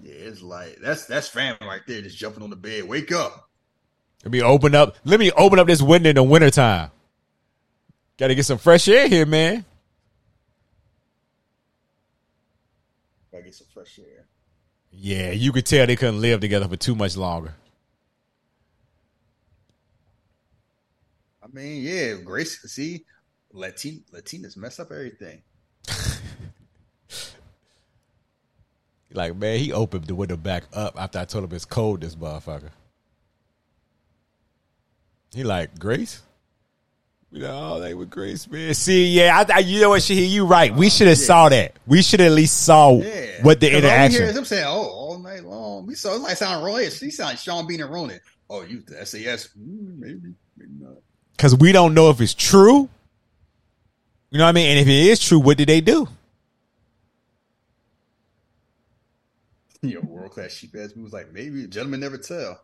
it's like that's that's fam right there, just jumping on the bed. Wake up. Let me open up. Let me open up this window in the wintertime. Got to get some fresh air here, man. Gotta get some fresh air. Yeah, you could tell they couldn't live together for too much longer. I mean, yeah, Grace. See, Latin Latinas mess up everything. Like, man, he opened the window back up after I told him it's cold, this motherfucker. He like, Grace? You know, oh, they with Grace, man. See, yeah, I, I, you know what, Shahid, you right. We should have saw that. We should at least saw Yeah, what the 'Cause all we hear interaction. them saying, "Oh, all night long." We saw it like sound Roy. She sound like Sean Bean and Ronin. Oh, you the SAS? Mm, maybe, maybe not. Because we don't know if it's true. You know what I mean? And if it is true, what did they do? You know, world class sheep ass was Like maybe gentlemen never tell.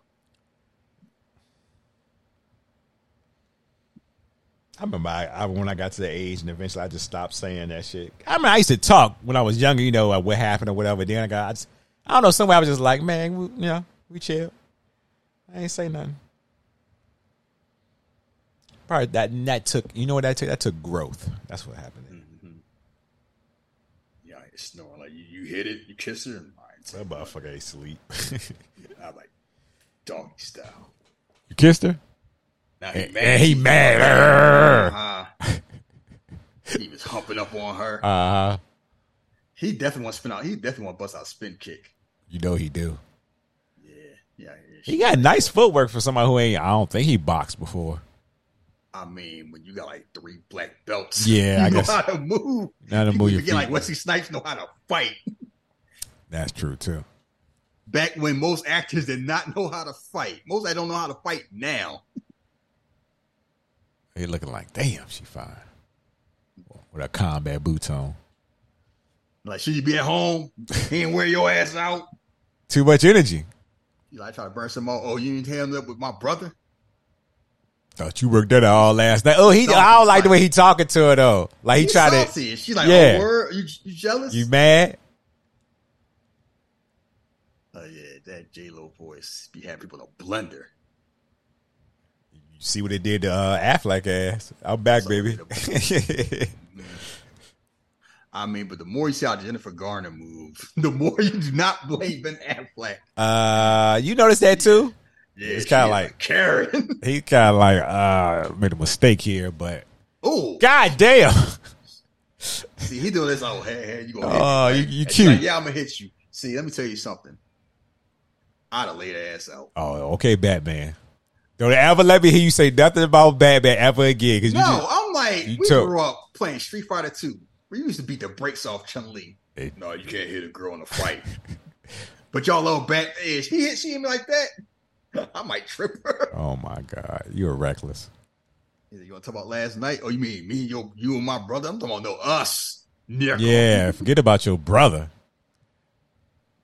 I remember I, I, when I got to the age and eventually I just stopped saying that shit. I mean, I used to talk when I was younger, you know, like what happened or whatever. Then I got, I, just, I don't know, somewhere I was just like, man, we, you know, we chill. I ain't say nothing. Probably that that took, you know what that took? That took growth. That's what happened. Yeah, I ain't snoring like you, you hit it, you kiss her, and all right, That motherfucker ain't sleep. I like doggy style. you kissed her? Now he And, mad. and he mad. Uh-huh. he was humping up on her. Uh, he definitely want to spin out. He definitely want to bust out spin kick. you know he do. Yeah, yeah. He got nice footwork for somebody who ain't, I don't think he boxed before. I mean, when you got like three black belts, Yeah, you I know guess- how to move. How to move your forget, like. Wesley Snipes know how to fight. That's true too. Back when most actors did not know how to fight, most I don't know how to fight now. He looking like, damn, she fine. With a combat boots on. Like, should you be at home? He ain't wear your ass out. Too much energy. You like try to burn some more. Oh, you didn't hang up with my brother? Thought you worked that all last night. Oh, he I don't like the way he talking to her though. Like he tried to She like, Yeah. oh, word? You, you jealous? You mad? Oh yeah, that J Lo voice be having people a blender. You see what it did to uh, Affleck ass. I'm back, baby. I mean, but the more you see how Jennifer Garner move, the more you do not blame Ben Affleck. uh you notice that too? Yeah, It's kinda like- Karen. He kinda like uh made a mistake here, but oh, God damn. see, he doing this. Oh, hey, hey, you gonna Oh, me, you- you cute. Like, yeah, I'm gonna hit you. See, let me tell you something. I'd have laid ass out. Oh, okay, Batman. Don't ever let me hear you say nothing about Batman ever again. Cause No, just, I'm like, we took- grew up playing Street Fighter 2. We used to beat the brakes off Chun Li. Hey. No, you can't hit a girl in a fight. but y'all little back edge. He hit she hit me like that. I might trip her. Oh my God. You're reckless. You want to talk about last night? Oh, you mean me, and your, you and my brother? I'm talking about no us. Yeah, Yeah, forget about your brother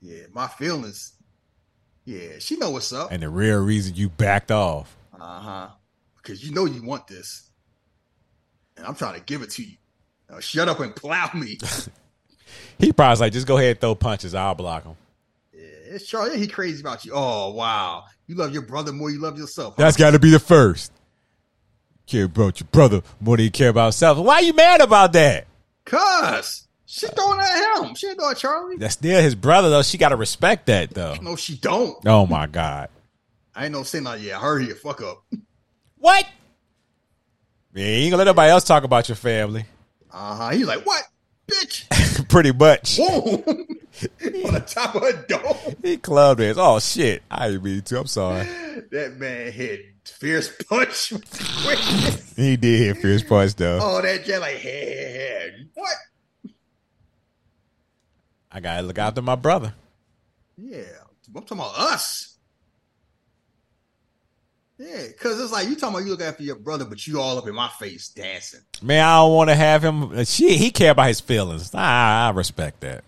yeah. My feelings. Yeah, she know what's up. and the real reason you backed off. Uh huh. Because you know you want this, and I'm trying to give it to you. Now shut up and plow me. He probably like, just go ahead and throw punches. I'll block him. It's Charlie. He crazy about you. Oh wow, you love your brother more. You love yourself. huh? That's got to be the first. care about your brother more than you care about yourself. Why are you mad about that? Cuz she throwing at him. She ain't throwing at Charlie. That's still his brother though. She gotta respect that though. No, she don't. Oh my god. I ain't no saying like, yeah, I heard you. Fuck up. What? Man, you ain't gonna let nobody else talk about your family. Uh huh. He's like, what, bitch? Pretty much. Whoa! On the top of a dome. He clubbed it. Oh shit. I didn't mean to. I'm sorry. That man hit fierce punch. He did hit fierce punch though. oh, that jet like, hey, hey, hey. What? I gotta look after my brother. Yeah, I'm talking about us. Yeah, because it's like you talking about you look after your brother, but you all up in my face dancing. Man, I don't want to have him. She, he care about his feelings. I, I respect that.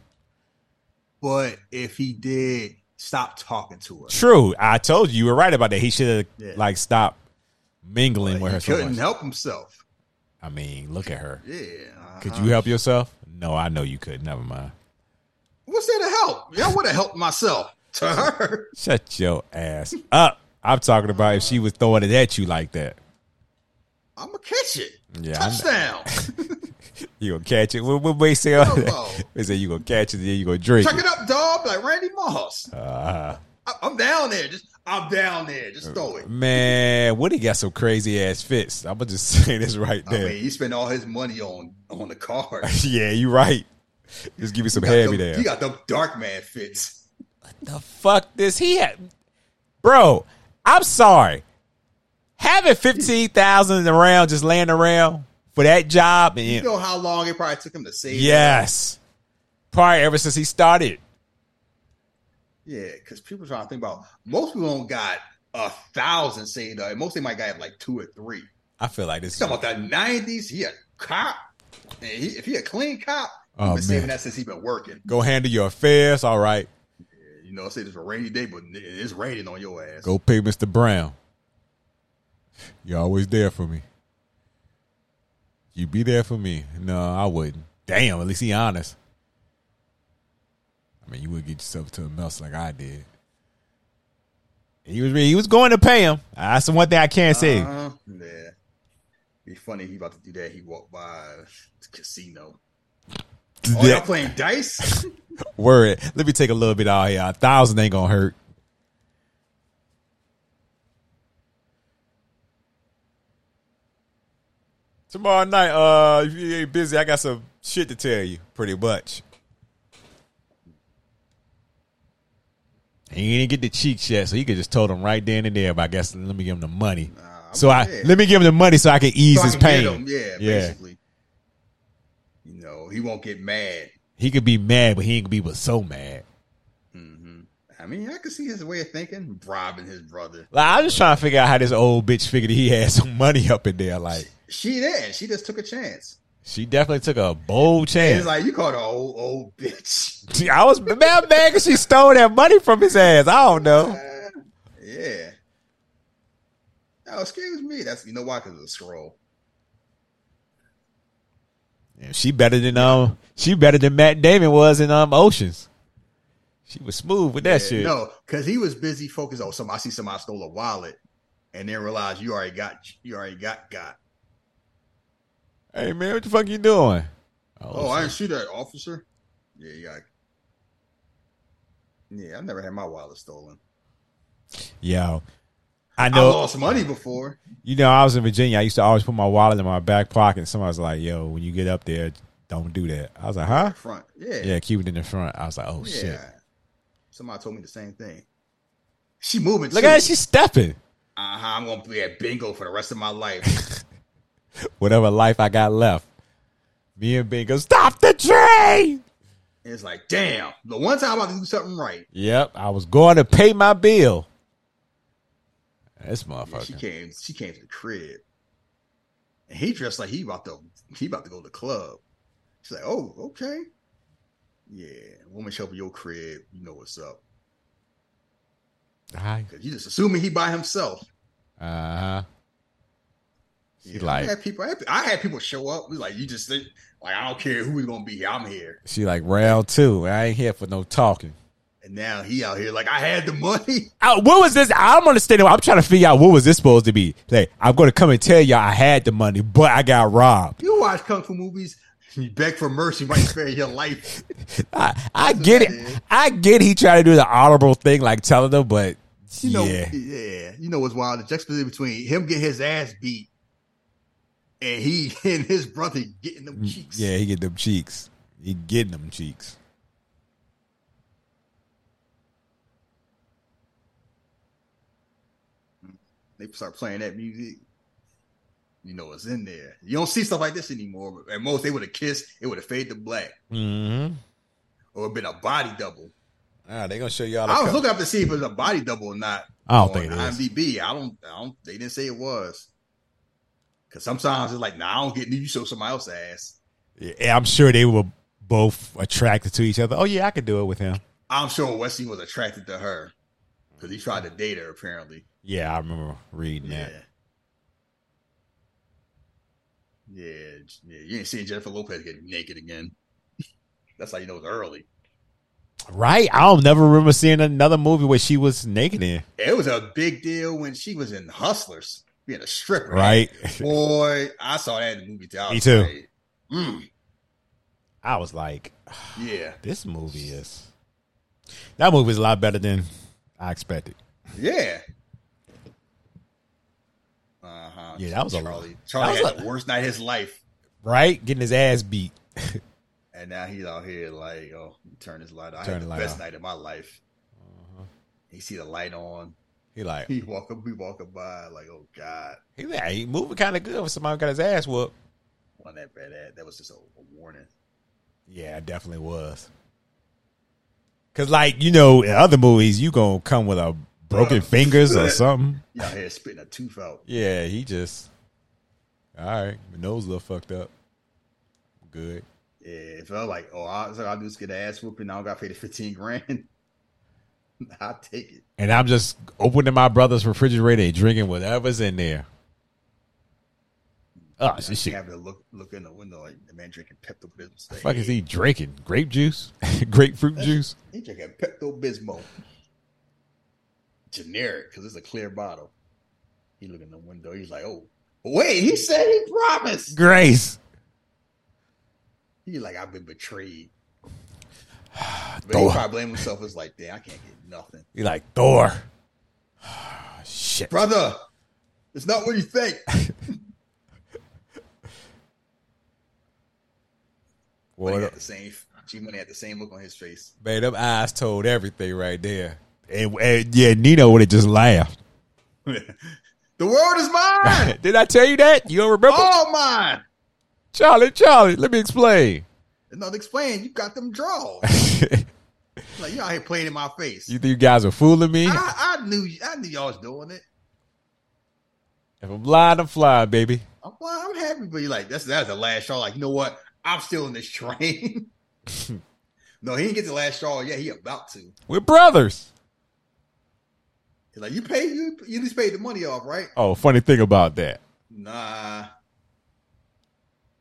But if he did stop talking to her, True. I told you you were right about that. He should have Yeah. like stopped mingling with her. he couldn't much. help himself. I mean, look at her. Yeah. Could uh-huh. you help yourself? No, I know you could. Never mind. What's there to help? Yeah, I would have helped myself to her. Shut your ass up. I'm talking about if she was throwing it at you like that. I'm gonna catch it. Yeah, I. Touchdown. You gonna catch it? What, what they say? on. They say you gonna catch it, then you gonna drink Check it up, dog. Like Randy Moss. Uh, I- I'm down there. Just I'm down there. Just throw it. man, Woody got some crazy ass fits. I'm gonna just say this right I there. mean, he spent all his money on on the card. yeah, you right. Just give me some heavy there. He got them dark man fits. What the fuck this he had bro i'm sorry having 15000 around just laying around for that job And, You know how long it probably took him to save. yes probably ever since he started? Yeah, because people trying to think about most people don't got a thousand saved up. Most of them might got like two or three. i feel like this Talking about the nineties, he a cop. And he, if he a clean cop, Oh, he's been saving that since he been working. go handle your affairs all right You know, I say it's a rainy day, but it's raining on your ass. go pay mr brown you're always there for me you be there for me no i wouldn't damn at least he honest i mean you would get yourself to a mess like i did he was he was going to pay him that's the one thing i can't say Uh-huh. Yeah. Be funny. He about to do that. He walked by the casino. Oh, y'all playing dice? Word. Let me take a little bit out here. A thousand ain't gonna hurt. Tomorrow night, uh, if you ain't busy, I got some shit to tell you, pretty much. He didn't get the cheeks yet, so he could just told him right then and there. But I guess let me give him the money. so I yeah. let me give him the money so I can ease So his can pain. him, Yeah, yeah. basically. You know, he won't get mad. He could be mad, but he ain't gonna be but so mad. Mm-hmm. I mean, I can see his way of thinking, bribing his brother. Like I'm just trying to figure out how this old bitch figured he had some money up in there. Like She did. She just took a chance. she definitely took a bold chance. It's like you called her old old bitch. I was mad mad because she stole that money from his ass. I don't know. Uh, yeah. Oh, excuse me. That's you know why? Because of the scroll. She better than um she better than Matt Damon was in um Oceans. She was smooth with that Yeah, shit. No, because he was busy focused on somebody. I see somebody stole a wallet, and then realized you already got you already got got. Hey man, what the fuck you doing? Oh, I didn't see that, officer. Yeah, you got. Yeah, I've never had my wallet stolen. Yo. I know I lost money before. you know, I was in Virginia. I used to always put my wallet in my back pocket and somebody was like, yo, when you get up there, don't do that. I was like, huh? Front, yeah, Yeah, keep it in the front. I was like, oh yeah. shit. Somebody told me the same thing. She moving. Look too. at her, she's stepping. Uh huh. I'm gonna be at bingo for the rest of my life. Whatever life I got left. Me and Bingo, stop the train. it's like, damn. The one time I'm to do something right, Yep, I was going to pay my bill. This motherfucker. she came. She came to the crib, and he dressed like he about to. He about to go to the club. She's like, oh, okay. Yeah, woman show up at your crib. You know what's up. Hi. You just assuming he by himself. Uh huh. She Yeah, I like had people. I had, I had people show up. Like you just like I don't care who's gonna be here. I'm here. she like round two. I ain't here for no talking. And now he out here like I had the money. Uh, what was this? I'm understanding. I'm trying to figure out what was this supposed to be. Like, I'm going to come and tell y'all I had the money, but I got robbed. You watch kung fu movies, you beg for mercy, might spare your life. I, I get it. I get he tried to do the honorable thing, like telling them, but You know, yeah, yeah. You know what's wild? The juxtaposition between him getting his ass beat and he and his brother getting them cheeks. Mm, yeah, he get them cheeks. He getting them cheeks. They start playing that music. You know what's in there. You don't see stuff like this anymore. At most, they would have kissed. It would have faded to black, Mm-hmm. or been a body double. Ah, they gonna show y'all. I was looking up to see if it was a body double or not. I don't on think it is. IMDb. I don't. I don't. They didn't say it was. Because sometimes it's like, nah, I don't get you show somebody else's ass. Yeah, I'm sure they were both attracted to each other. Oh yeah, I could do it with him. I'm sure Wesley was attracted to her because he tried to date her. Apparently, Yeah, I remember reading yeah. that. Yeah, yeah. You ain't seeing Jennifer Lopez get naked again. That's how you know it's early. Right? I don't never remember seeing another movie where she was naked in. It was a big deal when she was in Hustlers, being a stripper. Right. Boy, I saw that in the movie too. Me too. like, mm, I was like, yeah, this movie is that movie is a lot better than I expected. yeah. Yeah, that was a- Charlie. Charlie that was had the worst night of his life, Right? Getting his ass beat. and now he's out here like, oh, turn his light on. I Turn had the the best on. night of my life. Uh-huh. He see the light on. He like He walking, we walking by like, oh god, he, like, he moving kind of good when somebody got his ass whooped. wasn't that bad? That, that was just a, a warning. Yeah, it definitely was. Cause like you know, in other movies, you gonna come with a broken fingers or something. Out here spitting a tooth out. Yeah, he just all right. My nose a little fucked up. Good. Yeah, it felt like, oh, I, so I'll just get an ass whooping. I don't got to pay the 15 grand. I'll take it. And I'm just opening my brother's refrigerator and drinking whatever's in there. Oh, I shit. have to look look in the window like the man drinking Pepto Bismol. Fuck is he drinking? Grape juice? Grapefruit juice? He drinking Pepto Bismol. Generic, because it's a clear bottle. He look in the window. He's like, oh, wait, he said he promised. Grace. He's like, I've been betrayed. But he probably blame himself. It's like, damn, I can't get nothing. He like Thor. Shit. Brother, it's not what you think. What had the same. G Money had the same look on his face. Man, them eyes told everything right there. And, and yeah, Nino would have just laughed. the world is mine. Did I tell you that? You don't remember? All mine. Charlie, Charlie, let me explain. Nothing explain. You got them draws. like you out here playing in my face. You think you guys are fooling me? I, I knew. I knew y'all was doing it. If I'm blind, I'm flying, baby. I'm, well, I'm happy, but you like that's that's the last straw. Like you know what? I'm still in this train. no, he didn't get the last straw. Yeah, he about to. We're brothers. Like, you pay you you just paid the money off, right? Oh, funny thing about that. Nah,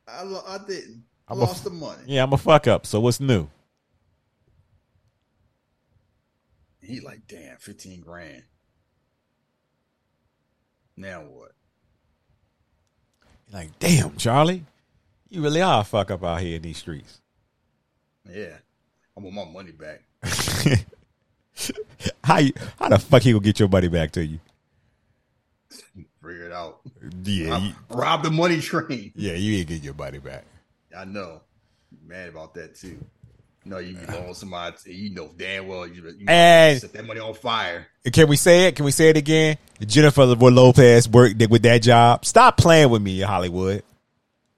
I lo- I didn't. I I'm a- lost the money. Yeah, I'm a fuck up. So what's new? He like, damn, fifteen grand. Now what? Like, damn, Charlie, you really are a fuck up out here in these streets. Yeah, I want my money back. how you, how the fuck he gonna get your money back to you? Figure it out. Yeah, you, Rob the money train. yeah, you ain't get your money back. I know. Mad about that too. No, you be loan somebody. You know damn well you, you And- set that money on fire. Can we say it? Can we say it again? Jennifer Lopez worked with that job. Stop playing with me Hollywood.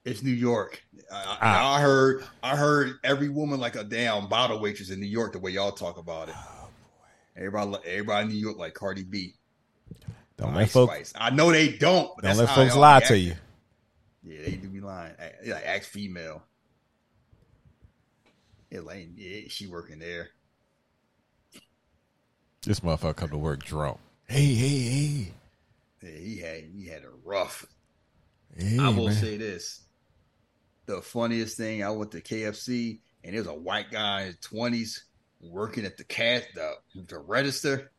It's New York. I, Ah. I heard. I heard every woman like a damn bottle waitress in New York. The way y'all talk about it. Everybody, everybody in New York like Cardi B. Don't Ice let folks Spice. I know they don't. But don't let folks lie to you. Yeah, they do be lying. Act- They like act female. Yeah, like yeah, she working there. This motherfucker come to work drunk. Hey, hey, hey. Yeah, he had he had a rough. Hey, I will man. say this: the funniest thing, I went to KFC and there's a white guy in his twenties working at the cash the, the register.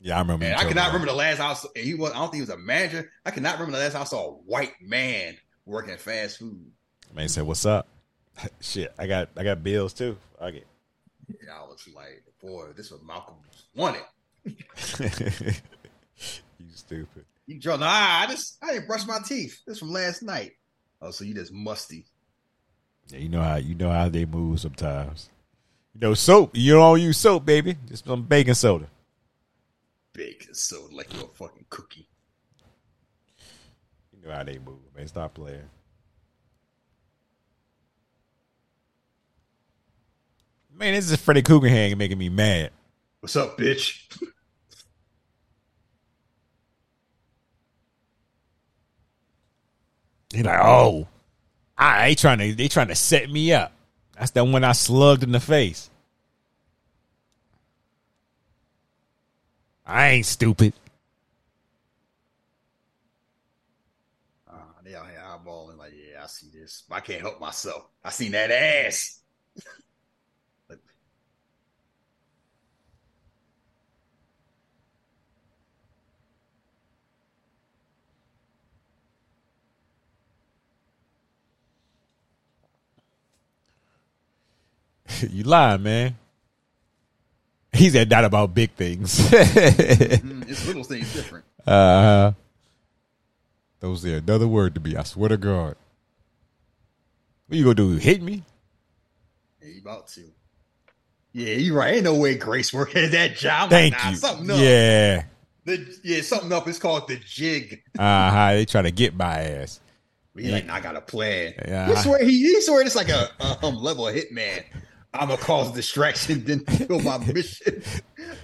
Yeah, I remember. And I cannot me remember the last house he was. I don't think he was a manager. I cannot remember the last I saw a white man working fast food. Man said, "What's up?" Shit, I got I got bills too. I get. Yeah, I was like, boy, this was Malcolm wanted. you stupid. You Joe, nah, I just I didn't brush my teeth. This from last night. Oh, so you just musty. Yeah, you know how you know how they move sometimes. You know, soap. You don't use soap, baby. Just some baking soda. Baking soda like you're a fucking cookie. You know how they move, man. Stop playing. Man, this is Freddy Krueger hang making me mad. What's up, bitch? He like, oh, I ain't trying to. They trying to set me up. That's the one I slugged in the face. I ain't stupid. Uh, they out here eyeballing like, yeah, I see this. I can't help myself. I seen that ass. Like, you lying, man. He said that about big things. mm, it's little things different. uh, that was there another word to be. I swear to God. What you gonna do? Hit me? Yeah, you about to. Yeah, you right. Ain't no way Grace working at that job. Thank like, nah, you. Something up. Yeah. The, yeah, something up. It's called the jig. Uh huh. They try to get my ass. He's like, nah, I got a plan. Yeah. He swear he, he swear it's like a, a um, level of hitman. I'm gonna cause distraction, then fulfill my mission.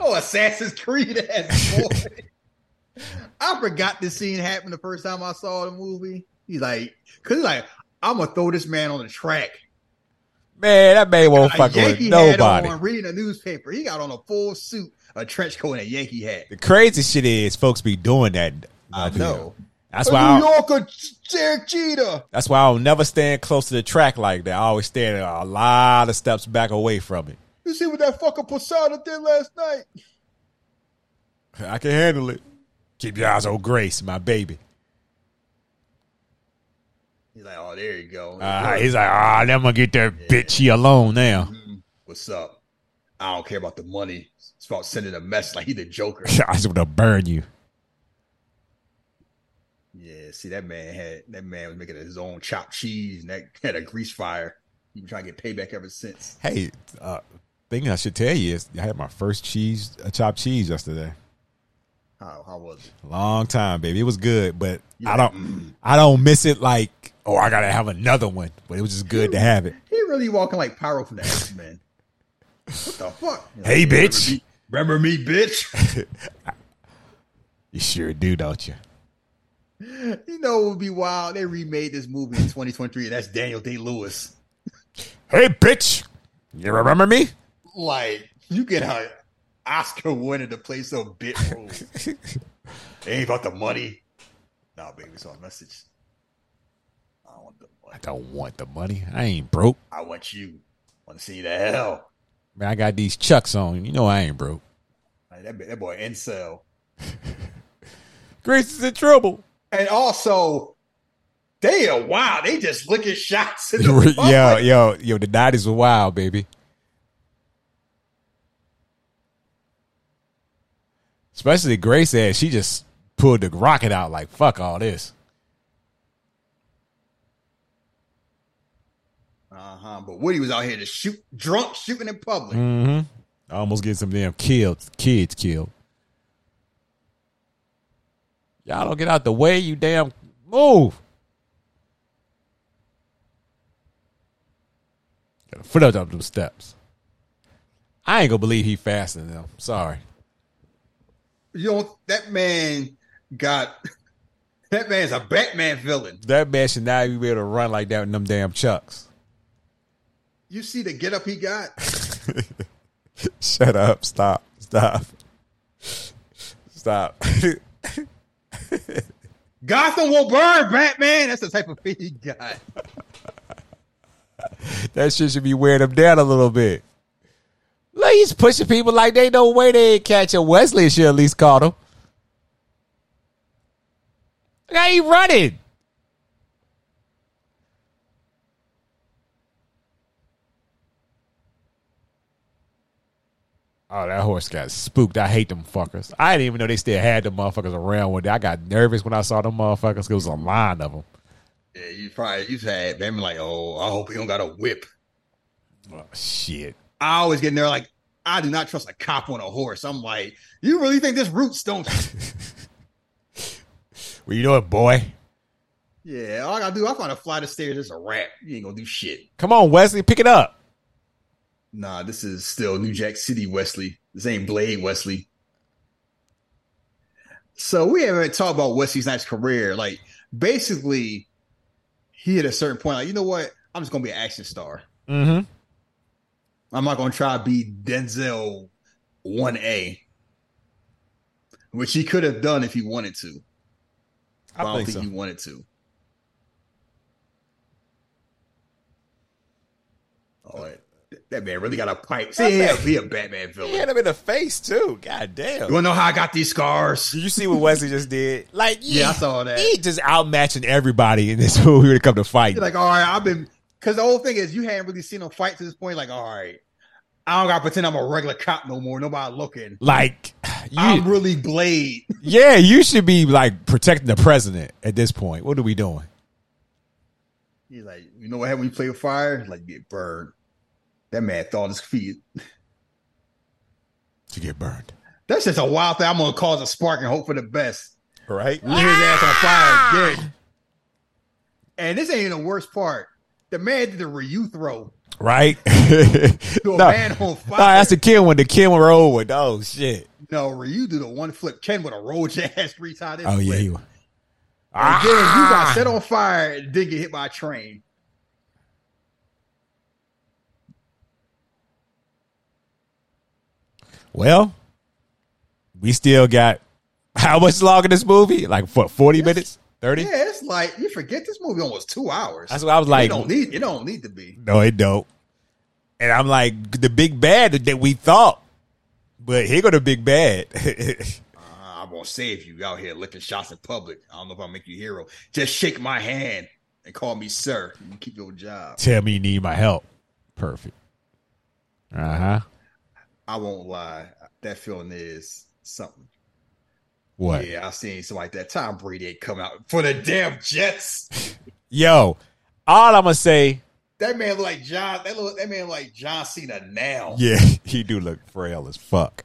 oh, Assassin's Creed ass boy. I forgot this scene happened the first time I saw the movie. He's like, cause he's like, I'm gonna throw this man on the track. Man, that man won't fuck with nobody. on, reading a newspaper. He got on a full suit, a trench coat, and a Yankee hat. The crazy shit is folks be doing that. I up here. Know. That's A why. New I, Yorker, Derek Jeter. that's why I'll never stand close to the track like that. I always stand a lot of steps back away from it. You see what that fucking Posada did last night? I can handle it. Keep your eyes on Grace, my baby. He's like, oh, there you go. Uh, he's like, ah, I'm gonna get that bitch she alone now. Mhm. What's up? I don't care about the money. It's about sending a message like he the Joker. I just wanna burn you. Yeah, see that man had that man was making his own chopped cheese and that had a grease fire. He been trying to get payback ever since. Hey, uh, thing I should tell you is I had my first cheese, a chopped cheese yesterday. How how was it? Long time, baby. It was good, but You I don't, I don't miss it. Like, oh, I gotta have another one. But it was just good to have it. He really walking like Pyro from the X Men. What the fuck? Hey, bitch. Remember me, remember me, bitch. You sure do, don't you? You know it would be wild. They remade this movie in 2023, and that's Daniel Day Lewis. Hey, bitch. You remember me? Like you get a Oscar winner to play some bit role. it ain't about the money. Nah, baby, it's a message. I don't want the I money. don't want the money. I ain't broke. I want you. I want to see the hell. Man, I got these chucks on. You know I ain't broke. Like, that, that boy incel. Grace is in trouble. And also, they are wild. They just licking shots. In the yo, yo, yo, the 90s were wild, baby. Especially Grace said she just pulled the rocket out like fuck all this. Uh huh. But Woody was out here to shoot, drunk, shooting in public. Mm-hmm. Almost get some damn killed kids killed. Y'all don't get out the way, you damn move. Got a foot up up them steps. I ain't gonna believe he faster than them. Sorry. You know that man got. That man's a Batman villain. That man should not be able to run like that in them damn chucks. You see the get up he got. Shut up. Stop. Stop. Stop. Gotham will burn, Batman. That's the type of feet he got. that shit should be wearing him down a little bit. Look, he's pushing people like they know where they ain't catch. Wesley should at least caught him. Look how he running. Oh, that horse got spooked. I hate them fuckers. I didn't even know they still had them motherfuckers around one day. I got nervous when I saw them motherfuckers. There was a line of them. Yeah, you probably you've had them like, oh, I hope he don't got a whip. Oh, shit. I always get in there like, I do not trust a cop on a horse. I'm like, you really think this roots don't? What you doing, boy? yeah, all I gotta do, I find a flight of stairs. It's a wrap. You ain't gonna do shit. Come on, Wesley, pick it up. Nah, this is still New Jack City Wesley. This ain't Blade Wesley. So we haven't talked about Wesley Snipes' career. Like, basically, he at a certain point, like, you know what? I'm just gonna be an action star. Mm-hmm. I'm not gonna try to be Denzel 1A. Which he could have done if he wanted to. I, I don't think think so. he wanted to. Oh, that, that man really got a pipe. See, man- he a Batman villain. He hit him in the face too. God damn. You wanna know how I got these scars? Did you see what Wesley just did? Like, Yeah, I saw that. He just outmatching everybody in this movie when it come to fight. Like, all right, I've been because the whole thing is you hadn't really seen him fight to this point. Like, all right, I don't gotta pretend I'm a regular cop no more. Nobody looking. Like, you, I'm really Blade. yeah, you should be like protecting the president at this point. What are we doing? He's like, you know what happened when you play with fire? Like, get burned. That man thought on his feet. To get burned, That's just a wild thing. I'm gonna cause a spark and hope for the best. right? Lit his ass on fire again. And this ain't the worst part. The man did the Ryu throw. Right? To no, man on no, fire. that's the kill one. The kill one roll with. Oh shit! No, Ryu did a one flip. Ken would have rolled your ass three times. Oh yeah, he was. And then you Ah! got set on fire and did get hit by a train. Well, we still got how much longer in this movie? Like what? Forty minutes? Thirty? Yeah, it's like you forget this movie almost two hours. That's what I was like. it don't need it don't need to be. No, it don't. And I'm like the big bad that we thought, but here go the big bad. Uh, I'm gonna save you out here licking shots in public. I don't know if I'll make you a hero. Just shake my hand and call me sir. You keep your job. Tell me you need my help. Perfect. Uh huh. I won't lie. That feeling is something. What? Yeah, I seen something like that. Tom Brady ain't come out for the damn Jets. Yo, all I'm gonna say, That man look like John. That look, that man look like John Cena now. yeah, he do look frail as fuck.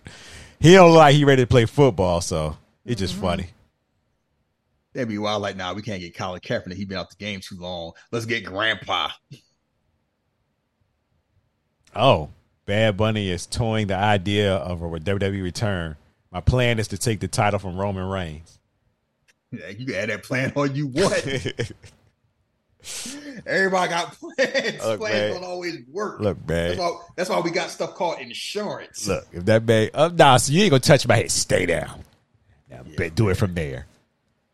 He don't look like he ready to play football, so it's just mm-hmm. funny. That'd be wild. Like, nah, we can't get Colin Kaepernick. He been out the game too long. Let's get Grandpa. Oh, Bad Bunny is toying the idea of a WWE return. My plan is to take the title from Roman Reigns. Yeah, you can add that plan on you what? Everybody got plans. Look, plans man. don't always work. Look, That's man. why, that's why we got stuff called insurance. Look, if that man, uh, nah, so you ain't gonna touch my head. Stay down. Yeah, bet- do it from there.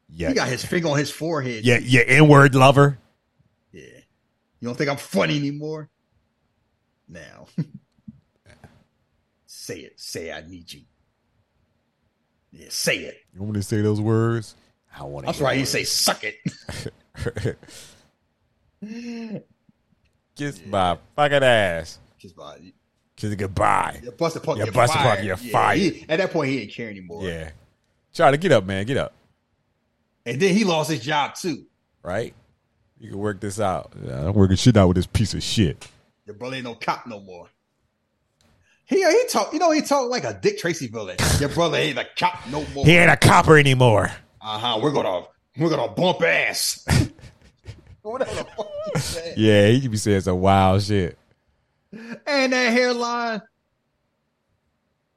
Yeah, He got his finger on his forehead. yeah, yeah. Inward lover. Yeah. You don't think I'm funny anymore? Now. say it. Say I need you. Yeah, say it. You want me to say those words? I want to. That's right. You say suck it. Kiss my fucking ass. Just by Kiss goodbye. you busted punk. Yeah, you're busted punk, you're Yeah, fired. he- at that point, he didn't care anymore. Yeah. Try to get up, man. Get up. And then he lost his job too. Right? You can work this out. Yeah, I'm working shit out with this piece of shit. Your brother ain't no cop no more. He he talk, you know, he talk like a Dick Tracy villain. Your brother ain't a cop no more. He ain't a copper anymore. Uh huh. We're gonna we're gonna bump ass. Whatever the fuck he said. Yeah, he could be saying some wild shit. And that hairline.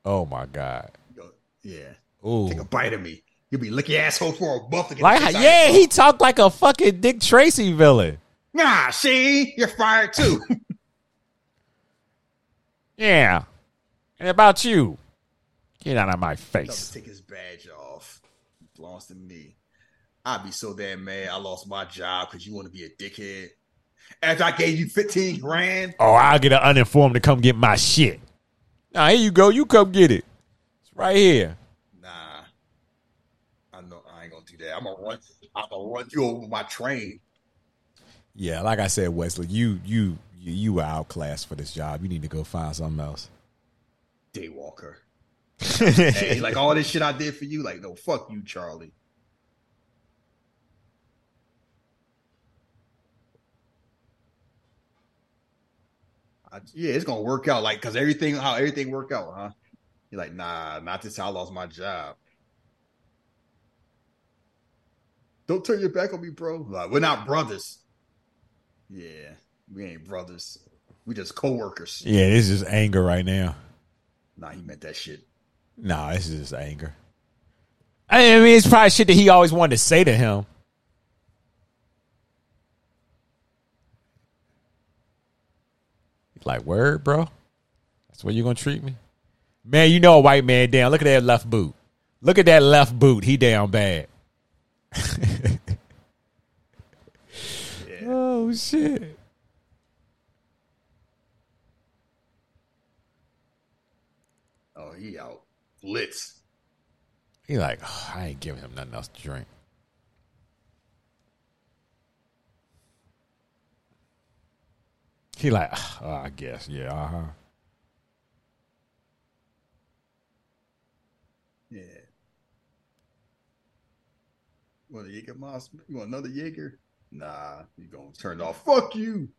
Oh my god. Yeah. Ooh. Take a bite of me. You'll be licking asshole for a buff to get Like, the piss out yeah, he talked like a fucking Dick Tracy villain. Nah, see, you're fired too. Yeah. And about you? Get out of my face. to take his badge off. It belongs to me. I'd be so damn mad I lost my job because you want to be a dickhead. After I gave you 15 grand, Oh, I'll get an uninformed to come get my shit. Nah, here you go. You come get it. It's right here. Nah, I know I ain't gonna do that. I'm gonna run. I'm gonna run you over my train. Yeah, like I said, Wesley, you you you, you were outclassed for this job. You need to go find something else. Daywalker. hey, like all this shit I did for you, like no, fuck you, Charlie. I, yeah, it's gonna work out, like because everything, how everything worked out, huh? You're like, nah, not this. How I lost my job. Don't turn your back on me, bro. Like, we're not brothers. Yeah, we ain't brothers. We just co-workers. Yeah, this is anger right now. Nah, he meant that shit. Nah, this is just anger. I mean, it's probably shit that he always wanted to say to him. Like, word, bro? That's where you gonna treat me? Man, you know a white man down. Look at that left boot. Look at that left boot. He down bad. Oh shit. He out blitz. He like, "Oh, I ain't giving him nothing else to drink. He like, oh, I guess, yeah, uh huh. Yeah. Want a Jaeger Moss? You want another Jaeger? Nah, you gonna turn off. Fuck you.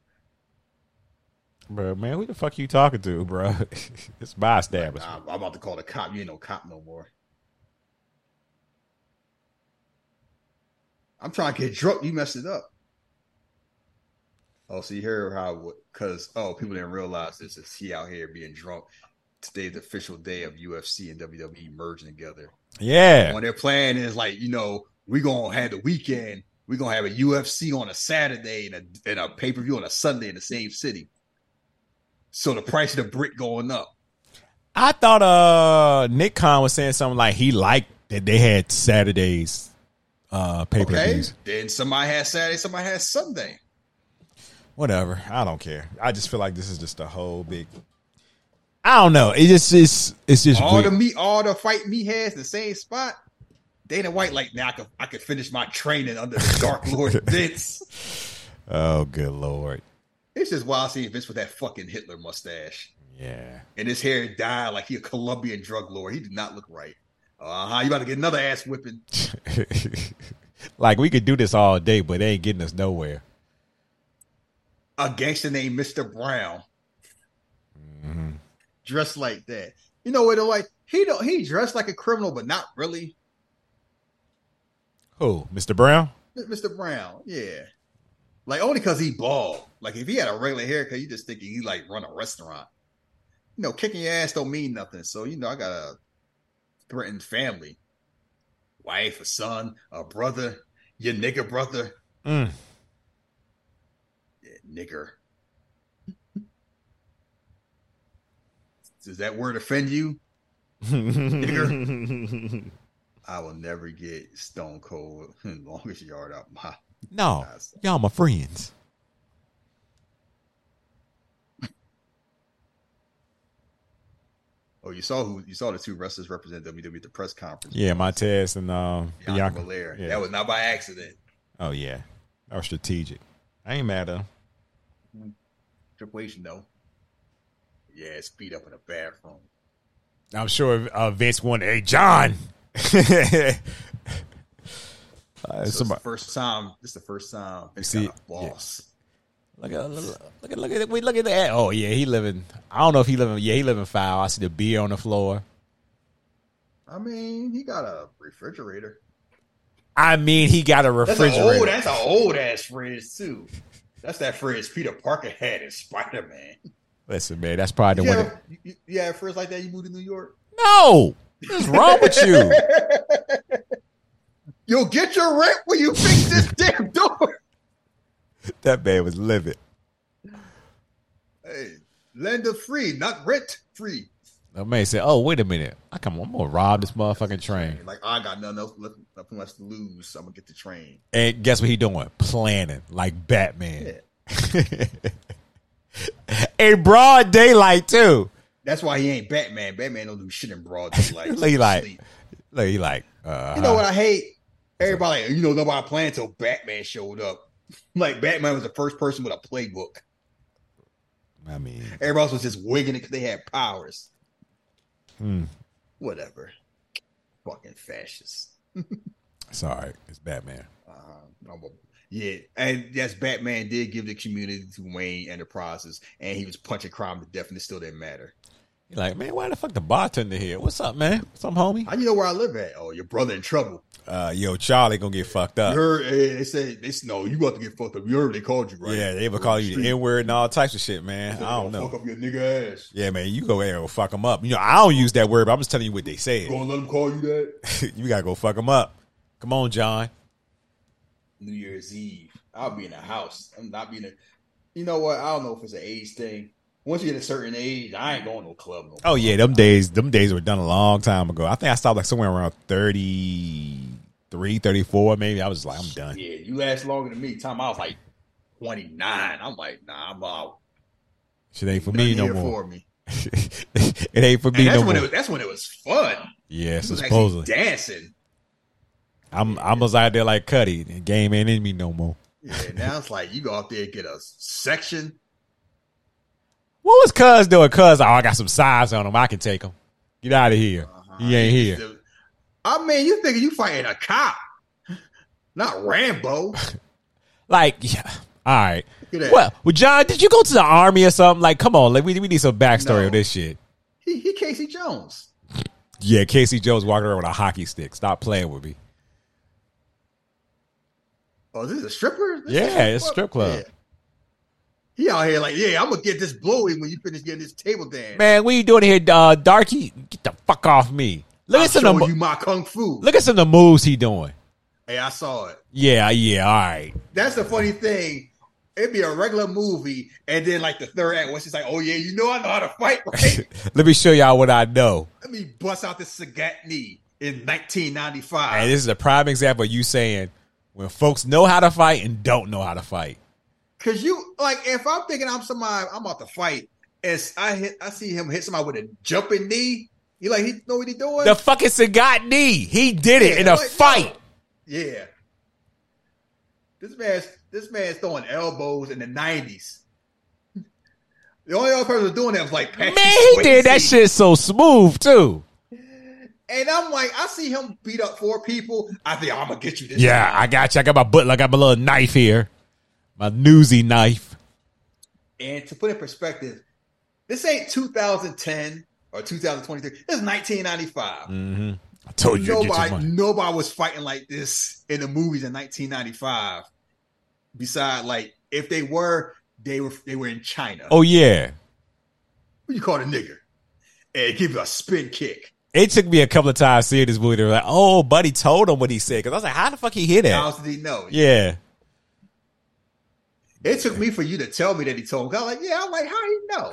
Bro, man, who the fuck you talking to, bro? it's my establishment. Nah, I'm about to call the cop. You ain't no cop no more. I'm trying to get drunk. You messed it up. Oh, see here how because oh people didn't realize this is he out here being drunk. Today's the official day of UFC and WWE merging together. Yeah. When their plan is like, you know, we gonna have the weekend. We're gonna have a UFC on a Saturday and a, and a pay per view on a Sunday in the same city. So the price of the brick going up. I thought uh Nick Khan was saying something like he liked that they had Saturdays uh pay per Okay. Then somebody has Saturday, somebody has Sunday. Whatever. I don't care. I just feel like this is just a whole big I don't know. It just it's it's just all weird. the meat, all the fight me has the same spot. Dana White like now I could I could finish my training under the Dark Lord Vince. oh good lord. It's just wild seeing Vince with that fucking Hitler mustache Yeah. and his hair dyed like he a Colombian drug lord. He did not look right. Uh huh. You about to get another ass whipping? like we could do this all day, but they ain't getting us nowhere. A gangster named Mister Brown, dressed like that. You know what? Like he don't he dressed like a criminal, but not really. Who? Mr. Brown? Mr. Brown, yeah. Like only because he bald. Like if he had a regular haircut, you just thinking he like run a restaurant. You know, kicking your ass don't mean nothing. So you know, I got a threatened family, wife, a son, a brother, your nigger brother, Mm. yeah, nigger. Does that word offend you? Nigger. I will never get Stone Cold longest yard out my No. Y'all my friends. Oh, you saw who you saw the two wrestlers represent WWE at the press conference. Yeah, Montez and um Bianca Bianca. Belair. Yeah. That was not by accident. Oh yeah. That was strategic. I ain't mad at him. Triple H, no. Yeah, speed up in the bathroom. I'm sure uh, Vince wanted, hey John. Uh, So it's somebody- the first time. This is the first time. Vince see- got a boss. Look at look at look at we look at that. Oh yeah, he living. I don't know if he living. Yeah, he living foul. I see the beer on the floor. I mean, he got a refrigerator. I mean, he got a refrigerator. That's an old ass fridge too. That's that fridge Peter Parker had in Spider Man. Listen, man, that's probably the You, one. ever- you, you, you had a fridge like that? You moved to New York? No, what's wrong with you? You'll get your rent when you fix this damn door. that man was livid. Hey, lender free, not rent free. That man said, "Oh, wait a minute. I come. I'm gonna rob this motherfucking train." Like I got nothing else left, nothing else to lose. So I'm gonna get the train. And guess what he doing? Planning like Batman. In broad daylight too. That's why he ain't Batman. Batman don't do shit in broad daylight. Look, he like, look, he like, uh, You know what I hate? Everybody, you know, nobody planned until Batman showed up. Like Batman was the first person with a playbook. I mean, Everybody else was just wigging it because they had powers. hmm, Whatever. Fucking fascists. sorry, it's Batman. Uh, yeah, and yes, Batman did give the community to Wayne Enterprises, and he was punching crime to death, and it still didn't matter. He like, man, why the fuck the bartender here? What's up, man? What's up, homie? How you know where I live at? Oh, your brother in trouble. Uh, yo, Charlie gonna get fucked You up. heard? eh, They said they no, you about to get fucked up. You heard they called you, right? Yeah, they ever call you the N word and all types of shit, man. I don't know. Fuck up your nigga ass. Yeah, man, you go there and fuck them up. You know, I don't use that word, but I'm just telling you what they said. Gonna let them call you that? you gotta go fuck them up. Come on, John. New Year's Eve. I'll be in the house. I'm not being a. You know what? I don't know if it's an age thing. Once you get a certain age, I ain't going to no club no more. Oh yeah, them days, them days were done a long time ago. I think I stopped like somewhere around 33, 34, maybe. I was like, I'm done. Yeah, you last longer than me. Time I was like 29. I'm like, nah, I'm out. Shit ain't for me no more. For me. it ain't for me that's no when more. it was, that's when it was fun. yeah, was supposedly. dancing. I'm I was out there like Cuddy. The game ain't in me no more. Yeah, now it's like you go out there and get a section. What was Cuz doing? Cuz, oh, I got some size on him. I can take him. Get out of here. Uh-huh. He ain't here. I mean, you thinking you fighting a cop, not Rambo? Like, yeah. All right. Look at that. Well, well, John, did you go to the army or something? Like, come on, like we, we need some backstory No. of this shit. He, he Casey Jones. Yeah, Casey Jones walking around with a hockey stick. Stop playing with me. Oh, this is a stripper? This Yeah, is it's a strip club. Yeah. He out here like, yeah, I'm gonna get this blowy when you finish getting this table dance. Man, what you doing here, uh, Darky? Get the fuck off me. Look I'll at some of the, you my kung fu. look at some of the moves he doing. Hey, I saw it. Yeah, yeah, all right. That's the funny thing. It'd be a regular movie, and then like the third act, once she's like, "Oh yeah, you know I know how to fight, right?" Let me show y'all what I know. Let me bust out the Sagat knee in 1995. And this is a prime example of you saying when folks know how to fight and don't know how to fight. Cause you like, if I'm thinking I'm somebody, I'm about to fight, as I hit, I see him hit somebody with a jumping knee. You like, he know what he doing? The fucking Sagat knee. He did it Yeah, in a like, fight. yeah. This man's this man's throwing elbows in the 90s. The only other person doing that was like Patrick Man, he did that shit so smooth too. And I'm like, I see him beat up four people. I think I'm gonna get you this. Yeah, time. I got you. I got my butt. I got my little knife here, my newsy knife. And to put in perspective, this ain't 2010 or 2023. This is 1995. Mm-hmm. I told you to get your Nobody, nobody was fighting like this in the movies in 1995. Besides, like if they were, they were they were in China. Oh yeah, What you call a nigger? And give you a spin kick. it took me a couple of times seeing this movie. They were like, "Oh, buddy told him what he said." Because I was like, "How the fuck he hear How that?" else did he know? Yeah, It took me for you to tell me that he told. 'Cause I'm like, yeah, I'm like, how he know?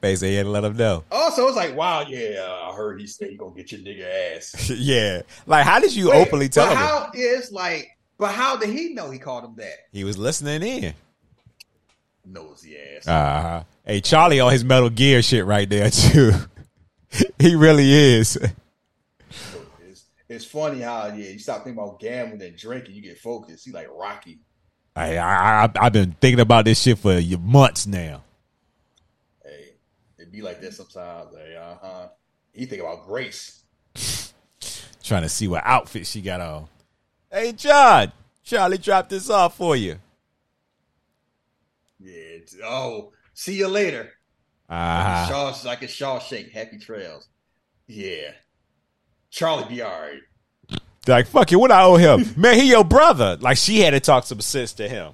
basically, he to let him know. also, it's like, wow, yeah, I heard he said he gonna get your nigga ass. yeah, like how did you Wait, openly tell but him? how is like, but how did he know he called him that? He was listening in. Nosy ass. Uh huh. Hey, Charlie on his Metal Gear shit right there too. he really is. It's, it's funny how yeah, you stop thinking about gambling and drinking, you get focused. You like Rocky. I, I I- I've been thinking about this shit for months now. Hey, it be like that sometimes. Hey, uh huh. He think about Grace. Trying to see what outfit she got on. Hey, John, Charlie dropped this off for you. Yeah. Oh, see you later. Ah, Shaw, like a Shawshank. Happy trails. Yeah. Charlie be all right. Like fuck it, what I owe him? Man, he your brother. Like she had to talk some sense to him.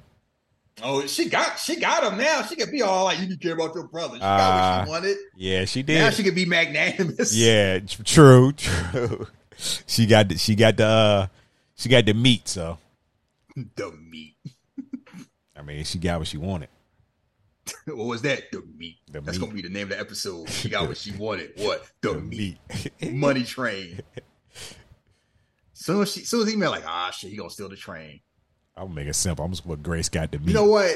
Oh, she got she got him now. She could be all like, you can care about your brother. She got Ah, what she wanted. Yeah, she did. Now she could be magnanimous. yeah, true, true. She got the, she got the uh, she got the meat. So the meat. I mean, she got what she wanted. What was that? The meat. The That's meat. gonna be the name of the episode. She got what she wanted. What? The, meat. Meat. Money train. Soon as she soon as he met like, ah shit, he gonna steal the train. I'm gonna make it simple. I'm just what Grace got to meat. You know what?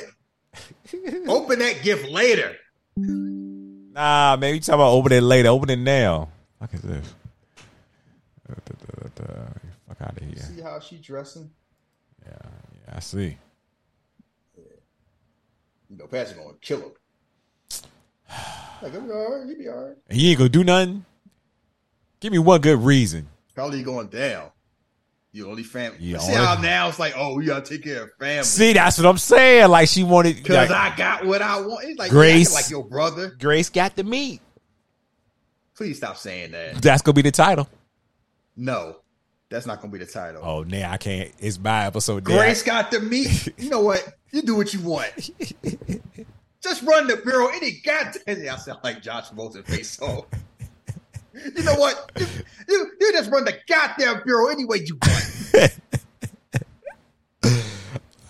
Open that gift later. Nah, man, you talking about open it later. Open it now. Fuck is this? Fuck out of here. See how she dressing? Yeah, yeah I see. Yeah. You know, Pat's gonna kill him. Like, I'm all right. You be all right. And you ain't gonna do nothing. Give me one good reason. Probably going down. You only family. Yeah, See only- how now it's like, oh, we gotta take care of family. See, that's what I'm saying. Like she wanted. Because like, I got what I want. It's like Grace. Like your brother. Grace got the meat. Please stop saying that. That's gonna be the title. No, that's not gonna be the title. Oh, now I can't. It's my episode. now. Grace got the meat. You know what? You do what you want. Just run the bureau any goddamn. I sound like Josh Bolton face off. You know what? You, you, you just run the goddamn bureau any way you want.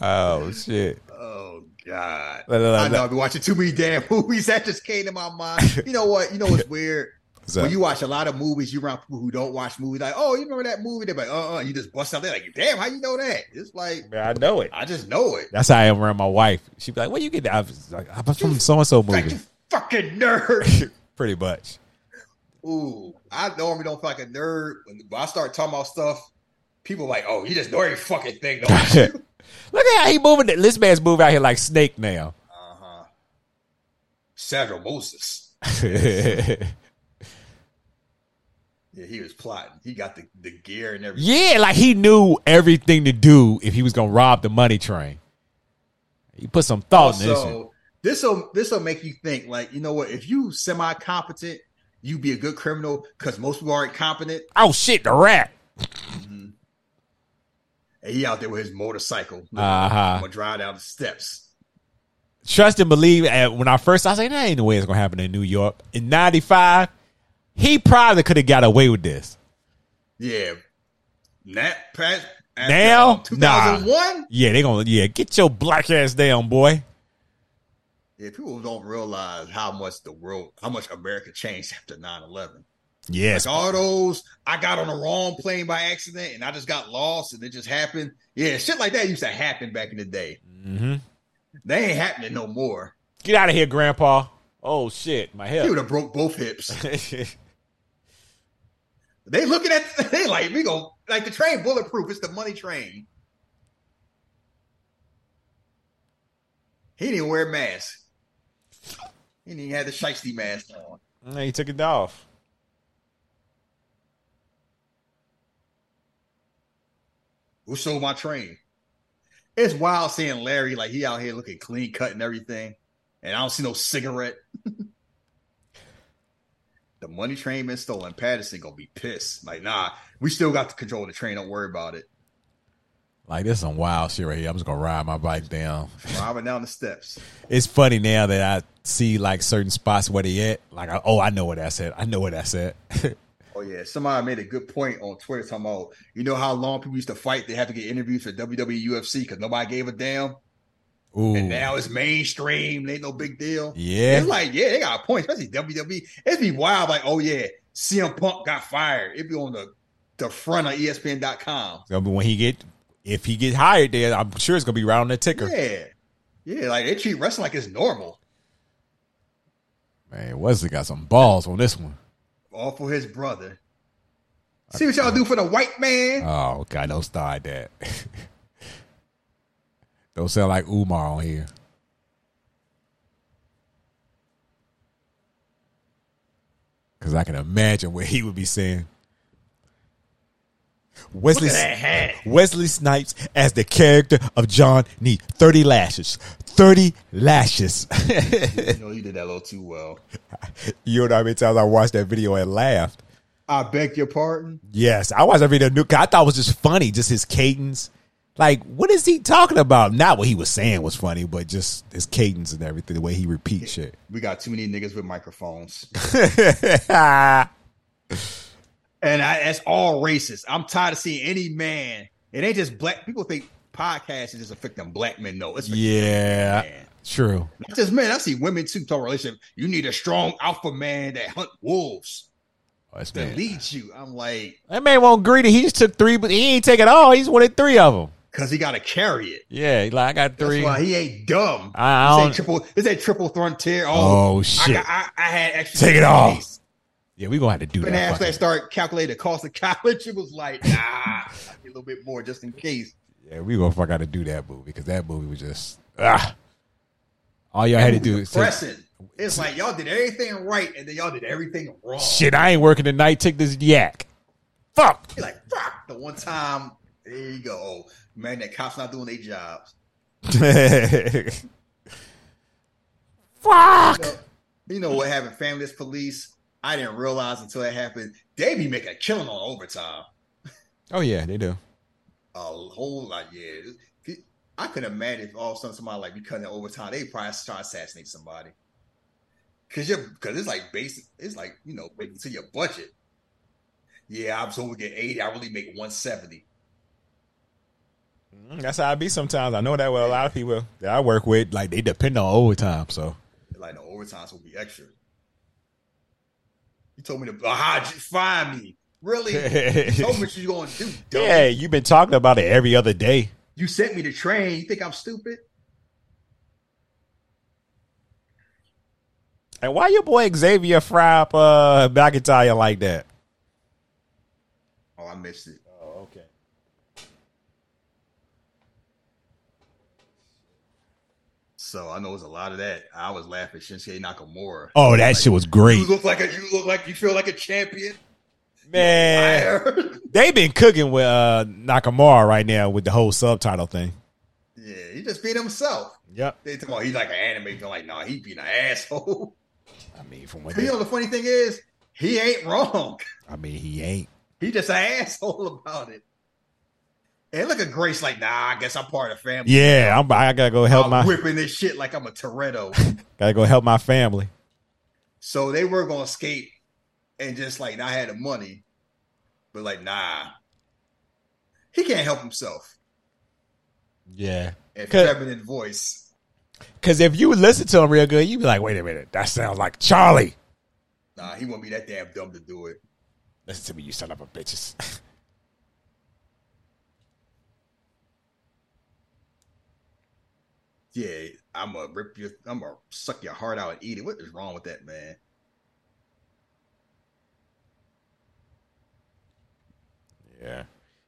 Oh shit. Oh God! La, la, la, I know. I've been watching too many damn movies. That just came to my mind. You know what? You know what's weird? What's when you watch a lot of movies, you around people who don't watch movies. Like, oh, you remember that movie? They're like, uh, uh You just bust out there like, damn, how you know that? It's like, Man, I know it. I just know it. That's how I am around my wife. She'd be like, "Where you get that?" I was like, "I'm from so and so Like, movie." you fucking nerd. Pretty much. Ooh, I normally don't feel like a nerd. When, when I start talking about stuff, people like, oh, you just know every fucking thing. Don't? Look at how he moving. This man's moving out here like Snake now. uh-huh. Samuel Moses. Yeah, he was plotting. He got the, the gear and everything. yeah, like he knew everything to do if he was gonna rob the money train. He put some thought in this. Also, this will this will make you think like, you know what? If you semi competent, you be a good criminal because most people aren't competent. Oh shit, the rat. And he out there with his motorcycle. Uh-huh. I'm gonna drive down the steps. Trust and believe. When I first, I was like, "That ain't the way it's gonna happen in New York." In '95, he probably could have got away with this. Yeah. That Pat after, Now, um, 2001. Yeah, they gonna yeah get your black ass down, boy. Yeah, people don't realize how much the world, how much America changed after 9-11. Yes, Like all those, I got on the wrong plane by accident and I just got lost and it just happened. Yeah, shit like that used to happen back in the day. Mm-hmm. They ain't happening no more. get out of here, Grandpa. Oh shit, my head. He would have broke both hips. They looking at they like we go like the train bulletproof. It's the money train. He didn't wear a mask. He didn't even have the shiesty mask on. No, he took it off. Who stole my train? It's wild seeing Larry like he out here looking clean cut and everything, and I don't see no cigarette. the money train been stolen. Patterson gonna be pissed. Like, nah, we still got to control the train. Don't worry about it. Like this is some wild shit right here. I'm just gonna ride my bike down. Driving down the steps. It's funny now that I see like certain spots where they at. Like, I, oh, I know where that's at. I know where that's at. Oh yeah, somebody made a good point on Twitter talking about you know how long people used to fight. They have to get interviews for WWE, UFC because nobody gave a damn. Ooh, And now it's mainstream. Ain't no big deal. Yeah. it's like yeah, they got a point, especially WWE. It'd be wild. Like oh yeah, CM Punk got fired. It'd be on the the front of ESPN.com. Be when he get if he get hired there. I'm sure it's gonna be right on the ticker. Yeah, yeah, like they treat wrestling like it's normal. Man, Wesley got some balls on this one. All for his brother. See what y'all do for the white man. Oh God, don't start that. don't sound like Umar on here. Because I can imagine what he would be saying. Wesley, Look at that hat. Wesley Snipes as the character of John Neat. 30 lashes. 30 lashes. you know you did that a little too well. you know how many times I watched that video and laughed? I beg your pardon. Yes, I watched that video. new- 'cause I thought it was just funny, just his cadence. Like, what is he talking about? Not what he was saying was funny, but just his cadence and everything, the way he repeats shit. We got too many niggas with microphones. And I, that's all racist. I'm tired of seeing any man. It ain't just black people think podcasts is just affecting black men. No, it's yeah, true. Not just men. I see women too talk relationship. You need a strong alpha man that hunt wolves Oh, that man- leads you. I'm like, That man won't greedy. He just took three, but he ain't taking all. He just wanted three of them. Because he got to carry it. Yeah, like I got three. That's why he ain't dumb. I- I this ain't triple. This ain't triple frontier. Oh, Oh, I, shit. got, I, I had extra. Take it case. Yeah, we gonna have to do When that. after I start calculating the cost of college, it was like, nah, a little bit more just in case. Yeah, we gonna fuck out to do that movie because that movie was just ah. All y'all had to do is Pressing. It's like y'all did everything right, and then y'all did everything wrong. shit. I ain't working tonight. Take this yak. Fuck. You're like, fuck. The one time, there you go. Man, that cops not doing their jobs. Fuck. You know, you know what happened? Families police. I didn't realize until it happened. They be making a killing on overtime. Oh yeah, they do. A whole lot, yeah. I could imagine if all of a sudden somebody like be cutting overtime, they probably start assassinating somebody. Cause you're cause it's like basic, it's like, you know, wait to your budget. Yeah, I'm supposed to get 80, I really make 170. Mm, That's how I be sometimes. I know that with a lot of people that I work with, like they depend on overtime. So Like the overtime's will be extra. You told me to uh, how'd you find me? Really? you told me what you gonna do, dummy. yeah, you've been talking about it every other day. You sent me to train. You think I'm stupid? And why your boy Xavier fry up uh, McIntyre like that? Oh, I missed it. Oh, okay. So I know it was a lot of that. I was laughing at Shinsuke Nakamura. Oh, that shit was great, You look like a you look like you feel like a champion. man. Liar. they been cooking with uh, Nakamura right now with the whole subtitle thing. yeah, he just beat himself. Yep. They talk about he's like an anime film. Like, nah, he being an asshole. I mean, from what you know the funny thing is, he ain't wrong. I mean, he ain't. He just an asshole about it. And look at Grace, like, nah, I guess I'm part of the family. Yeah, I'm, I gotta go help I'm my whipping this shit like I'm a Toretto. gotta go help my family. so they were gonna skate and just like not had the money, but like, nah, he can't help himself. Yeah, And feminine voice. because if you listen to him real good, you'd be like, wait a minute, that sounds like Charlie. Nah, he won't be that damn dumb to do it. Listen to me, you son of a bitches. Yeah, I'm gonna rip your, I'm gonna suck your heart out and eat it. What is wrong with that, man? yeah,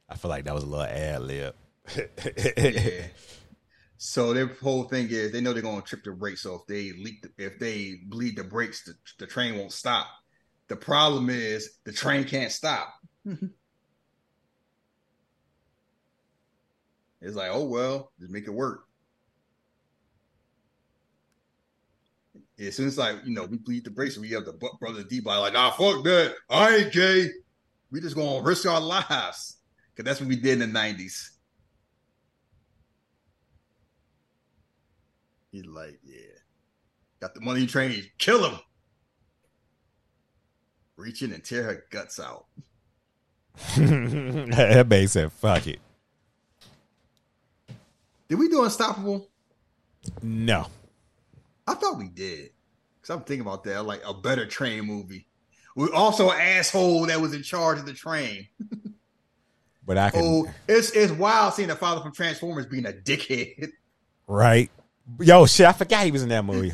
I feel like that was a little ad lib. Yeah. So their whole thing is they know they're gonna trip the brakes. So if they leak, the, if they bleed the brakes, the, the train won't stop. The problem is the train can't stop. it's like, oh well, just make it work. As soon as like you know we bleed the brakes, we have the brother D by like, nah, fuck that. I ain't gay. We just gonna risk our lives because that's what we did in the nineties. He's like, yeah, got the money train, kill him. Reach in and tear her guts out. that man said, "Fuck it." Did we do Unstoppable? No, I thought we did. Cause I'm thinking about that, like a better train movie. We also an asshole that was in charge of the train. but I can Oh, it's it's wild seeing the father from Transformers being a dickhead. right. Yo, shit, I forgot he was in that movie.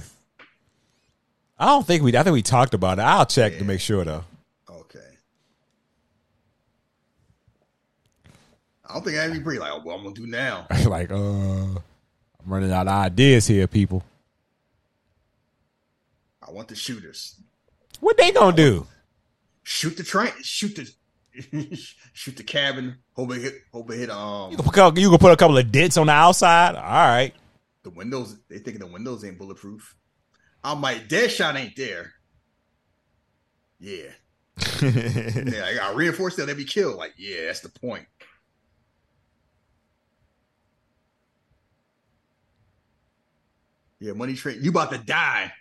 I don't think we. I think we talked about it. I'll check to make sure though. Okay. I don't think I'd be pretty like, oh, what I'm gonna do now. like, uh, I'm running out of ideas here, people. I want the shooters. What they gonna do? Shoot the train. Shoot the shoot the cabin. Hope it hit. Hope it hit. Um, You can put, you can put a couple of dents on the outside. All right. the windows. They thinking the windows ain't bulletproof. I'm like, Deadshot ain't there. Yeah. yeah, I got reinforced that they be killed. Like, yeah, that's the point. Yeah, money train. You about to die.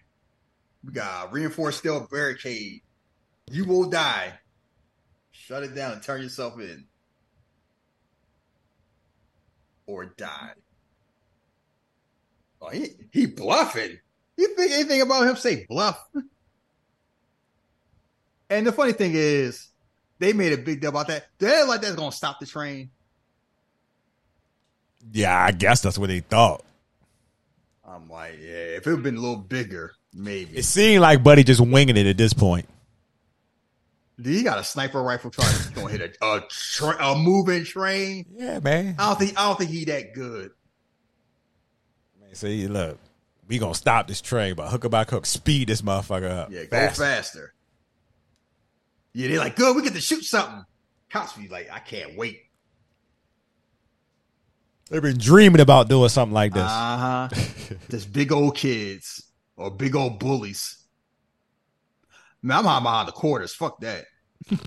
We got reinforced steel barricade. You will die. Shut it down and turn yourself in. Or die. Oh, he, he bluffing. You think anything about him say bluff? And the funny thing is, they made a big deal about that. They act like that's gonna stop the train. Yeah, I guess that's what they thought. I'm like, yeah, if it had been a little bigger, maybe. It seemed like Buddy just winging it at this point. Dude, he got a sniper rifle trying to gonna hit a a, tra- a moving train. Yeah, man. I don't think I don't think he that good. Man, see, look, we gonna stop this train, but hook by hook, speed this motherfucker up. Yeah, go Faster. faster. Yeah, they're like, good, we get to shoot something. Cops be like, I can't wait. They've been dreaming about doing something like this. Uh huh. Just big old kids or big old bullies. Man, I'm hiding behind the quarters. Fuck that.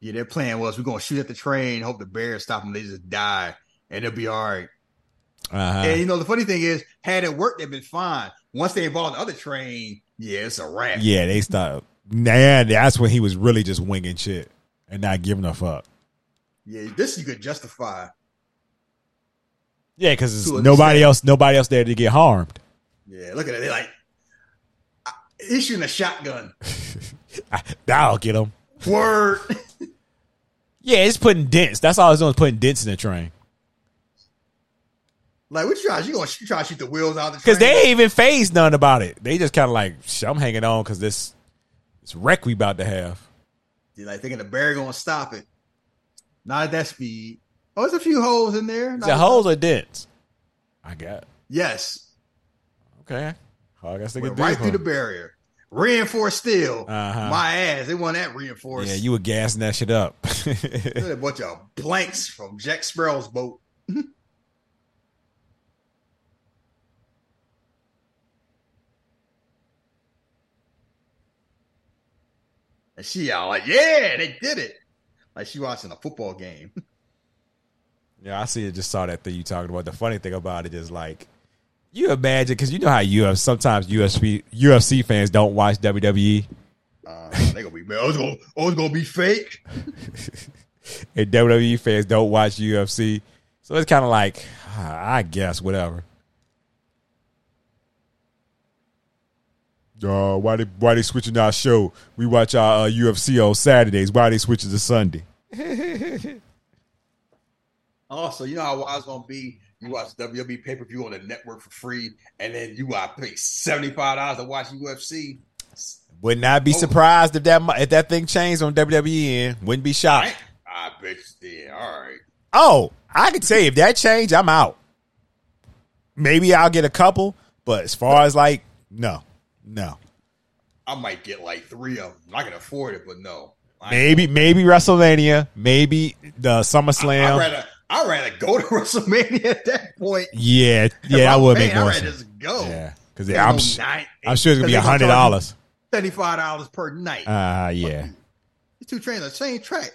yeah, their plan was we're gonna shoot at the train, hope the bears stop them, they just die, and they'll be all right. Uh-huh. And you know, the funny thing is, had it worked, they'd been fine. Once they involved the other train, yeah, it's a wrap. Yeah, they stopped. Nah, that's when he was really just winging shit and not giving a fuck. Yeah, this you could justify. Yeah, because nobody else, nobody else there to get harmed. Yeah, look at it. They're like I- he's shooting a shotgun. That'll get him. Word. Yeah, it's putting dents. That's all it's doing is putting dents in the train. Like, what you trying? You gonna try to shoot the wheels out of the Because they ain't even phased none about it. They just kind of like, I'm hanging on because this, this wreck we about to have. You're like thinking the barrier gonna stop it. Not at that speed. Oh, there's a few holes in there. Is Not it holes or dents? I got. Yes. Okay. Oh, I guess they Went get right through the barrier. Reinforced steel. Uh-huh. My ass. They want that reinforced. Yeah, you were gassing that shit up. Look at a bunch of blanks from Jack Sparrow's boat. and she all like, yeah, they did it. Like she watching a football game. Yeah, I see it. Just saw that thing you talking about. The funny thing about it is like, you imagine because you know how UFC sometimes UFC UFC fans don't watch WWE Uh, they gonna be, man, oh, it's gonna, oh, it's gonna be fake. and WWE fans don't watch UFC, so it's kind of like, I guess whatever. Uh, why they why they switching our show? We watch our uh, UFC on Saturdays. Why they switching to Sunday? Oh, also, you know how wild it's gonna be. You watch WWE pay per view on the network for free, and then you gotta pay seventy five dollars to watch UFC. Would not be Oh. surprised if that if that thing changed on WWE. End. Wouldn't be shocked. I bet you did. All right. Oh, I could say if that changed, I'm out. Maybe I'll get a couple, but as far as like, no, no. I might get like three of them. I can afford it, but no. I, Maybe maybe WrestleMania, maybe the I'd SummerSlam. rather I'd rather go to WrestleMania at that point. yeah, yeah, I'm would paying, make more I'd rather sense. just go. Yeah, because Ain't I'm I'm sure it's gonna be a hundred dollars, Thirty five dollars per night. Uh yeah. These two trains are the same track.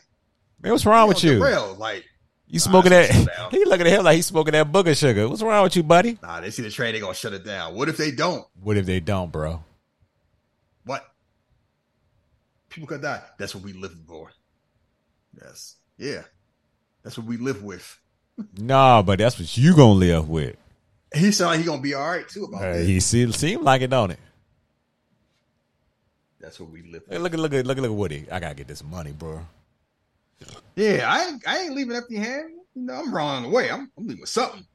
Man, what's wrong with you? rails, like You smoking Nah, that? He looking at him like he's smoking that booger sugar. What's wrong with you, buddy? nah, they see the train, they gonna shut it down. What if they don't? What if they don't, bro? What? People could die. That's what we live for. Yes. Yeah. That's what we live with. Nah, but that's what you gonna live with. He sound like he gonna be all right too about Uh, that. he see, seem like it, don't it? That's what we live Hey, with. look at look at look at look at Woody. I gotta get this money, bro. Yeah, I ain't, I ain't leaving empty hand. You know, I'm wrong the way. I'm, I'm leaving with something.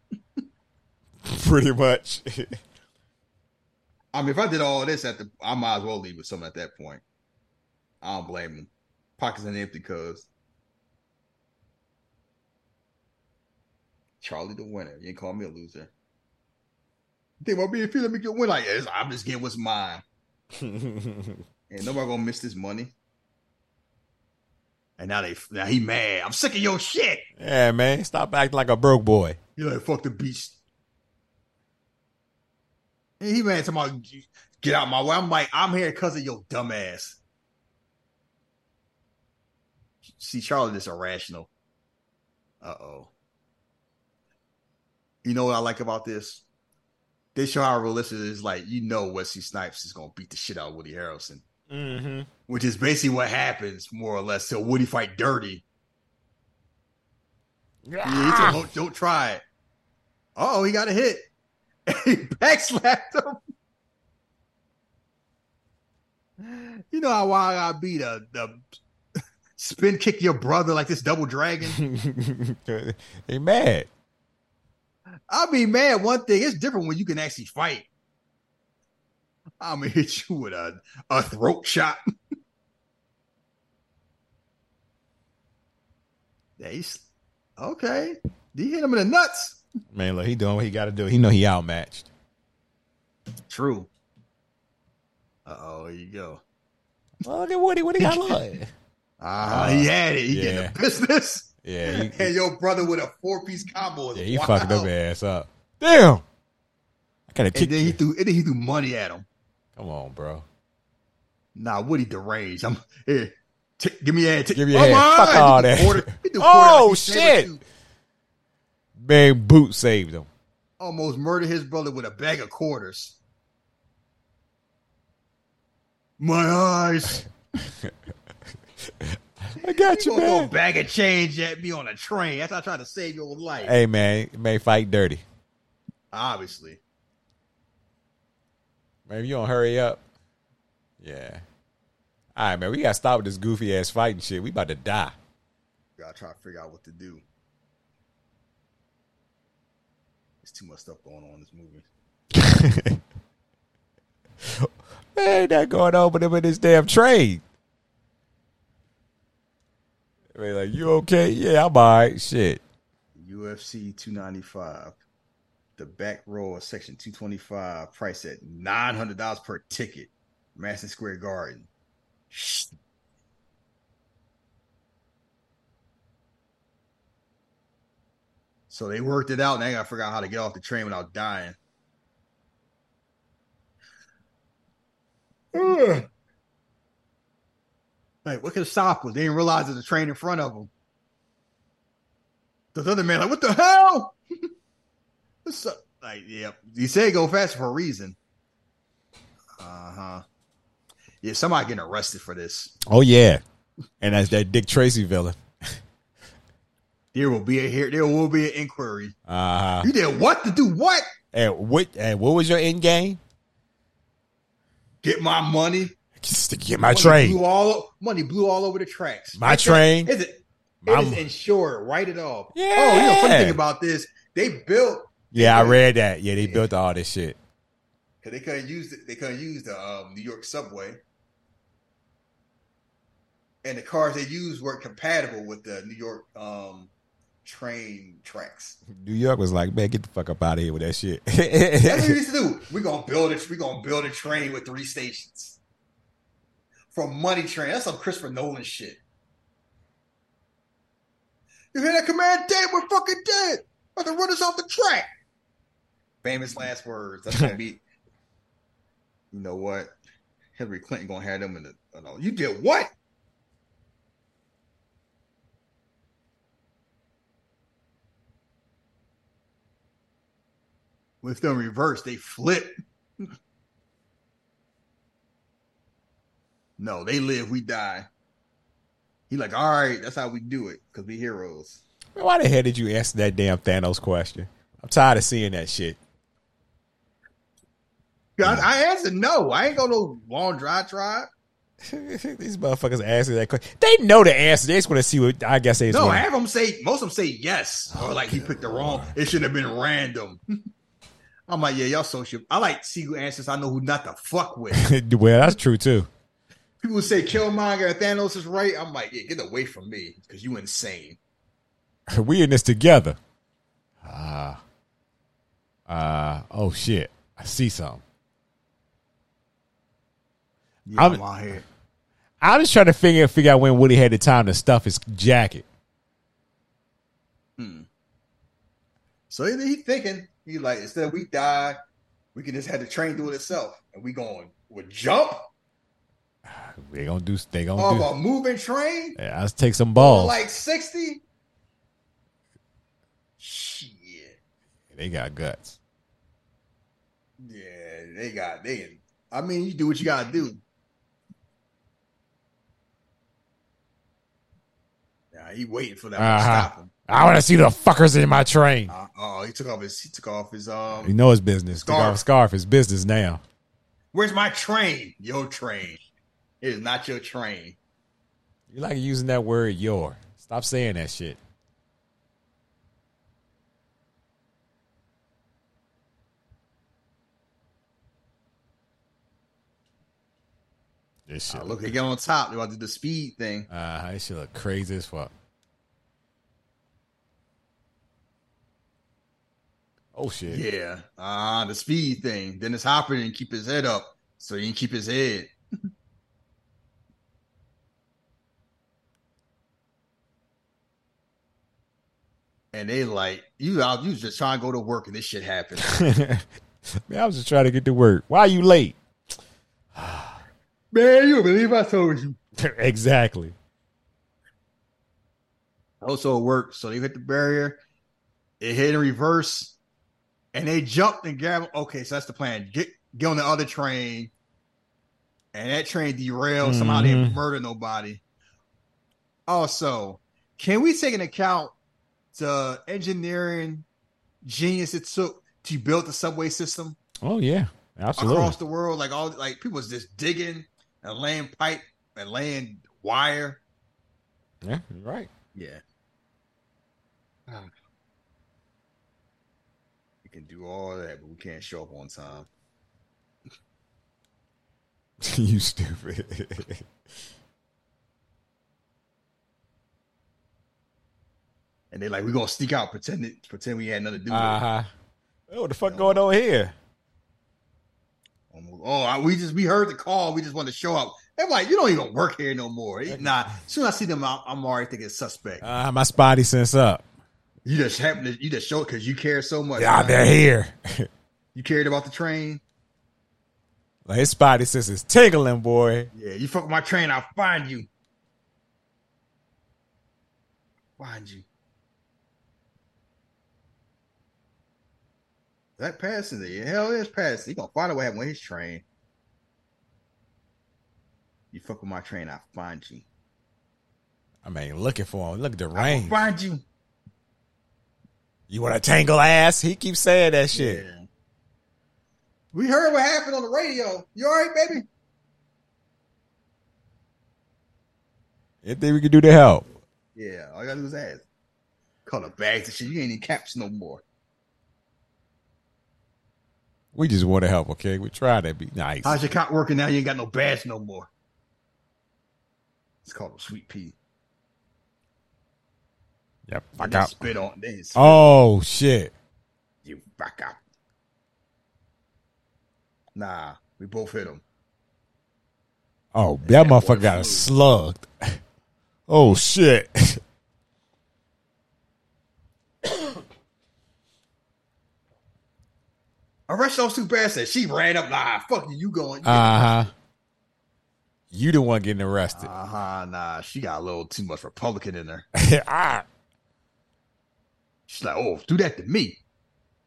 Pretty much. I mean, if I did all this at the, I might as well leave with something at that point. I don't blame him. Pockets ain't empty, cuz. Charlie the winner. You ain't call me a loser. You think about being free, let me get win like this. I'm just getting what's mine. Ain't nobody gonna miss this money. And now they now he mad. I'm sick of your shit. yeah, man. Stop acting like a broke boy. You like fuck the beast. And he mad talking about get out my way. I'm like, I'm here because of your dumb ass. See, Charlie is irrational. Uh oh. You know what I like about this? They show how realistic it is. Like, you know, Wesley Snipes is gonna beat the shit out of Woody Harrelson, Mm-hmm. which is basically what happens more or less So Woody fight dirty. Yeah, he don't, don't try it. Oh, he got a hit. he backslapped him. You know how wild I be the the spin kick your brother like this double dragon. they mad. I mean, man, one thing it's different when you can actually fight. I'm gonna hit you with a, a throat shot. yeah, he's okay. He hit him in the nuts. Man, look, he doing what he got to do. He know he outmatched. True. Uh oh, here you go. Well, look at Woody. What he got like? Ah, he had it. He yeah. getting the business. Yeah, he, and your brother with a four piece combo. Yeah, he wild. fucked up ass up. Damn. I gotta kick. And then he threw. And then he threw money at him. Come on, bro. Nah, Woody deranged. I'm here. T- give me a. T- Give me your oh hand. my! Fuck all that. threw quarter- he threw quarter Oh, like shit. Man, boot saved him. Almost murdered his brother with a bag of quarters. My eyes. I got you, gonna throw a man. bag of change at me on a train. That's how I try to save your life. Hey, man, may fight dirty. Obviously. Man, you don't hurry up, yeah. All right, man, we gotta stop with this goofy ass fighting shit. We about to die. Gotta try to figure out what to do. There's too much stuff going on in this movie. Man, that going on with him in this damn train. Mean, like, you okay? Yeah, I'm all right. Shit. UFC 295. The back row of section 225, price at $900 per ticket. Madison Square Garden. So they worked it out. and I gotta figure out how to get off the train without dying. Like, what could stop us? They didn't realize there's a train in front of them. The other man, like, what the hell? What's up? Like, yeah, you say go fast for a reason. Uh huh. Yeah, somebody getting arrested for this. Oh, yeah. And that's that Dick Tracy villain. There will be a here. There will be an inquiry. Uh huh. You did what to do? What? And what, and what was your end game? Get my money. To get my money train. Blew all money blew all over the tracks. My that- train. Is it? It is insured. Write it off. Yeah. Oh, you know, funny thing about this, they built Yeah, I read that. Yeah, they built all this shit. because they couldn't use it. They couldn't use the um, New York subway, and the cars they used weren't compatible with the New York um, train tracks. New York was like, man, get the fuck up out of here with that shit. That's what we used to do. We're gonna build it. We're gonna build a train with three stations. From Money Train. That's some Christopher Nolan shit. You hear that command? Dead, we're fucking dead. About to run us off the track. Famous last words. That's gonna be. You know what? Hillary Clinton gonna have them in the. You did what? With them reverse, they flip. No, they live, we die. He like, all right, that's how we do it because we heroes. Man, Why the hell did you answer that damn Thanos question? I'm tired of seeing that shit. I, I answered no. I ain't go no long dry drive. These motherfuckers asking that question. They know the answer. They just want to see what I guess they No, wanna- of them say most of them say yes, or like he picked the oh, wrong. It should have been random. I'm like, yeah, y'all social. I like see who answers. I know who not to fuck with. well, that's true too. People say Killmonger and Thanos is right. I'm like, yeah, get away from me because you insane. We in this together. Ah. Uh, oh shit. I see something. Yeah, I'm- I'm, out here. I'm just trying to figure figure out when Woody had the time to stuff his jacket. Hmm. So he, he thinking he like instead of we die, we can just have the train do it itself, and we going with jump They gonna do. They gonna off do. a moving train, Yeah, let's take some balls. like sixty. Shit, they got guts. yeah, they got they. I mean, you do what you gotta do. Yeah, he waiting for that to Uh-huh. stop him. I want to see the fuckers in my train. Uh, oh, he took off his he took off his um. You know his business. Scarf. off scarf. His business now. Where's my train? Your train. It is not your train. You like using that word your. Stop saying that shit. This shit. Uh, look, they get on top. They want to do the speed thing. Uh, this shit look crazy as fuck. Oh shit. Yeah. Ah, the speed thing. Dennis Hopper didn't keep his head up, so he didn't keep his head. And they like you out. You was just trying to go to work, and this shit happened. Man, I was just trying to get to work. Why are you late? Man, you believe I told you. exactly. Also, it worked. So they hit the barrier. It hit in reverse, and they jumped and grabbed. Okay, so that's the plan. Get get on the other train, and that train derailed. Somehow they Mhm. didn't murder nobody. Also, can we take into account the engineering genius it took to build the subway system Oh yeah. Absolutely. across the world? Like all like people was just digging and laying pipe and laying wire. yeah, right. Yeah. We can do all that, but we can't show up on time. you stupid. And they like, we're gonna sneak out, pretend it, pretend we had nothing to do Uh it. huh. What the fuck going on here? Oh, we just we heard the call. We just want to show up. They're like, you don't even work here no more. Nah, as soon as I see them, I'm, I'm already thinking suspect. Uh, my spidey sense up. You just happen to you just show it because you care so much. Yeah, man. they're here. You cared about the train. like his spidey sense is tingling, boy. Yeah, you fuck my train, I'll find you. Find you. That passing the hell is passing. He gonna find a way with his train. You fuck with my train, I'll find you. I mean, looking for him. Look at the rain. find you. You want to tangle ass? He keeps saying that shit. Yeah. We heard what happened on the radio. You all right, baby? Anything we can do to help? Yeah, all you gotta do is ask. Call the bags and shit. You ain't in caps no more. We just want to help, okay? We try to be nice. How's your cop working now? You ain't got no badge no more. It's called a sweet pea. Yep. Fuck they. Spit on. this. Oh shit. You fuck up. Nah, we both hit him. Oh, that that motherfucker got slugged. Oh shit. Arrest those two bastards. She ran up. Nah, fuck you. You going? Uh huh. You the one getting arrested. Uh huh. Nah, she got a little too much Republican in her. ah. She's like, oh, do that to me.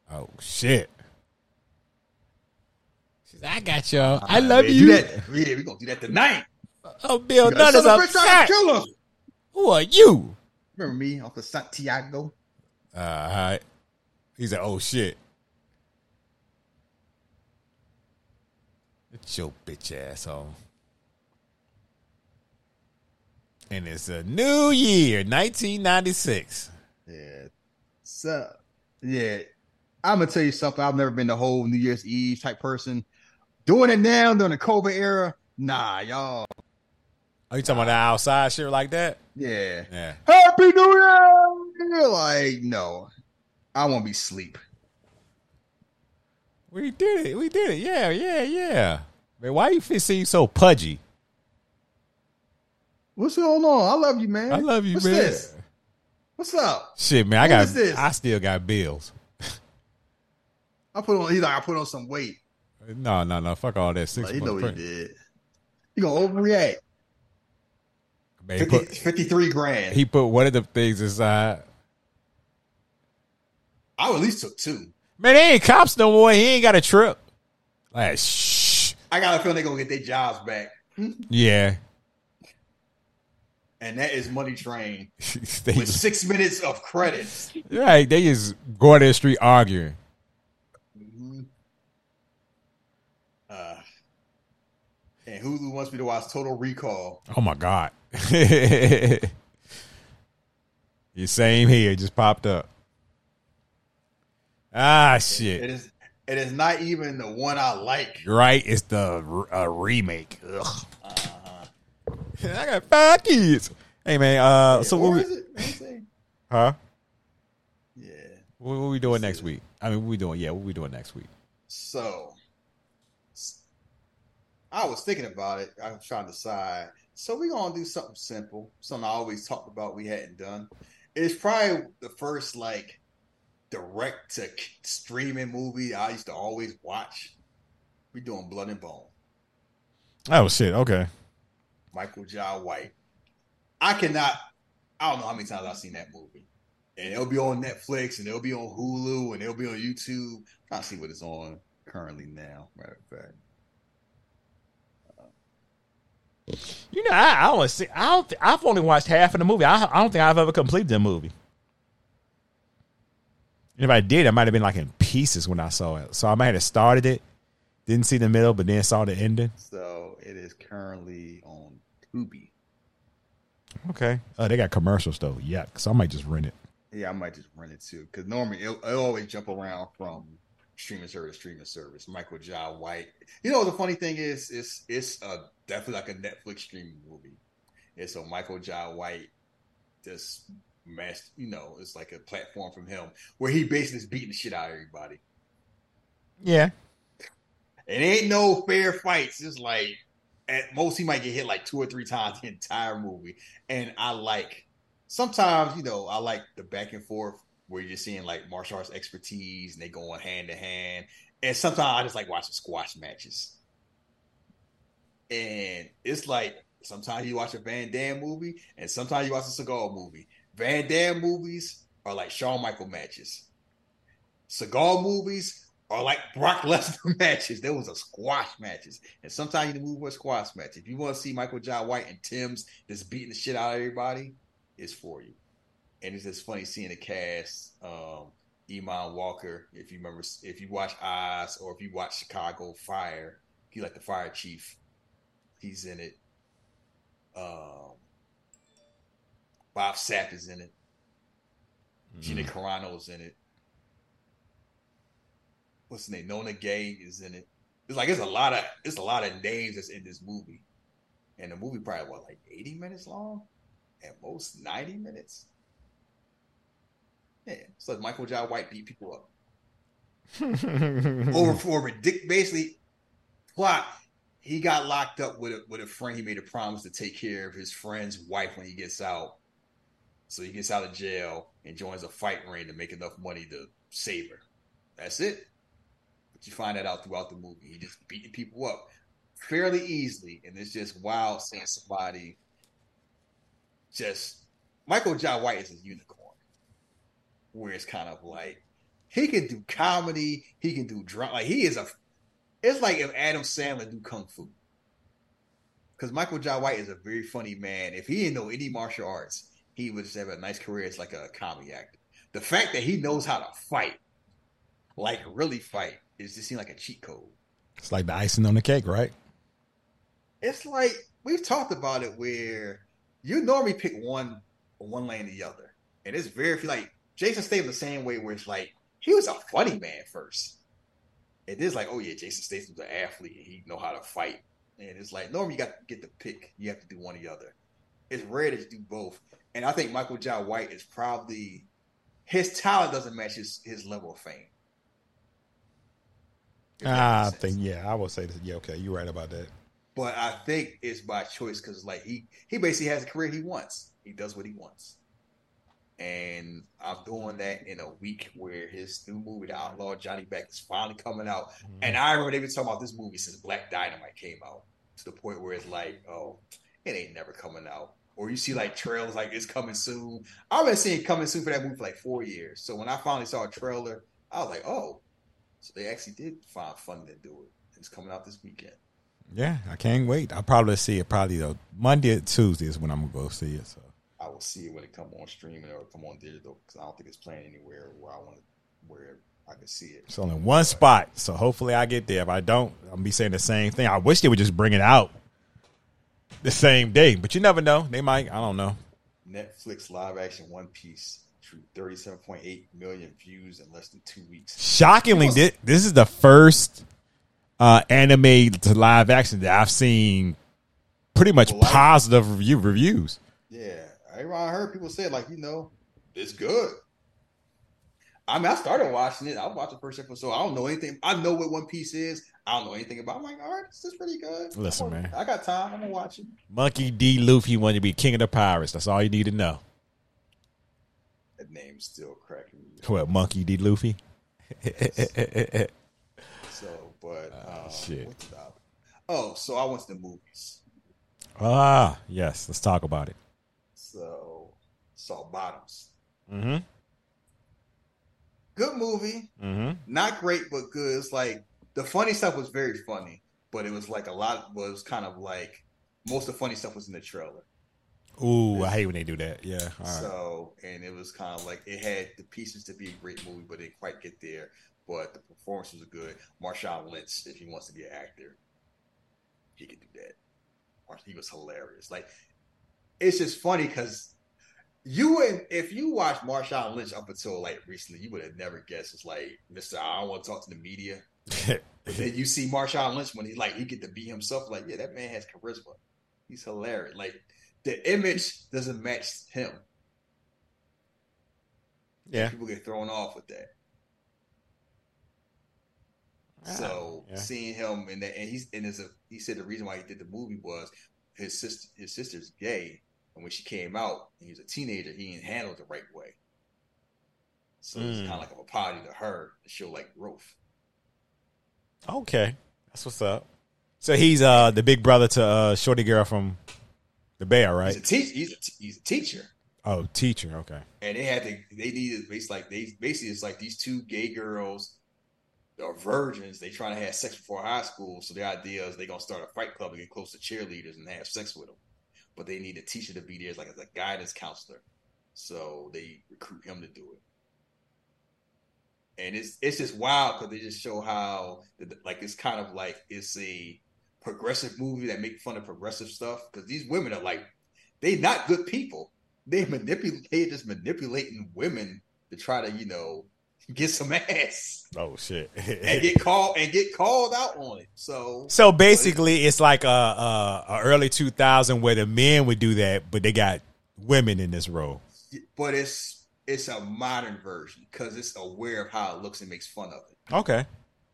Oh shit. She's like, I got y'all. I Uh, love yeah, you. Do that. Yeah, we gonna do that tonight. Oh, Bill Nunn is of a bitch tried upset. Who are you? Remember me, Uncle Santiago? Uh. He's like, oh shit. Your bitch asshole. And it's a new year, 1996. Yeah. So, yeah. I'm gonna tell you something. I've never been the whole New Year's Eve type person. Doing it now during the COVID era, nah, y'all. Are you talking about the outside shit like that? Yeah. Yeah. Happy New Year! Like, no. I want to be sleep. We did it. We did it. Yeah, yeah, yeah. Man, why you seem so pudgy? What's going on? I love you, man. I love you, What's man. This? What's up? Shit, man, I What got. is this? I still got bills. I put on. He's like, I put on some weight. No, no, no. Fuck all that. Six Like, you know what he did. You gonna overreact? Man, 50, put, 53 grand. he put one of the things inside. I at least took two. Man, they ain't cops no more. He ain't got a trip. Like, shh. I got a feeling they're gonna get their jobs back. Yeah. And that is money train they with six minutes of credits. right. They just go out the street arguing. Uh, And Hulu wants me to watch Total Recall. Oh my god. Your same here just popped up. Ah shit. It is. It is not even the one I like. Right? It's the uh, remake. Ugh. I got five kids. Hey man, uh, so what we, is it? What is it? huh? Yeah. What, what we doing next week? I mean, what we doing? Yeah, what we doing next week? So, I was thinking about it. I was trying to decide. So we're gonna do something simple. Something I always talked about we hadn't done. It's probably the first like direct to streaming movie I used to always watch. We doing Blood and Bone. Oh shit. Okay. Michael Jai White. I cannot. I don't know how many times I've seen that movie, and it'll be on Netflix, and it'll be on Hulu, and it'll be on YouTube. To see what it's on currently now. Matter of fact, You know, I, I don't see. I don't. Th- I've only watched half of the movie. I, I don't think I've ever completed the movie. And if I did, I might have been like in pieces when I saw it. So I might have started it, didn't see the middle, but then saw the ending. so it is currently on Tubi. Okay. Oh, they got commercials though. Yeah, so I might just rent it. Yeah, I might just rent it too, because normally it'll, it'll always jump around from streaming service to streaming service. Michael Jai White. You know, the funny thing is, it's it's a, definitely like a Netflix streaming movie. And so Michael Jai White just mass, you know, it's like a platform from him where he basically is beating the shit out of everybody. Yeah. It ain't no fair fights. It's like at most he might get hit like two or three times the entire movie. And I like sometimes, you know, I like the back and forth where you're just seeing like martial arts expertise and they going hand to hand. And sometimes I just like watching squash matches. And it's like sometimes you watch a Van Damme movie and sometimes you watch a Seagal movie. Van Damme movies are like Shawn Michael matches. Seagal movies are like Brock Lesnar matches. There was a squash matches, and sometimes you move with a squash match. If you want to see Michael Jai White and Tim's just beating the shit out of everybody, it's for you. And it's just funny seeing the cast. Um, Eamonn Walker, if you remember, if you watch Oz or if you watch Chicago Fire, he like the fire chief. He's in it. Um, Bob Sapp is in it. Mm-hmm. Gina Carano is in it. What's the name? Nona Gaye is in it. It's like it's a lot of it's a lot of names that's in this movie, and the movie probably what like eighty minutes long, at most ninety minutes. Yeah, so Michael Jai White beat people up over for ridiculous. Basically, plot. He got locked up with a with a friend. He made a promise to take care of his friend's wife when he gets out. So he gets out of jail and joins a fight ring to make enough money to save her. That's it. But you find that out throughout the movie. He just beating people up fairly easily, and it's just wild seeing somebody just Michael Jai White is a unicorn. Where it's kind of like he can do comedy, he can do drama. Like he is a. It's like if Adam Sandler do kung fu. Because Michael Jai White is a very funny man. If he didn't know any martial arts, he would just have a nice career as like a comedy actor. The fact that he knows how to fight, like really fight, is just seem like a cheat code. It's like the icing on the cake, right? It's like we've talked about it where you normally pick one one lane or the other. And it's very few like Jason Statham the same way where it's like he was a funny man first. It is like, oh yeah, Jason Statham's an athlete and he know how to fight. And it's like normally you got to get the pick. You have to do one or the other. It's rare that you do both. And I think Michael Jai White is probably his talent doesn't match his, his level of fame. Ah, I think yeah, I will say that. Yeah, okay, you're right about that. But I think it's by choice because like he he basically has a career he wants. He does what he wants. And I'm doing that in a week where his new movie, The Outlaw Johnny Black, is finally coming out. And I remember they've been talking about this movie since Black Dynamite came out. To the point where it's like, oh, it ain't never coming out. Or you see like trailers like it's coming soon. I've been seeing coming soon for that movie for like four years. So when I finally saw a trailer, I was like, oh, so they actually did find fun to do it. It's coming out this weekend. Yeah, I can't wait. I'll probably see it probably though Monday or Tuesday is when I'm gonna go see it. So I will see it when it come on streaming or come on digital because I don't think it's playing anywhere where I want to, where I can see it. It's only one spot, so hopefully I get there. If I don't, I'm gonna be saying the same thing. I wish they would just bring it out the same day, but you never know. They might. I don't know. Netflix live action One Piece drew 37.8 million views in less than two weeks. Shockingly, was- this is the first uh, anime to live action that I've seen pretty much Well, I- positive review reviews. Yeah, I heard people say like, you know, it's good. I mean, I started watching it. I watched the first episode. I don't know anything. I know what One Piece is. I don't know anything about. it. I'm like, all right, this is pretty good. Listen, gonna- man. I got time. I'm gonna watch it. Monkey D. Luffy wanted to be king of the pirates. That's all you need to know. That name's still cracking me. What Monkey D. Luffy? So, but um, shit. what's the? Oh, so I went to the movies. ah, yes. Let's talk about it. So saw Bottoms. Mm-hmm. Good movie. Mm-hmm. Not great, but good. It's like the funny stuff was very funny, but it was like a lot was kind of like most of the funny stuff was in the trailer. Ooh, I hate when they do that. Yeah. All right. So, and it was kind of like it had the pieces to be a great movie, but it didn't quite get there. But the performance was good. Marshawn Lynch, if he wants to be an actor, he could do that. He was hilarious. Like, it's just funny because you would, if you watched Marshawn Lynch up until like recently, you would have never guessed. It's like, Mister, I don't want to talk to the media. But then you see Marshawn Lynch when he like he get to be himself. Like, yeah, that man has charisma. He's hilarious. Like the image doesn't match him. yeah. People get thrown off with that. So yeah. seeing him and that, and he's and there's a he said the reason why he did the movie was his sister his sister's gay, and when she came out and he was a teenager, he didn't handle it the right way. So it's Mm. kind of like a apology to her to show like growth. Okay. That's what's up. So he's uh the big brother to uh Shorty Girl from the Bear, right? He's a teacher. He's a, t- he's a teacher. Oh, teacher. Okay. and they had to they needed basically like they basically it's like these two gay girls are virgins they trying to have sex before high school so the idea is they gonna start a fight club and get close to cheerleaders and have sex with them but they need a teacher to be there as like as a guidance counselor so they recruit him to do it and it's it's just wild because they just show how like it's kind of like it's a progressive movie that make fun of progressive stuff because these women are like they not good people they manipulate they just manipulating women to try to you know get some ass Oh shit. and get called and get called out on it. So so basically, it's like a, a, a early 2000 where the men would do that, but they got women in this role. but it's it's a modern version because it's aware of how it looks and makes fun of it. Okay.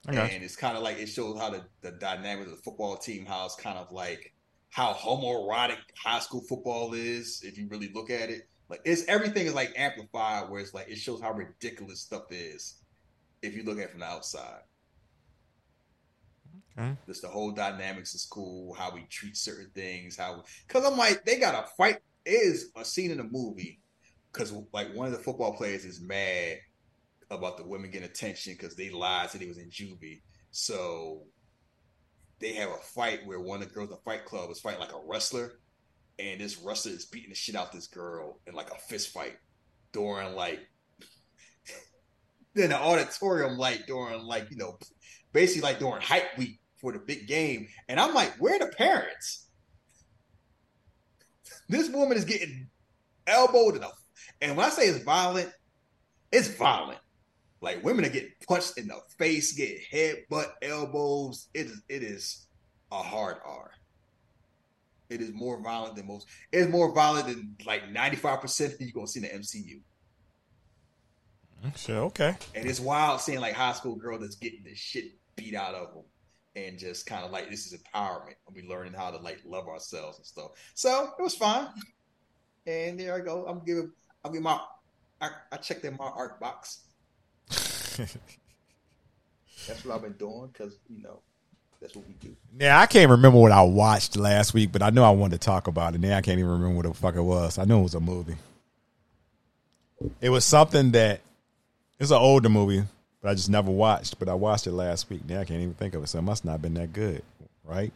You. and it's kind of like it shows how the, the dynamic of the football team, how it's kind of like how homoerotic high school football is, if you really look at it. Like it's everything is like amplified where it's like it shows how ridiculous stuff is if you look at it from the outside. Okay. Just the whole dynamics of school, how we treat certain things, how because I'm like they got a fight. It is a scene in a movie because like one of the football players is mad about the women getting attention because they lied said he was in juvie. So they have a fight where one of the girls in the fight club is fighting like a wrestler, and this wrestler is beating the shit out this girl in like a fist fight during like in the auditorium, like during like you know, basically like during hype week for the big game. And I'm like, where are the parents? This woman is getting elbowed in the and when I say it's violent, it's violent. Like women are getting punched in the face, get head, butt, elbows. It is it is a hard R. It is more violent than most. It's more violent than like ninety five percent you're gonna see in the MCU. Sure. Okay. And it's wild seeing like high school girl that's getting the shit beat out of them, and just kind of like this is empowerment. And we learning how to like love ourselves and stuff. So it was fine. And there I go. I'm giving. I'm giving my. I, I checked in my art box. That's what I've been doing because you know that's what we do. Yeah, I can't remember what I watched last week, but I know I wanted to talk about it. Now I can't even remember what the fuck it was. I know it was a movie. It was something that it's an older movie, but I just never watched. But I watched it last week. Now I can't even think of it. So it must not have been that good, right?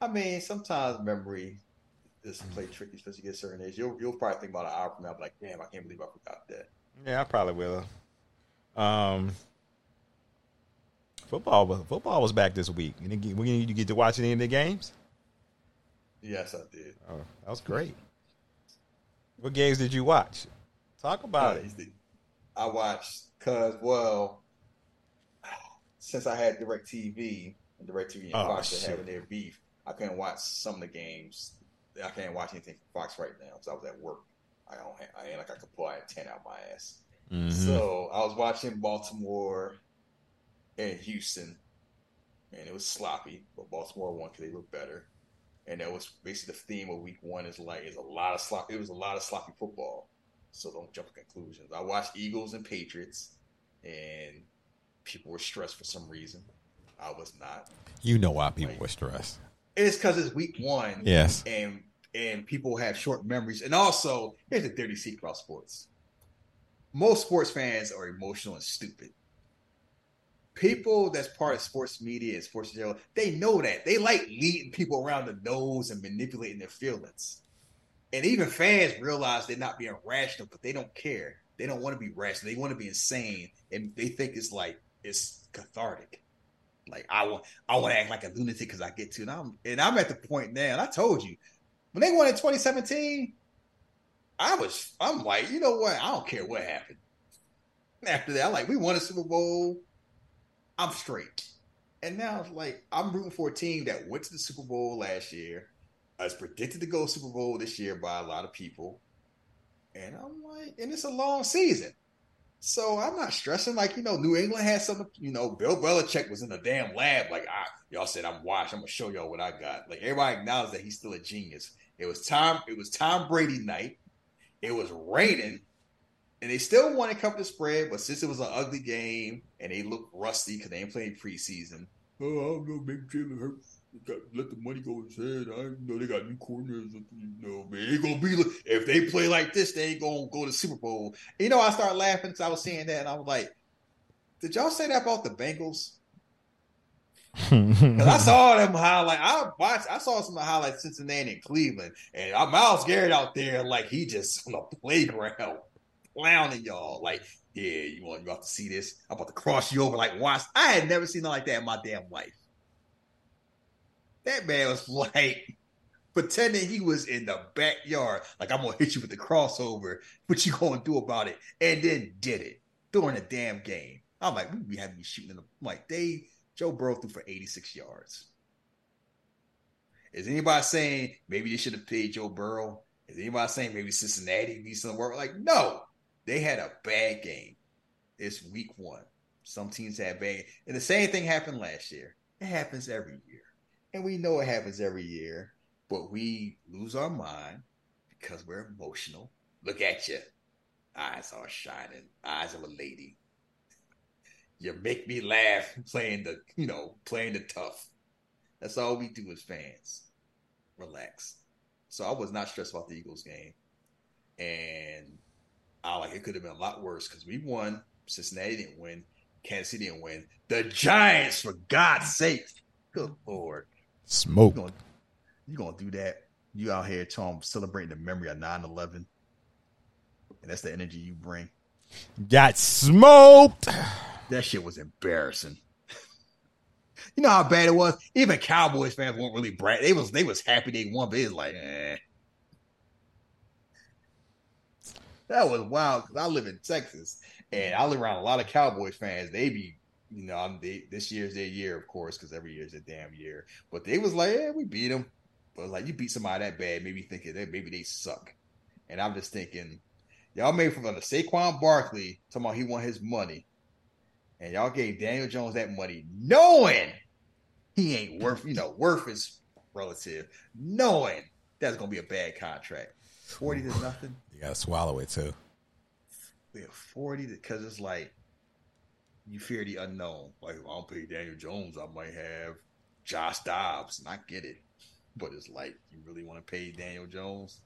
I mean, sometimes memory is play tricky, especially at a certain age. You'll you'll probably think about an hour from now, like, damn, I can't believe I forgot that. Yeah, I probably will. Um, football was football was back this week. You get, you get to watch any of the games? Yes, I did. Oh, that was great. What games did you watch? Talk about it. I watched because well, since I had DirecTV and DirecTV and Oh, Fox having their beef, I couldn't watch some of the games. I can't watch anything from Fox right now because I was at work. I don't. Have, I ain't like I could pull out ten out my ass. Mhm. So I was watching Baltimore and Houston, and it was sloppy, but Baltimore won because they looked better. And that was basically the theme of Week One. Is like is a lot of slop. It was a lot of sloppy football. So don't jump to conclusions. I watched Eagles and Patriots, and people were stressed for some reason. I was not. You know why people were stressed. It's because it's Week One. Yes. and and people have short memories. And also, here's a dirty secret about sports. Most sports fans are emotional and stupid. People that's part of sports media and sports general, they know that. They like leading people around the nose and manipulating their feelings. And even fans realize they're not being rational, but they don't care. They don't want to be rational. They want to be insane. And they think it's like it's cathartic. Like I want I want to act like a lunatic because I get to. And I'm and I'm at the point now, and I told you, when they won in 2017, I was I'm like, you know what? I don't care what happened. After that, I'm like, we won a Super Bowl. I'm straight. And now like I'm rooting for a team that went to the Super Bowl last year, is predicted to go Super Bowl this year by a lot of people. And I'm like, and it's a long season. So I'm not stressing. Like, you know, New England has something, you know, Bill Belichick was in the damn lab. Like, I, y'all said, I'm washed. I'm going to show y'all what I got. Like, everybody acknowledged that he's still a genius. It was Tom, it was Tom Brady night. It was raining. And they still won a couple of spread, but since it was an ugly game and they looked rusty because they ain't playing preseason, oh, I don't know, maybe Jalen let the money go his head. I know they got new corners. You know, man, they gonna be if they play like this, they ain't gonna go to Super Bowl. You know, I started laughing because I was seeing that, and I was like, "Did y'all say that about the Bengals?" 'Cause I saw them highlight. I watched. I saw some of the highlights Cincinnati and Cleveland, and Myles Garrett out there like he just on the playground clowning y'all. Like, yeah, you want you about to see this? I'm about to cross you over like watch. I had never seen nothing like that in my damn life. That man was like pretending he was in the backyard, like I'm gonna hit you with the crossover. What you gonna do about it? And then did it during the damn game. I'm like, we be having you shooting in the I'm like they Joe Burrow threw for 86 yards. Is anybody saying maybe they should have paid Joe Burrow? Is anybody saying maybe Cincinnati needs some work? Like, no, they had a bad game. It's week one. Some teams had bad, and the same thing happened last year. It happens every year, and we know it happens every year. But we lose our mind because we're emotional. Look at you, eyes are shining, eyes of a lady. You make me laugh playing the, you know, playing the tough. That's all we do as fans. Relax. So I was not stressed about the Eagles game. And I like it could have been a lot worse because we won. Cincinnati didn't win. Kansas City didn't win. The Giants, for God's sake. Good Lord. Smoke. You gonna, you gonna do that. You out here, Tom, celebrating the memory of 9 11. And that's the energy you bring. Got smoked. That shit was embarrassing. You know how bad it was. Even Cowboys fans weren't really brag. They was they was happy they won, but it's like, eh. That was wild because I live in Texas and I live around a lot of Cowboys fans. They be, you know, I'm they, this year's their year, of course, because every year's a damn year. But they was like, yeah, we beat them. But like, you beat somebody that bad, maybe thinking that maybe they suck. And I'm just thinking, y'all made from the Saquon Barkley talking about he want his money, and y'all gave Daniel Jones that money, knowing he ain't worth, you know, worth is relative, knowing that's gonna be a bad contract. Forty to nothing. You gotta swallow it too. Yeah, forty because it's like you fear the unknown. Like if I don't pay Daniel Jones, I might have Josh Dobbs, and I get it. But it's like you really want to pay Daniel Jones.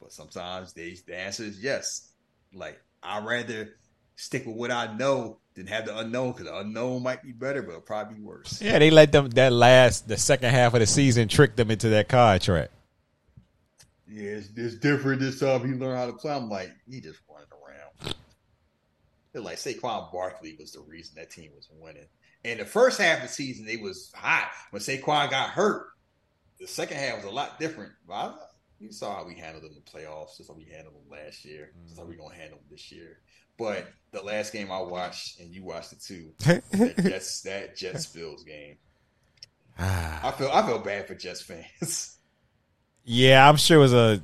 But sometimes they, the answer is yes. Like I'd rather stick with what I know than have the unknown because the unknown might be better, but it'll probably be worse. Yeah, they let them that last the second half of the season trick them into that contract. Yeah, it's, it's different this time. He learned how to play. I'm like, he just running around. They're like Saquon Barkley was the reason that team was winning. And the first half of the season, they was hot. When Saquon got hurt, the second half was a lot different. But I, you saw how we handled them in the playoffs. Just how we handled them last year. Just how we're gonna handle them this year. But the last game I watched, and you watched it too, that Jets that Jets Bills game. Ah. I feel I feel bad for Jets fans. Yeah, I'm sure it was a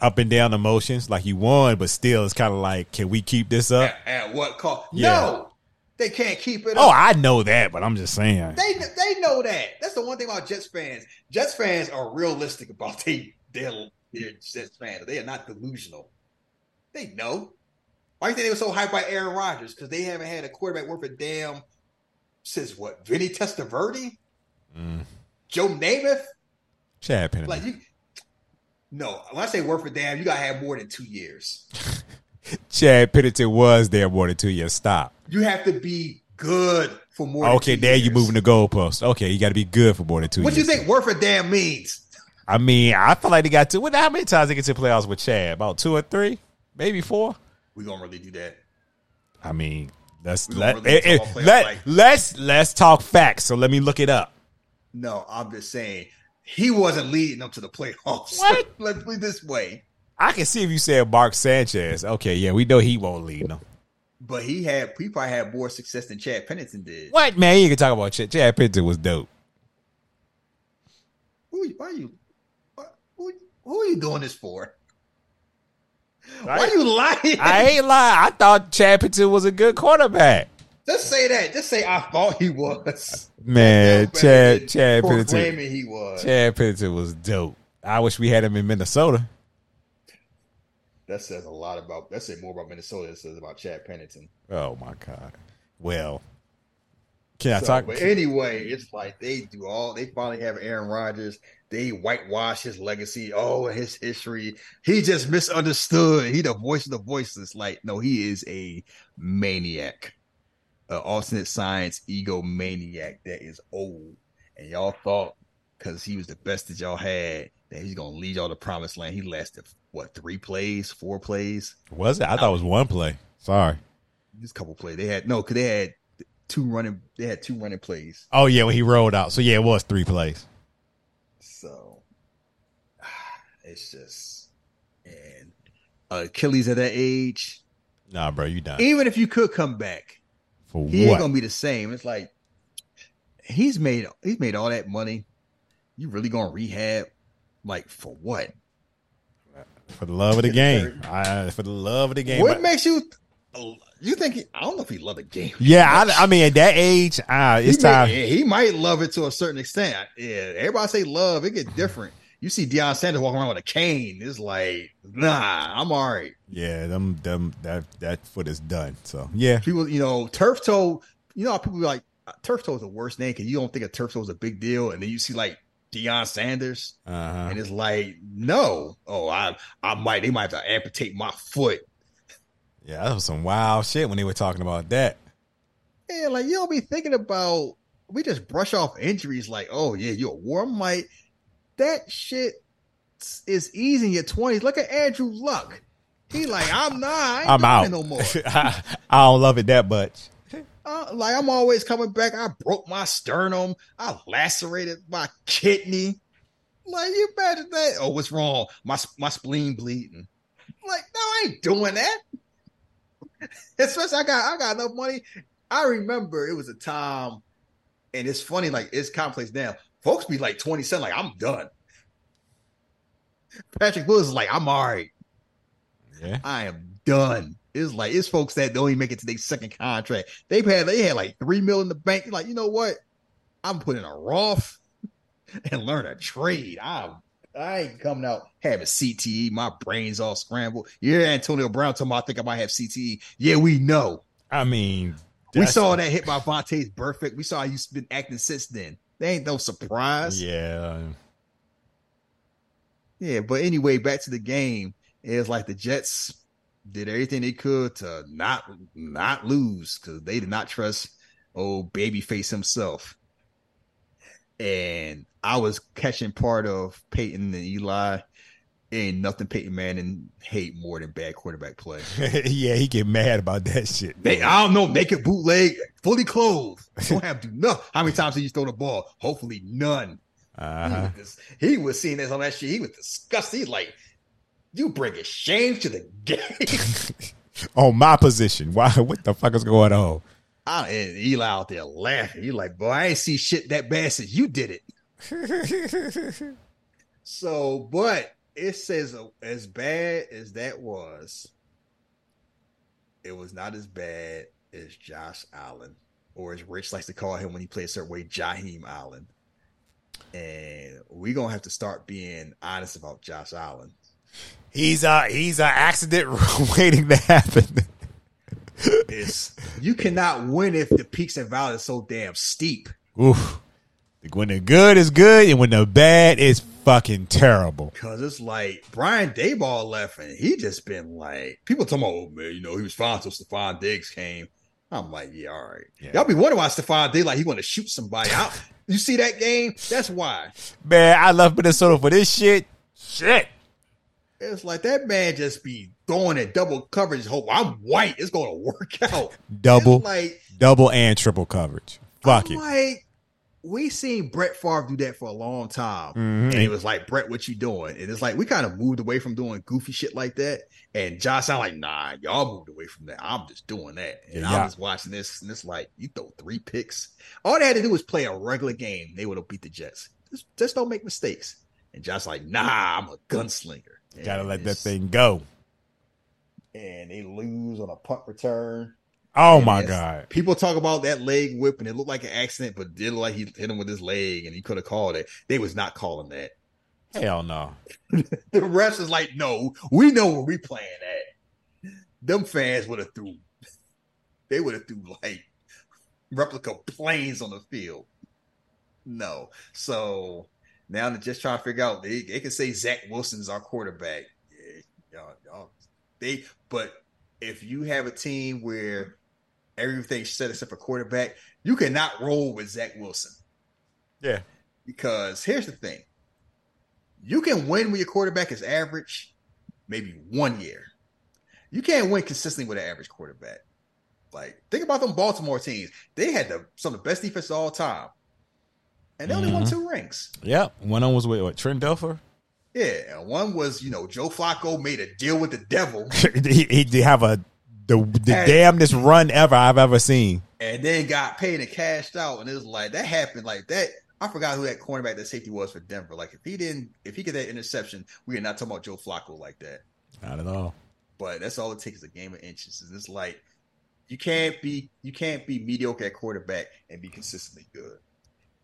up and down emotions. Like you won, but still, it's kind of like, can we keep this up? At, at what cost? Yeah. No, they can't keep it. Oh, up. I know that, but I'm just saying. They they know that. That's the one thing about Jets fans. Jets fans are realistic about they their their Jets fans. They are not delusional. They know. Why do you think they were so hyped by Aaron Rodgers? Because they haven't had a quarterback worth a damn since what? Vinny Testaverde, Mm. Joe Namath. Chad Pennington. Like you. No, when I say worth a damn, you gotta have more than two years. Chad Pennington was there more than two years. Stop. You have to be good for more. than Okay, there years. you moving the goalpost. Okay, you got to be good for more than two What you think worth a damn means? I mean, I feel like they got to. What? How many times they get to playoffs with Chad? About two or three, maybe four. We gonna really do that? I mean, let's let really eh, talk eh, about playoff let like- let's let's talk facts. So let me look it up. No, I'm just saying he wasn't leading them to the playoffs. What? Let's put it this way. I can see if you said Mark Sanchez. Okay, yeah, we know he won't lead them. But he had he probably had more success than Chad Pennington did. What man? You can talk about Chad. Chad Pennington was dope. Who, why are you who, who are you doing this for? Why I- are you lying? I ain't lying. I thought Chad Pennington was a good quarterback. Just say that. Just say I thought he was. Man, Chad Chad Pennington. he was. Chad Pennington was dope. I wish we had him in Minnesota. That says a lot about. That says more about Minnesota. than It says about Chad Pennington. Oh my god. Well, I So, talk? But anyway, it's like they do all. They finally have Aaron Rodgers. They whitewash his legacy. Oh, his history. He just misunderstood. He the voice of the voiceless. Like no, he is a maniac, an alternate science ego maniac that is old. And y'all thought because he was the best that y'all had that he's gonna lead y'all to promised land. He lasted what three plays, four plays, was it? I thought it was one play. Sorry. just a couple plays. They had no, because they had two running. They had two running plays. Oh yeah, when he rolled out. So yeah, it was three plays. So it's just and uh, Achilles at that age, Nah, bro, you done. even if you could come back, For he ain't what? gonna be the same. It's like he's made he's made all that money. You really gonna rehab? Like for what? For the love of the game. I, for the love of the game. what But- makes you? You think? He, I don't know if he loved the game. yeah, I, I mean at that age, ah, it's he may- time. he might love it to a certain extent. Yeah, everybody say love. It get different. You see Deion Sanders walking around with a cane. It's like, nah, I'm all right. Yeah, them them that that foot is done. So yeah. People, you know, turf toe. You know, how people be like uh, turf toe is the worst name because you don't think a turf toe is a big deal, and then you see like Deion Sanders, Uh-huh. and it's like, no, oh, I, I might, they might have to amputate my foot. Yeah, that was some wild shit when they were talking about that. Yeah, like you don't be thinking about. We just brush off injuries like, oh yeah, you're a warm light. That shit is easy in your twenties. Look at Andrew Luck. He like, I'm not. I ain't I'm out. no more. I, I don't love it that much. Uh, like I'm always coming back. I broke my sternum. I lacerated my kidney. Like you imagine that? Oh, what's wrong? My my spleen bleeding. Like no, I ain't doing that. Especially I got I got enough money. I remember it was a time, and it's funny. Like it's complex now. Folks be like twenty seven. Like I'm done. Patrick Willis is like I'm all right. Yeah. I am done. It's like it's folks that don't even make it to their second contract. They've had they had like three mil in the bank. Like, you know what? I'm putting a Roth and learn a trade. I I ain't coming out having CTE. My brain's all scrambled. Yeah, Antonio Brown told me I think I might have CTE. Yeah, we know. I mean, We saw that hit by Vontaze Burfict. We saw how you've been acting since then. They ain't no surprise. Yeah. Yeah, but anyway, back to the game. It's like the Jets did everything they could to not not lose because they did not trust old babyface himself. And I was catching part of Peyton and Eli Ain't nothing Peyton Manning hate more than bad quarterback play. yeah, he get mad about that shit. They, I don't know, naked bootleg, fully clothed. Don't have to do nothing. How many times did you throw the ball? Hopefully none. Uh-huh. He, was, he was seeing this on that shit. He was disgusted. He's like, you bring a shame to the game. On my position. Why? What the fuck is going on? I, and Eli out there laughing. He like, boy, I ain't see shit that bad since you did it. So, but it says uh, as bad as that was, it was not as bad as Josh Allen, or as Rich likes to call him when he plays a certain way, Jaheim Allen. And we're gonna have to start being honest about Josh Allen. He's a he's an accident waiting to happen. It's you cannot win if the peaks and valleys are so damn steep. Oof. When the good is good and when the bad is fucking terrible. Cause it's like Brian Daboll left and he just been like people talking about, oh man, you know, he was fine until Stefon Diggs came. I'm like, yeah, all right. Yeah. Y'all be wondering why Stefon Diggs like he want to shoot somebody out. You see that game? That's why. Man, I love Minnesota for this shit. Shit. It's like that man just be throwing it double coverage. Hope I'm white. It's gonna work out. Double, It's like double and triple coverage. Fuck I'm it. like we seen Brett Favre do that for a long time, Mhm. and it was like Brett, what you doing? And it's like we kind of moved away from doing goofy shit like that. And Josh, I'm like, nah, y'all moved away from that. I'm just doing that, and Yeah, I'm just watching this, and it's like you throw three picks. All they had to do was play a regular game. They would have beat the Jets. Just, just don't make mistakes. And Josh like, nah, I'm a gunslinger. Gotta let that thing go. And they lose on a punt return. Oh And my god. People talk about that leg whip and it looked like an accident, but did like he hit him with his leg and he could have called it. They was not calling that. Hell no. The refs is like, no, we know where we playing at. Them fans would have threw, they would have threw like replica planes on the field. No. So now they're just trying to figure out. They, they can say Zach Wilson's our quarterback. Yeah, y'all, y'all, they. But if you have a team where everything's said except for quarterback, you cannot roll with Zach Wilson. Yeah. Because here's the thing: you can win when your quarterback is average, maybe one year. You can't win consistently with an average quarterback. Like think about them Baltimore teams; they had the, some of the best defense of all time, and they only won Mhm. two rings. Yep. One of them was with what, Trent Dilfer? Yeah, and one was you know Joe Flacco made a deal with the devil, he, he did have a the the Hey. damnedest run ever I've ever seen. and then got paid and cashed out, and it was like that happened like that. I forgot who that cornerback, that safety was for Denver. Like if he didn't, if he get that interception, we are not talking about Joe Flacco like that. Not at all. but that's all it takes is a game of inches. And it's like you can't be you can't be mediocre at quarterback and be consistently good.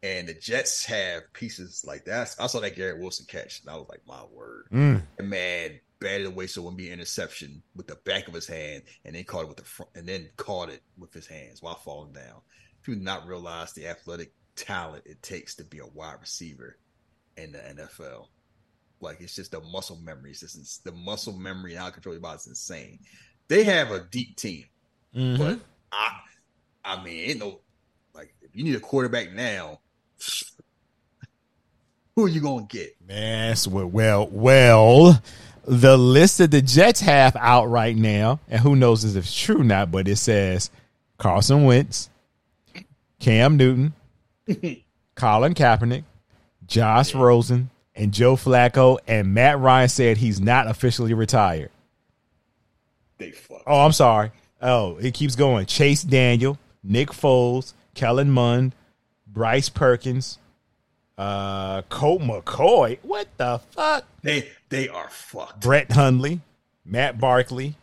And the Jets have pieces like that. I saw that Garrett Wilson catch, and I was like, my word. Mm. Man batted away so it wouldn't be an interception with the back of his hand, and then caught it with the front, and then caught it with his hands while falling down. People do not realize the athletic talent it takes to be a wide receiver in the NFL. Like it's just the muscle memory. It's just the muscle memory and how to control your body is insane. They have a deep team, Mhm. but I, I mean, ain't no like if you need a quarterback now, who are you gonna get? Man, well, well, the list that the Jets have out right now, and who knows if it's true or not, but it says Carson Wentz, Cam Newton, Colin Kaepernick, Josh Rosen, and Joe Flacco, and Matt Ryan said he's not officially retired. They fuck. Oh, I'm sorry. Oh, it keeps going. Chase Daniel, Nick Foles, Kellen Mond, Bryce Perkins, uh, Colt McCoy. What the fuck? They they are fucked. Brett Hundley, Matt Barkley,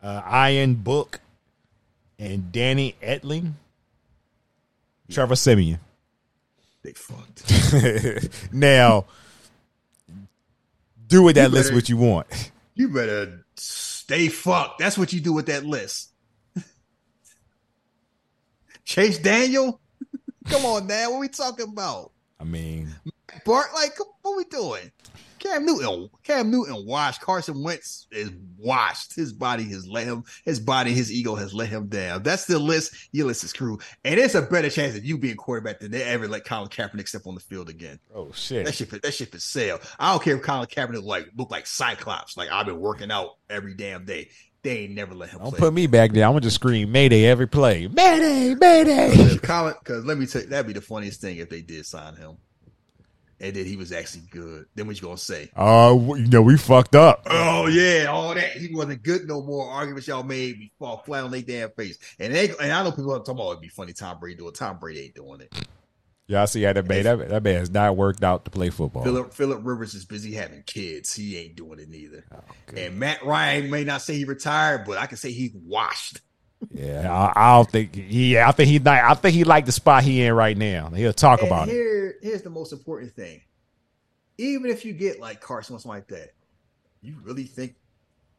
uh, Ian Book, and Danny Etling, Trevor Siemian. They fucked. now, do with that list what you want. You better stay fucked. That's what you do with that list. Chase Daniel? Come on now. What we talking about? I mean, Bart, like, what we doing? Cam Newton, Cam Newton washed. Carson Wentz is washed. His body has let him. His body, his ego has let him down. That's the list. Your list is crew, and it's a better chance of you being quarterback than they ever let Colin Kaepernick step on the field again. Oh shit! That shit, that shit for sale. I don't care if Colin Kaepernick like look like Cyclops. Like I've been working out every damn day. They ain't never let him. Don't put me back there. I'm gonna just scream Mayday every play. Mayday, Mayday. Because Colin, because let me tell you, that'd be the funniest thing if they did sign him, and then he was actually good. Then what you gonna say? Oh, uh, you know we fucked up. Oh yeah, all that he wasn't good no more. Arguments y'all made me fall flat on their damn face. And they and I know people are talking about it'd be funny. Tom Brady do it. Tom Brady ain't doing it. Y'all see how that man that, that man has not worked out to play football. Philip Philip Rivers is busy having kids. He ain't doing it neither. Oh, and Matt Ryan may not say he retired, but I can say he washed. Yeah, I, I don't think. Yeah, I think he. I think he like the spot he in right now. He'll talk And about it. here's the most important thing. Even if you get like Carson or something like that, you really think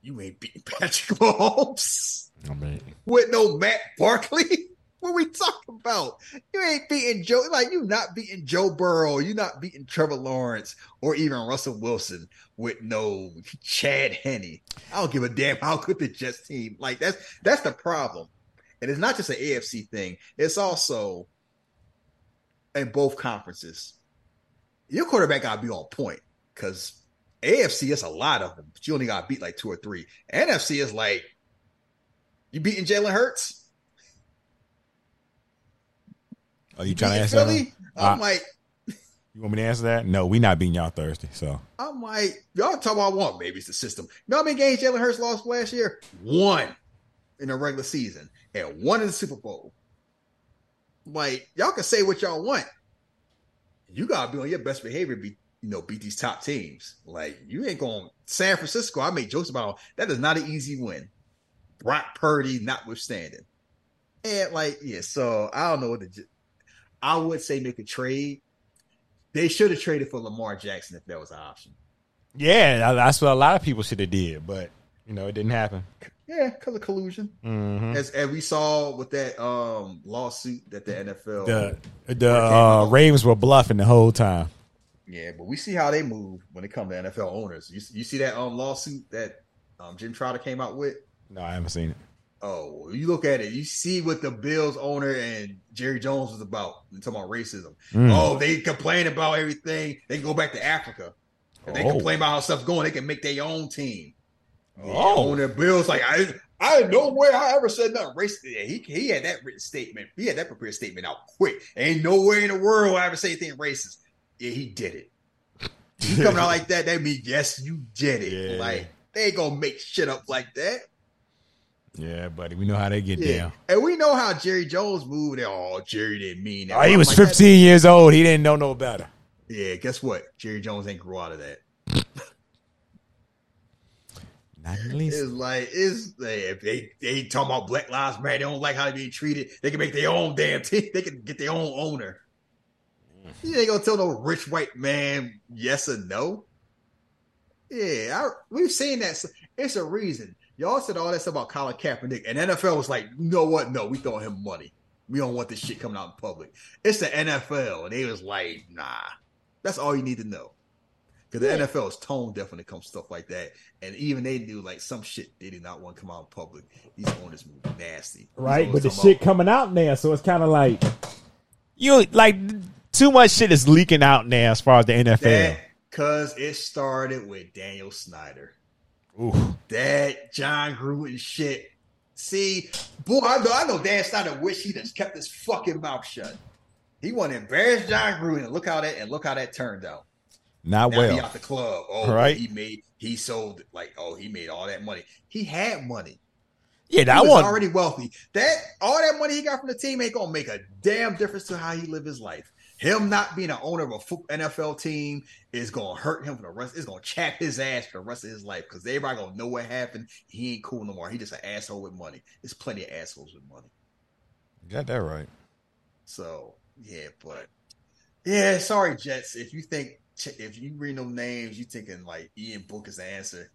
you ain't beating Patrick Mahomes I mean, with no Matt Barkley? What we talking about? You ain't beating Joe. Like you not beating Joe Burrow. You not beating Trevor Lawrence or even Russell Wilson with no Chad Henne. I don't give a damn how good the Jets team. Like that's that's the problem. And it's not just an AFC thing. It's also in both conferences. Your quarterback got to be on point because AFC is a lot of them, but you only got beat like two or three. NFC is like you beating Jalen Hurts. Are you trying to answer that? I'm Uh, like, You want me to answer that? No, we not beating y'all Thursday. So I'm like, y'all talk about one. Maybe it's the system. You know how many games Jalen Hurts lost last year? One in the regular season and one in the Super Bowl. Like, y'all can say what y'all want. You gotta be on your best behavior, be you know, beat these top teams. Like, you ain't going San Francisco. I made jokes about that is not an easy win. Brock Purdy notwithstanding. And like, yeah, so I don't know what the I would say make a trade. They should have traded for Lamar Jackson if that was an option. yeah, that's what a lot of people should have did, but you know it didn't happen. Yeah, because of collusion. Mhm. As, as we saw with that um lawsuit that the NFL. The the uh, Ravens were bluffing the whole time. yeah, but we see how they move when it comes to NFL owners. You, you see that um lawsuit that um Jim Trotter came out with? No, I haven't seen it. Oh, you look at it, you see what the Bills owner and Jerry Jones was about. They're talking about racism. Mm. Oh, they complain about everything. They can go back to Africa. If they Oh. complain about how stuff's going, they can make their own team. Yeah, Oh. owner Bills like I I nowhere I ever said nothing racist. Yeah, he he had that written statement. He had that prepared statement out quick. Ain't nowhere in the world I ever say anything racist. Yeah, he did it. You coming out like that, that means yes, you did it. Yeah. Like they ain't gonna make shit up like that. Yeah, buddy, we know how they get Yeah. down. And we know how Jerry Jones moved. Oh, Jerry didn't mean that. Oh, he was like, that- 15 years old. He didn't know no better. Yeah, guess what? Jerry Jones ain't grew out of that. Not at least. It's like it's if they they talking about Black Lives Matter, they don't like how they being treated. They can make their own damn team. They can get their own owner. Mm. You ain't gonna tell no rich white man yes or no. Yeah, I, we've seen that. It's a reason. Y'all said all that stuff about Colin Kaepernick, and NFL was like, you know what? No, we throwing him money. We don't want this shit coming out in public. It's the NFL, and they was like, nah. That's all you need to know. Because the NFL is tone deaf when it comes to stuff like that. And even they do like some shit they did not want to come out in public. These owners move nasty. Right, but the talking shit coming out now, so it's kind of like you like too much shit is leaking out now as far as the NFL. Because it started with Daniel Snyder. Ooh. That Jon Gruden shit. See, boy, I know, I know Dan Snyder wish he just kept his fucking mouth shut. He want to embarrass Jon Gruden. And look how that and look how that turned out. Not Now he well. out the club. Oh, Right. He made he sold like oh he made all that money. He had money. Yeah, He that was one. already wealthy. That all that money he got from the team ain't gonna make a damn difference to how he live his life. Him not being an owner of a NFL team is gonna hurt him for the rest. It's gonna chap his ass for the rest of his life because everybody gonna know what happened. He ain't cool no more. He just an asshole with money. There's plenty of assholes with money. Got that right. So yeah, but yeah, sorry Jets. If you think if you read them names, you thinking like Ian Book is the answer.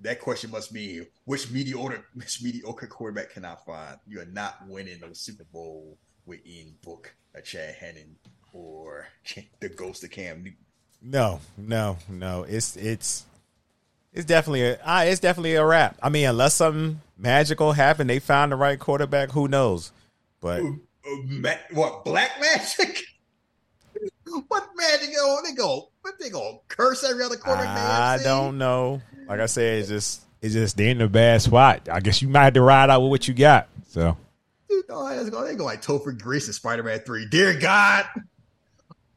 That question must be which mediocre which mediocre quarterback can I find? You are not winning the Super Bowl with Ian Book, a Chad Henning, or the ghost of Cam Newton. No, no, no. It's it's it's definitely a uh, it's definitely a wrap. I mean, unless something magical happened, they found the right quarterback. Who knows? But Uh, ma- what black magic? what magic? Oh, they go. What they go? Curse every other quarterback. I don't know. Like I said, it's just it's just they're in a bad spot. I guess you might have to ride out with what you got. So Dude, oh. They go like Topher Grace and Spider Man Three. Dear God,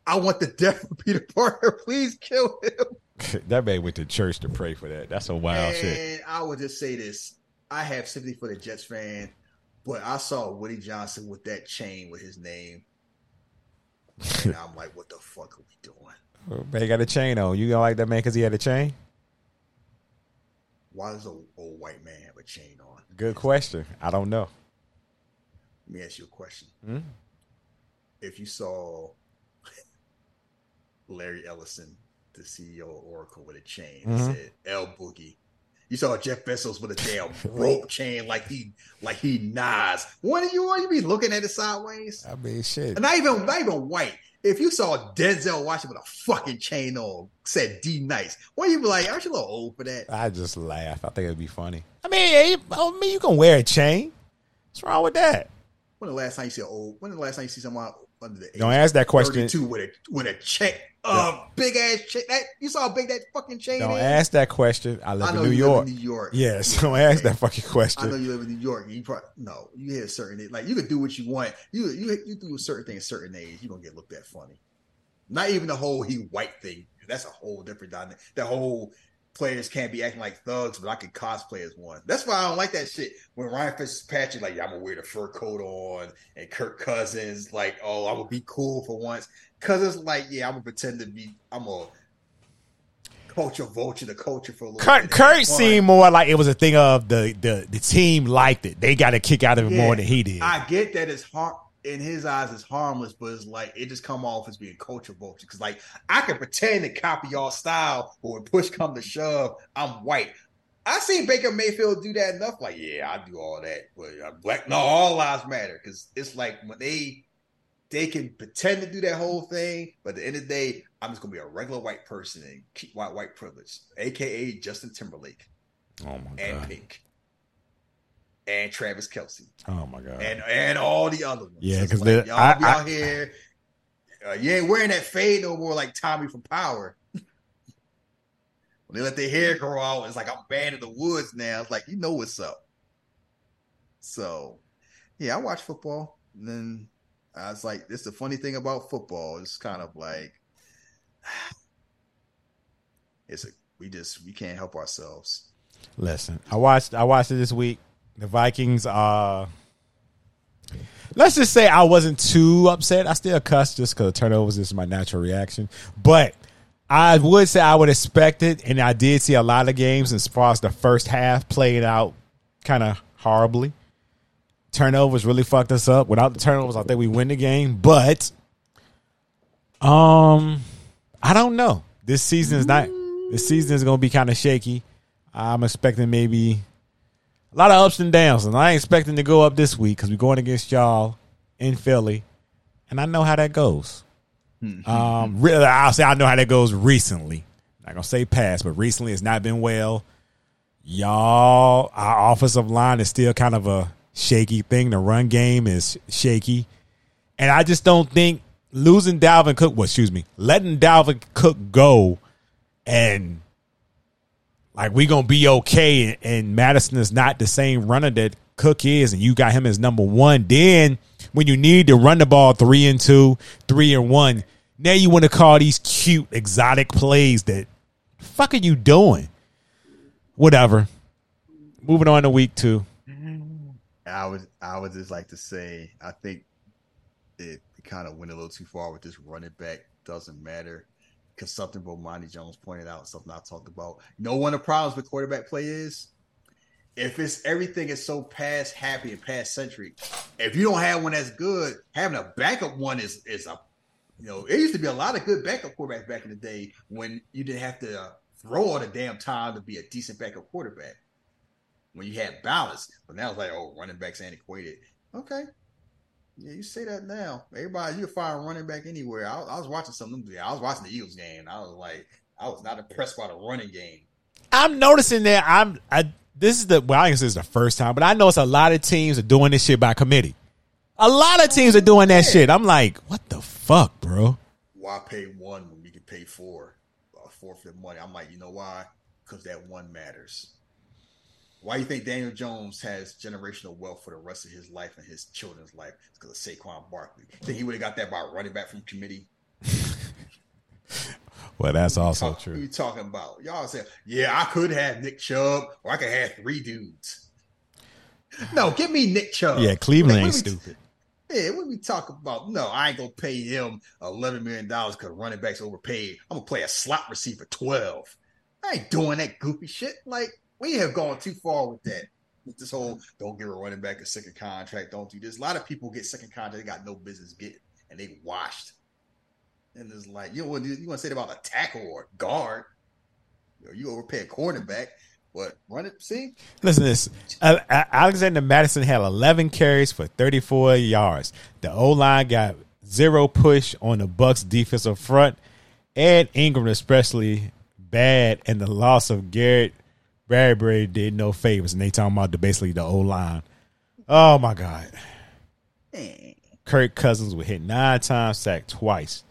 I want the death of Peter Parker. Please kill him. that man went to church to pray for that. That's a wild and shit. I would just say this: I have sympathy for the Jets fan, but I saw Woody Johnson with that chain with his name, and I'm like, what the fuck are we doing? Man got a chain on. You gonna like that man because he had a chain? Why does an old white man have a chain on? Good question. I don't know. Let me ask you a question. Hmm? If you saw Larry Ellison, the CEO of Oracle, with a chain Mhm. said "L Boogie," you saw Jeff Bezos with a damn rope chain like he like he Nas. What are you? What you be looking at it sideways? I mean, shit. And not even not even white. If you saw Denzel Washington with a fucking chain on, said D Nice, what you be like? Aren't you a little old for that? I just laugh. I think it'd be funny. I mean, I mean, you can wear a chain. What's wrong with that? When the last time you see an old? When the last time you see someone under the age Don't ask that question. Two with a with a chain, uh, big ass check. That you saw how big that fucking chain Don't is. ask that question. I live I in New you live York. in New York. Yes, don't ask that fucking question. I know you live in New York. You probably no. You hit a certain like you could do what you want. You you you do a certain thing a certain age. You are gonna get looked at funny. Not even the whole he white thing. That's a whole different dynamic. The whole players can't be acting like thugs, but I can cosplay as one. That's why I don't like that shit. When Ryan Fitzpatrick like, yeah, I'm gonna wear the fur coat on, and Kirk Cousins like, oh, I'm gonna be cool for once. Cousins like, yeah, I'm gonna pretend to be. I'm gonna culture vulture the culture for a little Kurt, bit. Kurt seemed more like it was a thing of the the, the team liked it. They got a kick out of it Yeah, more than he did. I get that it's har in his eyes it's harmless, but it's like it just come off as being culture vulture. Because like I can pretend to copy y'all style, but when push come to shove, I'm white. I seen Baker Mayfield do that enough. Like, yeah, I do all that, but I'm black. No, all lives matter because it's like when they they can pretend to do that whole thing, but at the end of the day, I'm just gonna be a regular white person and keep white white privilege, aka Justin Timberlake oh my and god. Pink and Travis Kelce Oh my god. and and all the other ones. Yeah, because like, y'all I- be I- out here. Uh, you ain't wearing that fade no more, like Tommy from Power. when they let their hair grow out, it's like I'm banned in the woods now. It's like you know what's up. So, yeah, I watch football, and then I was like, "This is the funny thing about football. It's kind of like it's a we just we can't help ourselves." Listen, I watched I watched it this week. The Vikings are. let's just say I wasn't too upset. I still cussed just because turnovers is my natural reaction. But I would say I would expect it, and I did see a lot of games as far as the first half playing out kind of horribly. Turnovers really fucked us up. Without the turnovers, I think we win the game. But um I don't know. This season is not this season is gonna be kind of shaky. I'm expecting maybe a lot of ups and downs, and I ain't expecting to go up this week because we're going against y'all in Philly, and I know how that goes. um, really, I'll say I know how that goes recently. Not gonna say past, but recently it's not been well. Y'all, our offensive line is still kind of a shaky thing. The run game is shaky, and I just don't think losing Dalvin Cook. Well, excuse me, letting Dalvin Cook go and like we gonna be okay and, Mattison is not the same runner that Cook is and you got him as number one. Then when you need to run the ball three and two, three and one, now you want to call these cute exotic plays that fuck are you doing? Whatever. Moving on to week two. I was I would just like to say I think it kind of went a little too far with this running back. Doesn't matter because something Bomani Jones pointed out, something I talked about. You know, one of the problems with quarterback play is if it's everything is so past happy and past centric. If you don't have one that's good, having a backup one is is a you know it used to be a lot of good backup quarterbacks back in the day when you didn't have to throw all the damn time to be a decent backup quarterback when you had balance. But now it's like, oh, running backs antiquated. Okay. Yeah, you say that now. Everybody, you can find running back anywhere. I, I was watching some of them. I was watching the Eagles game. I was like, I was not impressed by the running game. I'm noticing that I'm. I this is the well, I guess this is the first time, but I notice a lot of teams are doing this shit by committee. A lot of teams are doing that shit. I'm like, what the fuck, bro? Why pay one when you can pay four, uh, a fourth of the money? I'm like, you know why? Because that one matters. Why do you think Daniel Jones has generational wealth for the rest of his life and his children's life? It's because of Saquon Barkley. Think he would have got that by running back from committee? Well, that's also Talk- true. What you talking about? Y'all say, yeah, I could have Nick Chubb, or I could have three dudes. No, give me Nick Chubb. Yeah, Cleveland Like, ain't what stupid. Yeah, what we talk about? No, I ain't gonna pay him eleven million dollars because running backs overpaid. I'm gonna play a slot receiver twelve. I ain't doing that goofy shit. Like we have gone too far with that. With this whole don't give a running back a second contract, don't do this. A lot of people get second contract they got no business getting, and they washed. And it's like you know what you want to say about a tackle or a guard? You, know, you overpay a cornerback, but run it. See, Listen to this. Alexander Mattison had 11 carries for 34 yards. The O line got zero push on the Bucs defensive front. Ed Ingram, especially bad, and the loss of Garrett Bradbury did no favors. And they talking about the basically the O line. Oh my God. Kirk Cousins was hit nine times, sacked twice,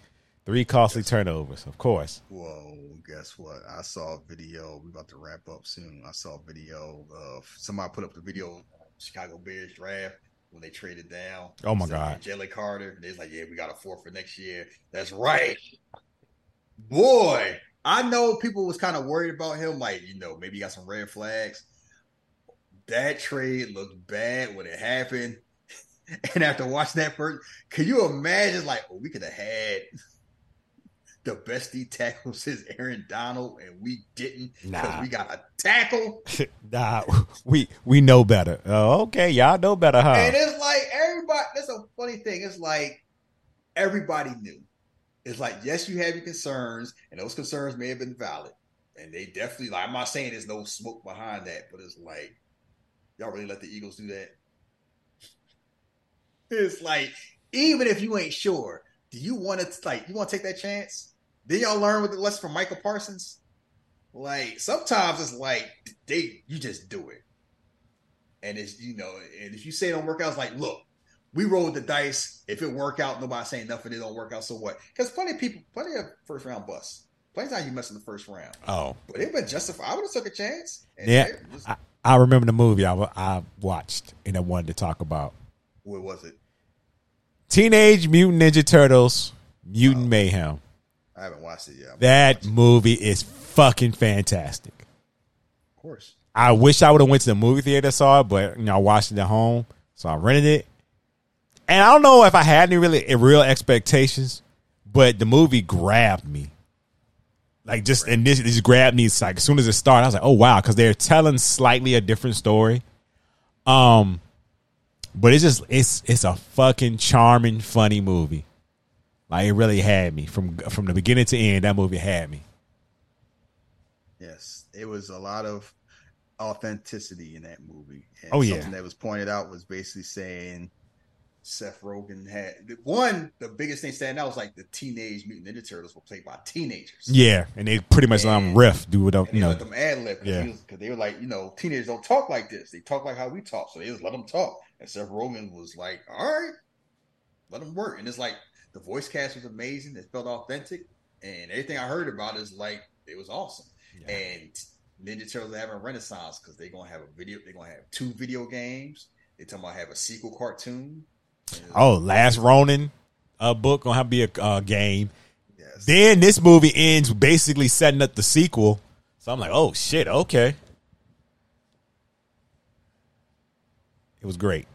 three costly turnovers. Of course. Whoa, guess what? I saw a video. We about to wrap up soon. I saw a video of somebody put up the video Chicago Bears draft when they traded down. Oh, my God. Jalen Carter. They was like, yeah, we got a four for next year. That's right. Boy, I know people was kind of worried about him. Like, you know, maybe he got some red flags. That trade looked bad when it happened. And after watching that first, can you imagine like oh, we could have had the best D tackle since Aaron Donald, and we didn't because Nah. we got a tackle. nah, we we know better. Oh, okay, y'all know better, huh? And it's like everybody. That's a funny thing. It's like everybody knew. It's like yes, you have your concerns, and those concerns may have been valid, and they definitely. Like I'm not saying there's no smoke behind that, but it's like y'all really let the Eagles do that. It's like even if you ain't sure, do you want to like you want to take that chance? Then y'all learn with the lesson from Michael Parsons. Like sometimes it's like they you just do it, and it's you know, and if you say it don't work out, it's like look, we rolled the dice. If it work out, nobody saying nothing. It don't work out, so what? Because plenty of people, plenty of first round busts. Plenty of times you mess in the first round, oh, but they've been justified. I would have took a chance. And yeah. just- I, I remember the movie I, I watched and I wanted to talk about. what was it? Teenage Mutant Ninja Turtles, Mutant oh. Mayhem. I haven't watched it yet. That movie is fucking fantastic. Of course. I wish I would have went to the movie theater saw it, but you know I watched it at home, so I rented it. And I don't know if I had any really real expectations, but the movie grabbed me. Like just and this, this grabbed me. It's like as soon as it started, I was like, "Oh wow!" Because they're telling slightly a different story. Um, but it's just it's it's a fucking charming, funny movie. Like it really had me from from the beginning to end. That movie had me. Yes, it was a lot of authenticity in that movie. And Oh, yeah. something that was pointed out was basically saying Seth Rogen had one. The biggest thing standing out was like the Teenage Mutant Ninja Turtles were played by teenagers. Yeah, and they pretty much let them riff, do what you know. let them ad lib Yeah. because they were like, you know, teenagers don't talk like this. They talk like how we talk, so they just let them talk. And Seth Rogen was like, "All right, let them work." And it's like the voice cast was amazing. It felt authentic, and everything I heard about is like it was awesome. And Ninja Turtles are having a renaissance because they're gonna have a video. They're gonna have two video games. They're talking about have a sequel cartoon. Oh, Last Ronin, a book gonna have to be a uh, game. Then this movie ends basically setting up the sequel. So I'm like, oh shit, okay. It was great.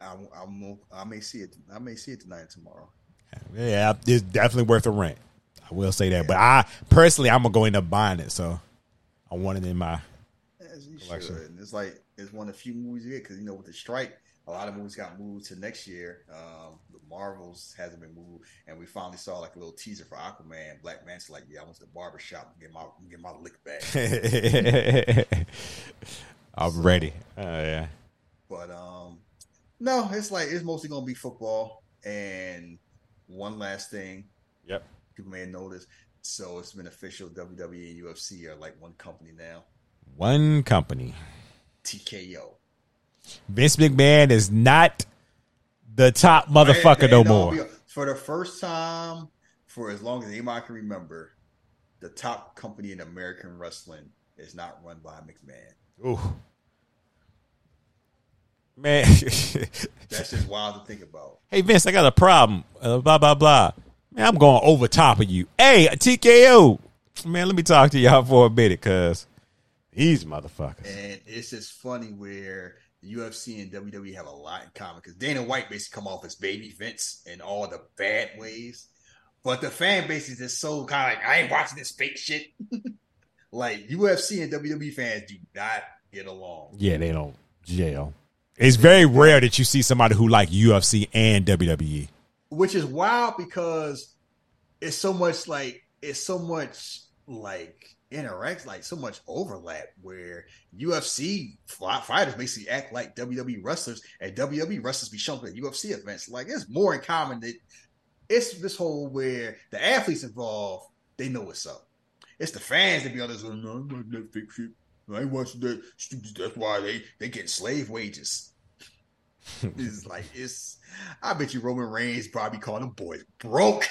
I, I'm, I may see it. I may see it tonight tomorrow. Yeah, it's definitely worth a rent. I will say that. But I personally, I'm gonna go end up buying it. So I want it in my As you collection. should. And it's like it's one of the few movies you get because you know with the strike, a lot of movies got moved to next year. Um, the Marvels hasn't been moved, and we finally saw like a little teaser for Aquaman. Black Man's like, yeah, I went to the barber shop and get my get my lick back. I'm ready. Oh yeah. But um, No, it's like it's mostly gonna be football. And one last thing, Yep. people may have noticed. So it's been official. WWE and UFC are like one company now. One company. TKO. Vince McMahon is not the top motherfucker And- no and, uh, more. For the first time, for as long as anybody can remember, the top company in American wrestling is not run by McMahon. Ooh. Man. That's just wild to think about. hey Vince, I got a problem. Uh, blah blah blah. Man, I'm going over top of you. Hey, TKO. Man, let me talk to y'all for a minute, cause these motherfuckers. And it's just funny where UFC and WWE have a lot in common because Dana White basically come off as baby Vince in all the bad ways, but the fan base is just so kind of like I ain't watching this fake shit. like UFC and WWE fans do not get along. Yeah, they don't jail. It's very rare that you see somebody who like UFC and. WWE. which is wild because it's so much like it's so much like interact like so much overlap where UFC fi- fighters basically act like WWE wrestlers and WWE wrestlers be showing up at UFC events. Like it's more in common that it's this whole where the athletes involved they know what's up. It's the fans that be on this. Oh, no, I'm not that fake shit. I ain't watching that stupid. That's why they they get slave wages. it's like it's. I bet you Roman Reigns probably called them boys broke.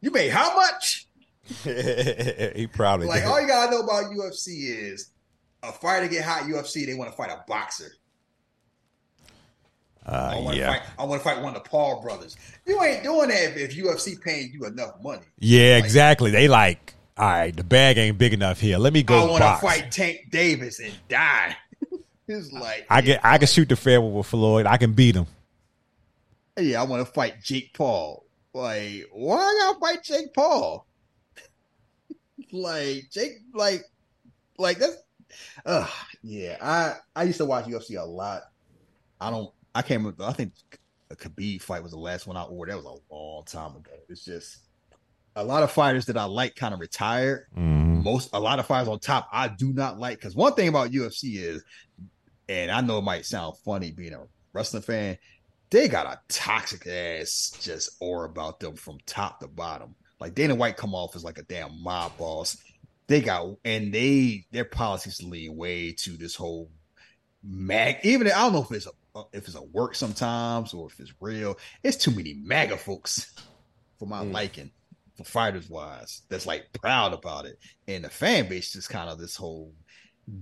You made how much? he probably Like did. all you gotta know about UFC is a fighter get hot UFC, they want to fight a boxer. I Uh, want to yeah, fight. I want to fight one of the Paul brothers. You ain't doing that if, if UFC paying you enough money. yeah, exactly. They like, all right, the bag ain't big enough here. Let me go. I want to fight Tank Davis and die. it's like I can I can shoot the fair with Floyd. I can beat him. yeah, I want to fight Jake Paul. Like, why I gotta fight Jake Paul? Like Jake, like, like that's. Uh, yeah, I I used to watch UFC a lot. I don't. I can't remember. I think a Khabib fight was the last one I ordered. That was a long time ago. It's just a lot of fighters that I like kind of retired. Mhm. Most a lot of fighters on top I do not like because one thing about UFC is, and I know it might sound funny being a wrestling fan, they got a toxic ass just aura about them from top to bottom. Like Dana White come off as like a damn mob boss. They got and they their policies lean way to this whole mag. Even I don't know if it's a if it's a work sometimes or if it's real. It's too many MAGA folks for my mm. liking, for fighters wise. That's like proud about it, and the fan base is kind of this whole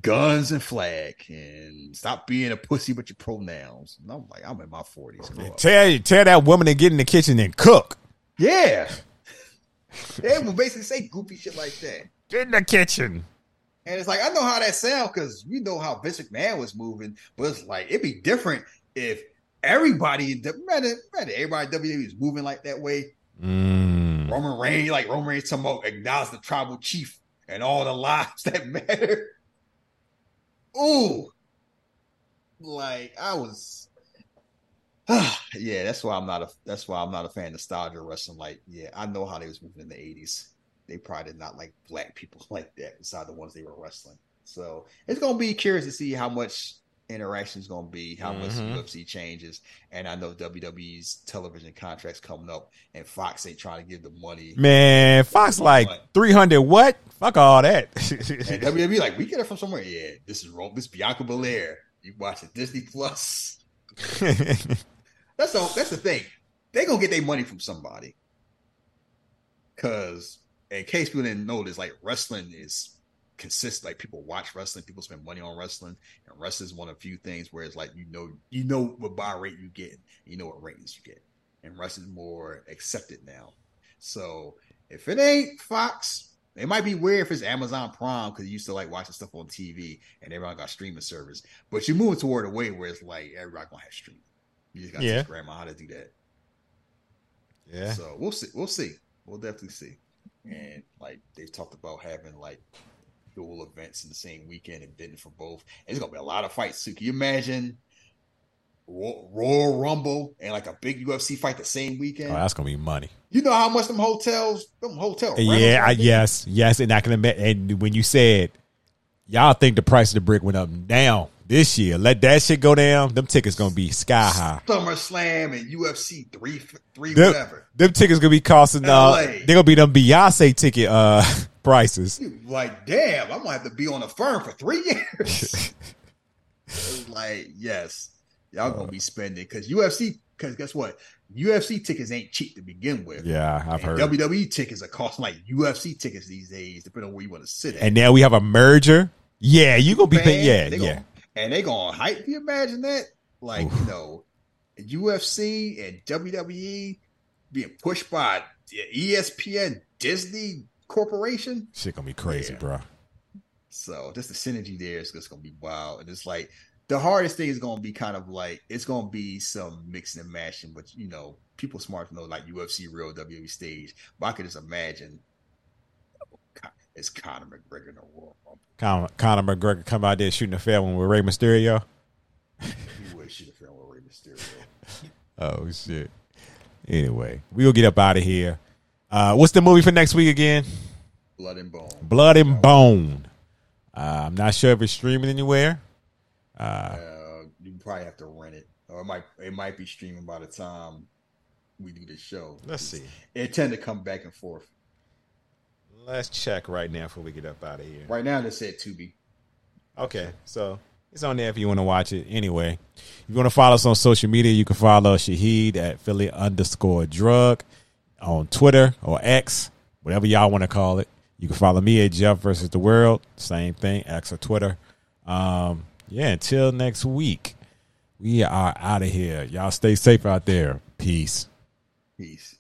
guns and flag and stop being a pussy with your pronouns. And I'm like, I'm in my forties. Tell you, tell that woman to get in the kitchen and cook. Yeah. They will basically say goofy shit like that. Get in the kitchen. And it's like, I know how that sounds because you know how Vince McMahon was moving, but it's like, it'd be different if everybody, rather, rather everybody in WWE was moving like that way. Mm. Roman Reigns, like Roman Reigns, about acknowledge the tribal chief and all the lives that matter. Ooh. Like, I was. yeah, that's why I'm not a that's why I'm not a fan of nostalgia wrestling. Like, yeah, I know how they was moving in the '80s. They probably did not like black people like that, beside the ones they were wrestling. So it's gonna be curious to see how much interaction is gonna be, how much Mhm. UFC changes. And I know WWE's television contracts coming up, and Fox ain't trying to give the money. Man, Fox like three hundred. What? Fuck all that. And WWE like we get it from somewhere. Yeah, this is Ro- this is Bianca Belair. You watch it Disney Plus. That's the that's the thing. They gonna get their money from somebody. Cause in case people didn't know this, like wrestling is consist like people watch wrestling, people spend money on wrestling, and wrestling is one of the few things where it's like you know you know what buy rate you get, you know what ratings you get, and wrestling more accepted now. So if it ain't Fox, it might be weird if it's Amazon Prime because you used to like watching stuff on TV and everyone got streaming service, but you're moving toward a way where it's like everybody gonna have streaming. You just gotta Yeah. teach grandma how to do that. Yeah. So we'll see. We'll see. We'll definitely see. And like they've talked about having like dual events in the same weekend and bidding for both. And it's gonna be a lot of fights too. Can you imagine Ro- Royal Rumble and like a big UFC fight the same weekend? Oh, that's gonna be money. you know how much them hotels, them hotel Yeah, I, yes, yes, and I can admit. And when you said y'all think the price of the brick went up, down this year. Let that shit go down. Them tickets gonna be sky high. SummerSlam and UFC three three Them, whatever. them tickets gonna be costing. Uh, they gonna be them Beyonce ticket uh prices. Like, damn, I'm gonna have to be on the firm for three years. Like, yes, y'all gonna be spending because UFC. Because guess what, UFC tickets ain't cheap to begin with. Yeah, I've And heard. WWE tickets are costing like UFC tickets these days, depending on where you want to sit at. And now we have a merger. Yeah, you gonna be paying. Yeah, yeah. And they gonna hype. You imagine that? Like you know, UFC and WWE being pushed by ESPN, Disney Corporation. Shit gonna be crazy, Yeah. bro. So just the synergy there is just gonna be wild. And it's like the hardest thing is gonna be kind of like it's gonna be some mixing and mashing, but you know, people smart to know like UFC real WWE stage. But I could just imagine it's Conor McGregor in Royal Rumble. Conor, Conor McGregor come out there shooting a fair one with Rey Mysterio. He would shoot a film with Rey Mysterio. Oh shit. Anyway, we'll get up out of here. Uh, what's the movie for next week again? Blood and bone. Blood and Bone. Uh, I'm not sure if it's streaming anywhere. Uh, Uh, you probably have to rent it, or it might it might be streaming by the time we do the show. Let's see. It tend to come back and forth. Let's check right now before we get up out of here. Right now, they said Tubi. Okay, so it's on there if you want to watch it. Anyway, if you want to follow us on social media, you can follow Shahid at Philly underscore drug on Twitter or X, whatever y'all want to call it. You can follow me at Jeff versus the World, same thing, X or Twitter. Um, yeah, until next week, we are out of here. Y'all stay safe out there. Peace. Peace.